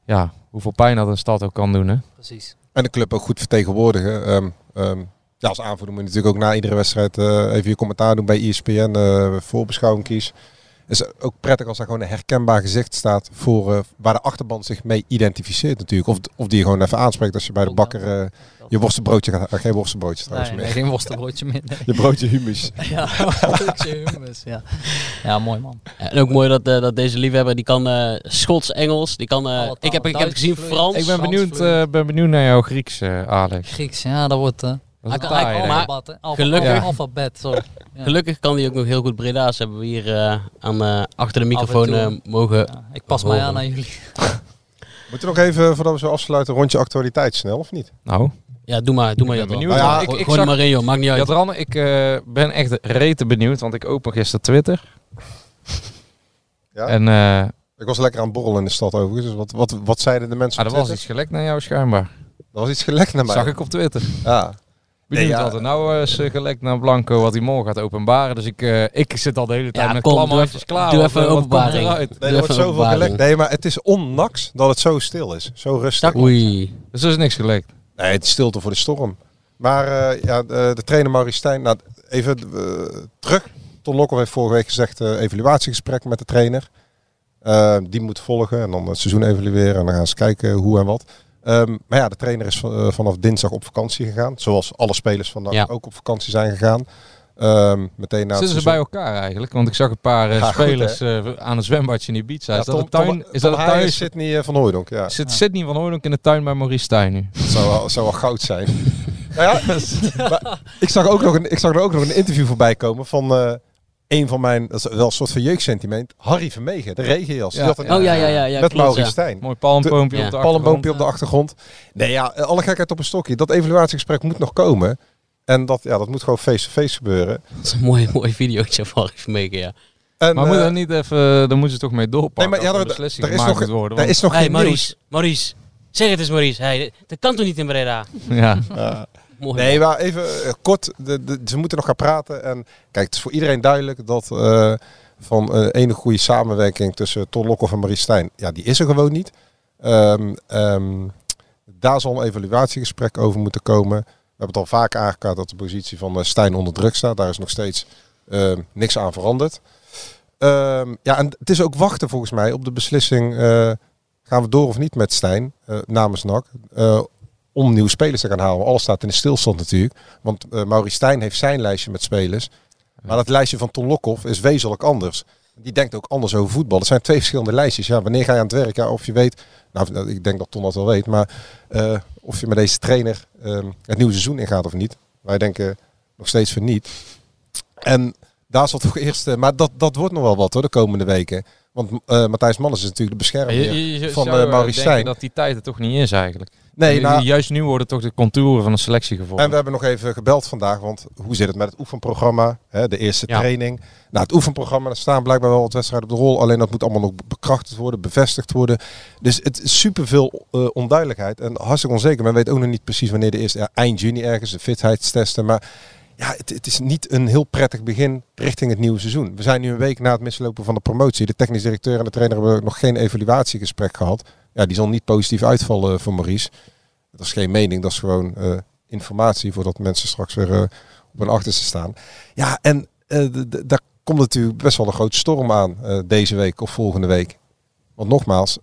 Speaker 8: ja, hoeveel pijn dat een stad ook kan doen. Hè?
Speaker 9: Precies.
Speaker 10: En de club ook goed vertegenwoordigen. Ehm, ehm, ja, als aanvoerder moet je natuurlijk ook na iedere wedstrijd eh, even je commentaar doen bij ESPN, eh voorbeschouwing kies. Het is ook prettig als er gewoon een herkenbaar gezicht staat voor eh, waar de achterban zich mee identificeert natuurlijk. Of, of die je gewoon even aanspreekt als je bij de bakker eh, je worstenbroodje gaat uh, Geen worstenbroodje trouwens
Speaker 9: Nee,
Speaker 10: meer.
Speaker 9: nee, geen worstenbroodje meer. nee.
Speaker 10: Je broodje humus.
Speaker 9: Ja, broodje hummus, ja. Ja, mooi man.
Speaker 7: En ook mooi dat, eh, dat deze liefhebber, die kan eh, Schots, Engels, die kan, eh, ik, heb, ik heb gezien. Frans.
Speaker 8: Ik ben benieuwd, eh, ben benieuwd naar jouw Grieks, eh, Alex.
Speaker 9: Grieks, ja, dat wordt...
Speaker 7: Hij
Speaker 8: een
Speaker 7: kan- maar-
Speaker 9: alfabet,
Speaker 7: gelukkig-
Speaker 9: Alfabet, sorry. Ja.
Speaker 7: Gelukkig kan hij ook nog heel goed Breda's. Hebben we hier eh, aan, eh, achter de microfoon eh, mogen...
Speaker 9: Ja, ik pas mij aan aan jullie.
Speaker 10: Moeten we nog even, voordat we zo afsluiten, rondje actualiteit snel of niet?
Speaker 8: Nou,
Speaker 7: Ja, doe maar, doe maar.
Speaker 8: Ik ben
Speaker 7: Jadran.
Speaker 8: benieuwd,
Speaker 10: Nou ja,
Speaker 8: ik- ik
Speaker 7: gooi
Speaker 8: zag-
Speaker 7: maar in, joh. Maakt niet uit.
Speaker 8: Jadran, ik eh, ben echt rete benieuwd, want ik open gisteren Twitter.
Speaker 10: Ja?
Speaker 8: En eh,
Speaker 10: Ik was lekker aan het borrelen in de stad overigens. Dus wat, wat, wat zeiden de mensen
Speaker 8: ah,
Speaker 10: op
Speaker 8: er was iets gelekt naar jou schijnbaar.
Speaker 10: Er was iets gelekt naar mij.
Speaker 8: Zag ik op Twitter.
Speaker 10: Ja.
Speaker 8: Benieuwd
Speaker 10: Nee, ja.
Speaker 8: wat er nou is eh, gelekt naar Blanco, wat hij morgen gaat openbaren. Dus ik, eh, ik zit al de hele tijd
Speaker 7: Ja,
Speaker 8: met
Speaker 7: kom,
Speaker 8: klamme handjes klaar.
Speaker 7: doe even
Speaker 8: eh,
Speaker 7: openbaring.
Speaker 10: Nee,
Speaker 7: Doe
Speaker 10: er wordt
Speaker 7: even
Speaker 10: zoveel
Speaker 7: openbaring.
Speaker 10: gelekt. Nee, maar het is onnaks dat het zo stil is. Zo rustig.
Speaker 7: Oei.
Speaker 8: Dus er is niks gelekt.
Speaker 10: Nee, het is stilte voor de storm. Maar eh, ja, de, de trainer Maurice Stijn, nou, even eh, terug. Ton Lokhoff heeft vorige week gezegd eh, evaluatiegesprek met de trainer. Eh, die moet volgen en dan het seizoen evalueren en dan gaan ze kijken hoe en wat. Ehm, maar ja, de trainer is eh, vanaf dinsdag op vakantie gegaan. Zoals alle spelers vandaag
Speaker 7: Ja.
Speaker 10: ook op vakantie zijn gegaan. Ehm, meteen na
Speaker 8: Zitten ze bij elkaar eigenlijk? Want ik zag een paar eh,
Speaker 10: Ja, goed,
Speaker 8: spelers eh, aan een zwembadje in Ibiza.
Speaker 10: Ja,
Speaker 8: is dat
Speaker 10: Tom-
Speaker 8: een tuin?
Speaker 10: Tom-
Speaker 8: is
Speaker 10: Tom
Speaker 8: dat een
Speaker 10: Haaien,
Speaker 8: tuin?
Speaker 10: Sydney eh, van Hooijdonk, ja.
Speaker 8: Zit Sydney van Hooydonk in de tuin bij Maurice Stijn nu?
Speaker 10: Dat zou wel, zou wel goud zijn. nou ja, maar ik, zag ook nog een, ik zag er ook nog een interview voorbij komen van een van mijn, dat is wel een soort van jeugdsentiment, Harry Vermegen, de regenjas.
Speaker 8: Ja.
Speaker 10: Een
Speaker 7: Oh ja, ja, ja. ja
Speaker 10: met
Speaker 7: klopt,
Speaker 10: Maurice
Speaker 7: ja.
Speaker 10: Stijn.
Speaker 8: Mooi palmboompje
Speaker 7: Ja.
Speaker 8: op de
Speaker 10: Palmboompje op
Speaker 8: achtergrond.
Speaker 10: de achtergrond. Nee ja, alle gekheid op een stokje. Dat evaluatiegesprek moet nog komen. En dat, ja, dat moet gewoon face-to-face gebeuren.
Speaker 7: Dat is een mooi, mooi videootje van Harry Vermegen, ja.
Speaker 10: En,
Speaker 8: Maar moet
Speaker 10: eh,
Speaker 8: er niet even, daar moeten ze toch mee doorpakken
Speaker 10: Nee, maar ja,
Speaker 8: er
Speaker 10: er-
Speaker 8: een beslissing
Speaker 10: er is nog-
Speaker 8: worden.
Speaker 10: er is nog
Speaker 7: Hey,
Speaker 10: geen nieuws.
Speaker 7: Maurice, Maurice. Zeg het eens, Maurice. Hey, dat kan toch niet in Breda?
Speaker 8: Ja.
Speaker 10: Nee, maar even eh, kort. De, ze moeten nog gaan praten. En kijk, het is voor iedereen duidelijk dat eh, van enige goede samenwerking tussen Ton Lokhoff en Marie Stijn, ja, die is er gewoon niet. Ehm, ehm, daar zal een evaluatiegesprek over moeten komen. We hebben het al vaak aangekaart dat de positie van Stijn onder druk staat. Daar is nog steeds ehm, niks aan veranderd. Ja, en het is ook wachten volgens mij op de beslissing. gaan we door of niet met Stijn namens NAC? Om nieuwe spelers te gaan halen. Alles staat in de stilstand natuurlijk. Want eh Maurice Stijn heeft zijn lijstje met spelers. Maar dat lijstje van Ton Lokhoff is wezenlijk anders. Die denkt ook anders over voetbal. Het zijn twee verschillende lijstjes. Ja, wanneer ga je aan het werk? Ja, of je weet, nou ik denk dat Ton dat wel weet, maar eh, of je met deze trainer ehm, het nieuwe seizoen ingaat of niet. Wij denken nog steeds van niet. En daar zal toch eerst, eh, maar dat, dat wordt nog wel wat hoor, de komende weken. Want Matthijs Mannes is natuurlijk de beschermer van eh, Maurice Stijn.
Speaker 8: dat die tijd er toch niet is eigenlijk.
Speaker 10: Nee, nou,
Speaker 8: Juist nu worden toch de contouren van de selectie
Speaker 10: En
Speaker 8: gevormd.
Speaker 10: we hebben nog even gebeld vandaag, want hoe zit het met het oefenprogramma? Hè, de eerste
Speaker 8: Ja.
Speaker 10: training. Nou, het oefenprogramma, er staan blijkbaar wel wat wedstrijden op de rol. Alleen dat moet allemaal nog bekrachtigd worden, bevestigd worden. Dus het is superveel eh onduidelijkheid en hartstikke onzeker. Men weet ook nog niet precies wanneer de eerste, ja, eind juni ergens, de fitheidstesten. Maar ja, het, het is niet een heel prettig begin richting het nieuwe seizoen. We zijn nu een week na het mislopen van de promotie. De technisch directeur en de trainer hebben nog geen evaluatiegesprek gehad. Ja, die zal niet positief uitvallen voor Maurice. Dat is geen mening, dat is gewoon eh, informatie voordat mensen straks weer eh, op hun achterste staan. Ja, en eh, daar komt natuurlijk best wel een grote storm aan eh, deze week of volgende week. Want nogmaals,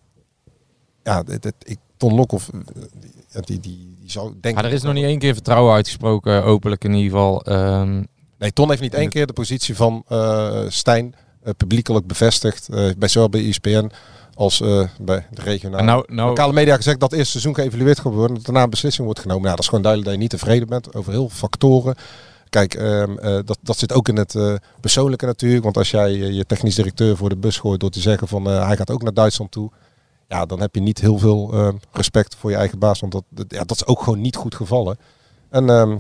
Speaker 10: ja, dit, dit- ik, Ton Lokhoff, eh, die, die, die, zou denken...
Speaker 8: Maar er is nog niet één keer vertrouwen uitgesproken, openlijk in ieder geval. Ehm,
Speaker 10: Nee, Ton heeft niet één keer de positie van eh, Stijn eh, publiekelijk bevestigd. eh, bij zowel bij ESPN als eh, bij de regionale.
Speaker 8: nou, nou,
Speaker 10: Lokale media gezegd dat het eerste seizoen geëvalueerd gaat worden. Dat daarna een beslissing wordt genomen. Ja, dat is gewoon duidelijk dat je niet tevreden bent over heel veel factoren. Kijk, ehm, eh, dat, dat zit ook in het eh, persoonlijke natuurlijk. Want als jij je technisch directeur voor de bus gooit door te zeggen van hij gaat ook naar Duitsland toe. Ja, dan heb je niet heel veel ehm, respect voor je eigen baas. Want dat, dat, ja, dat is ook gewoon niet goed gevallen. En ehm,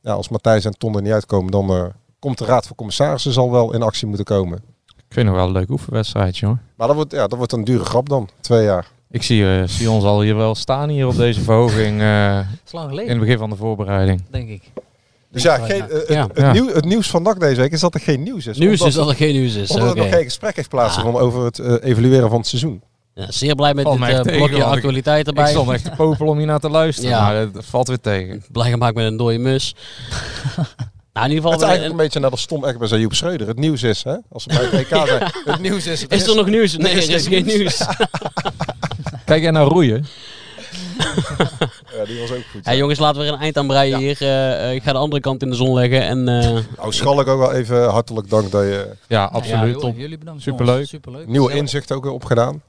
Speaker 10: ja, als Matthijs en Ton er niet uitkomen, dan komt de Raad van Commissarissen zal wel in actie moeten komen.
Speaker 8: Ik vind nog wel een leuk oefenwedstrijdje hoor.
Speaker 10: Maar dat wordt, ja, dat wordt een dure grap dan, twee jaar.
Speaker 8: Ik zie, eh, zie ons al hier wel staan hier op deze verhoging eh,
Speaker 9: lang
Speaker 8: in
Speaker 9: geleden,
Speaker 8: het begin van de voorbereiding.
Speaker 9: denk ik.
Speaker 10: Dus ja, geen, eh, het,
Speaker 7: Ja.
Speaker 10: het,
Speaker 8: Ja.
Speaker 10: nieuw- het nieuws van NAC deze week is dat er geen nieuws is.
Speaker 7: Nieuws
Speaker 10: Omdat-
Speaker 7: is dat er geen nieuws is.
Speaker 10: Omdat er nog geen gesprek heeft plaatsgevonden over het eh, evalueren van het seizoen.
Speaker 7: Ja, zeer blij met dit blokje actualiteit erbij.
Speaker 8: Ik stond echt te popelen om hier naar te luisteren,
Speaker 7: Ja.
Speaker 8: maar dat valt weer tegen.
Speaker 7: Blij gemaakt met een dode mus. nou, in ieder
Speaker 10: Het is eigenlijk een beetje net als stom echt bij zijn Joep Schreuder. Het nieuws is, hè? Als we bij het EK zijn. Het nieuws is...
Speaker 7: Is er nog nieuws? Nee, er is geen nieuws.
Speaker 8: Kijk jij naar roeien?
Speaker 10: Ja, die was ook goed.
Speaker 7: Ja, jongens, laten we er een eind aan breien hier. Eh, eh, ik ga de andere kant in de zon leggen. En, eh,
Speaker 10: Nou, Schalk ook wel even hartelijk dank dat je
Speaker 8: Ja, absoluut.
Speaker 9: jullie bedankt,
Speaker 8: Superleuk.
Speaker 9: Superleuk.
Speaker 10: nieuwe inzichten ook weer opgedaan.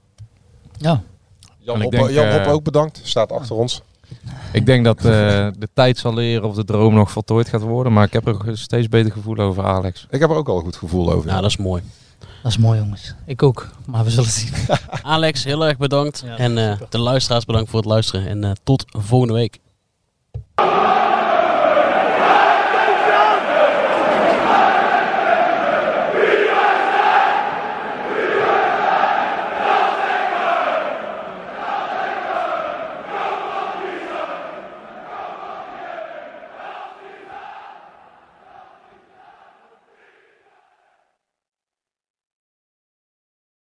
Speaker 9: Ja.
Speaker 10: Jan,
Speaker 8: denk,
Speaker 10: Hop ook bedankt. Staat achter ons.
Speaker 8: Ik denk dat eh, de tijd zal leren of de droom nog voltooid gaat worden. Maar ik heb er een steeds beter gevoel over Alex.
Speaker 10: Ik heb er ook al een goed gevoel over.
Speaker 7: nou, dat is mooi.
Speaker 9: Dat is mooi jongens. Ik ook. Maar we zullen zien.
Speaker 7: Alex, heel erg bedankt.
Speaker 9: Ja,
Speaker 7: en eh, de luisteraars bedankt voor het luisteren. En eh, tot volgende week.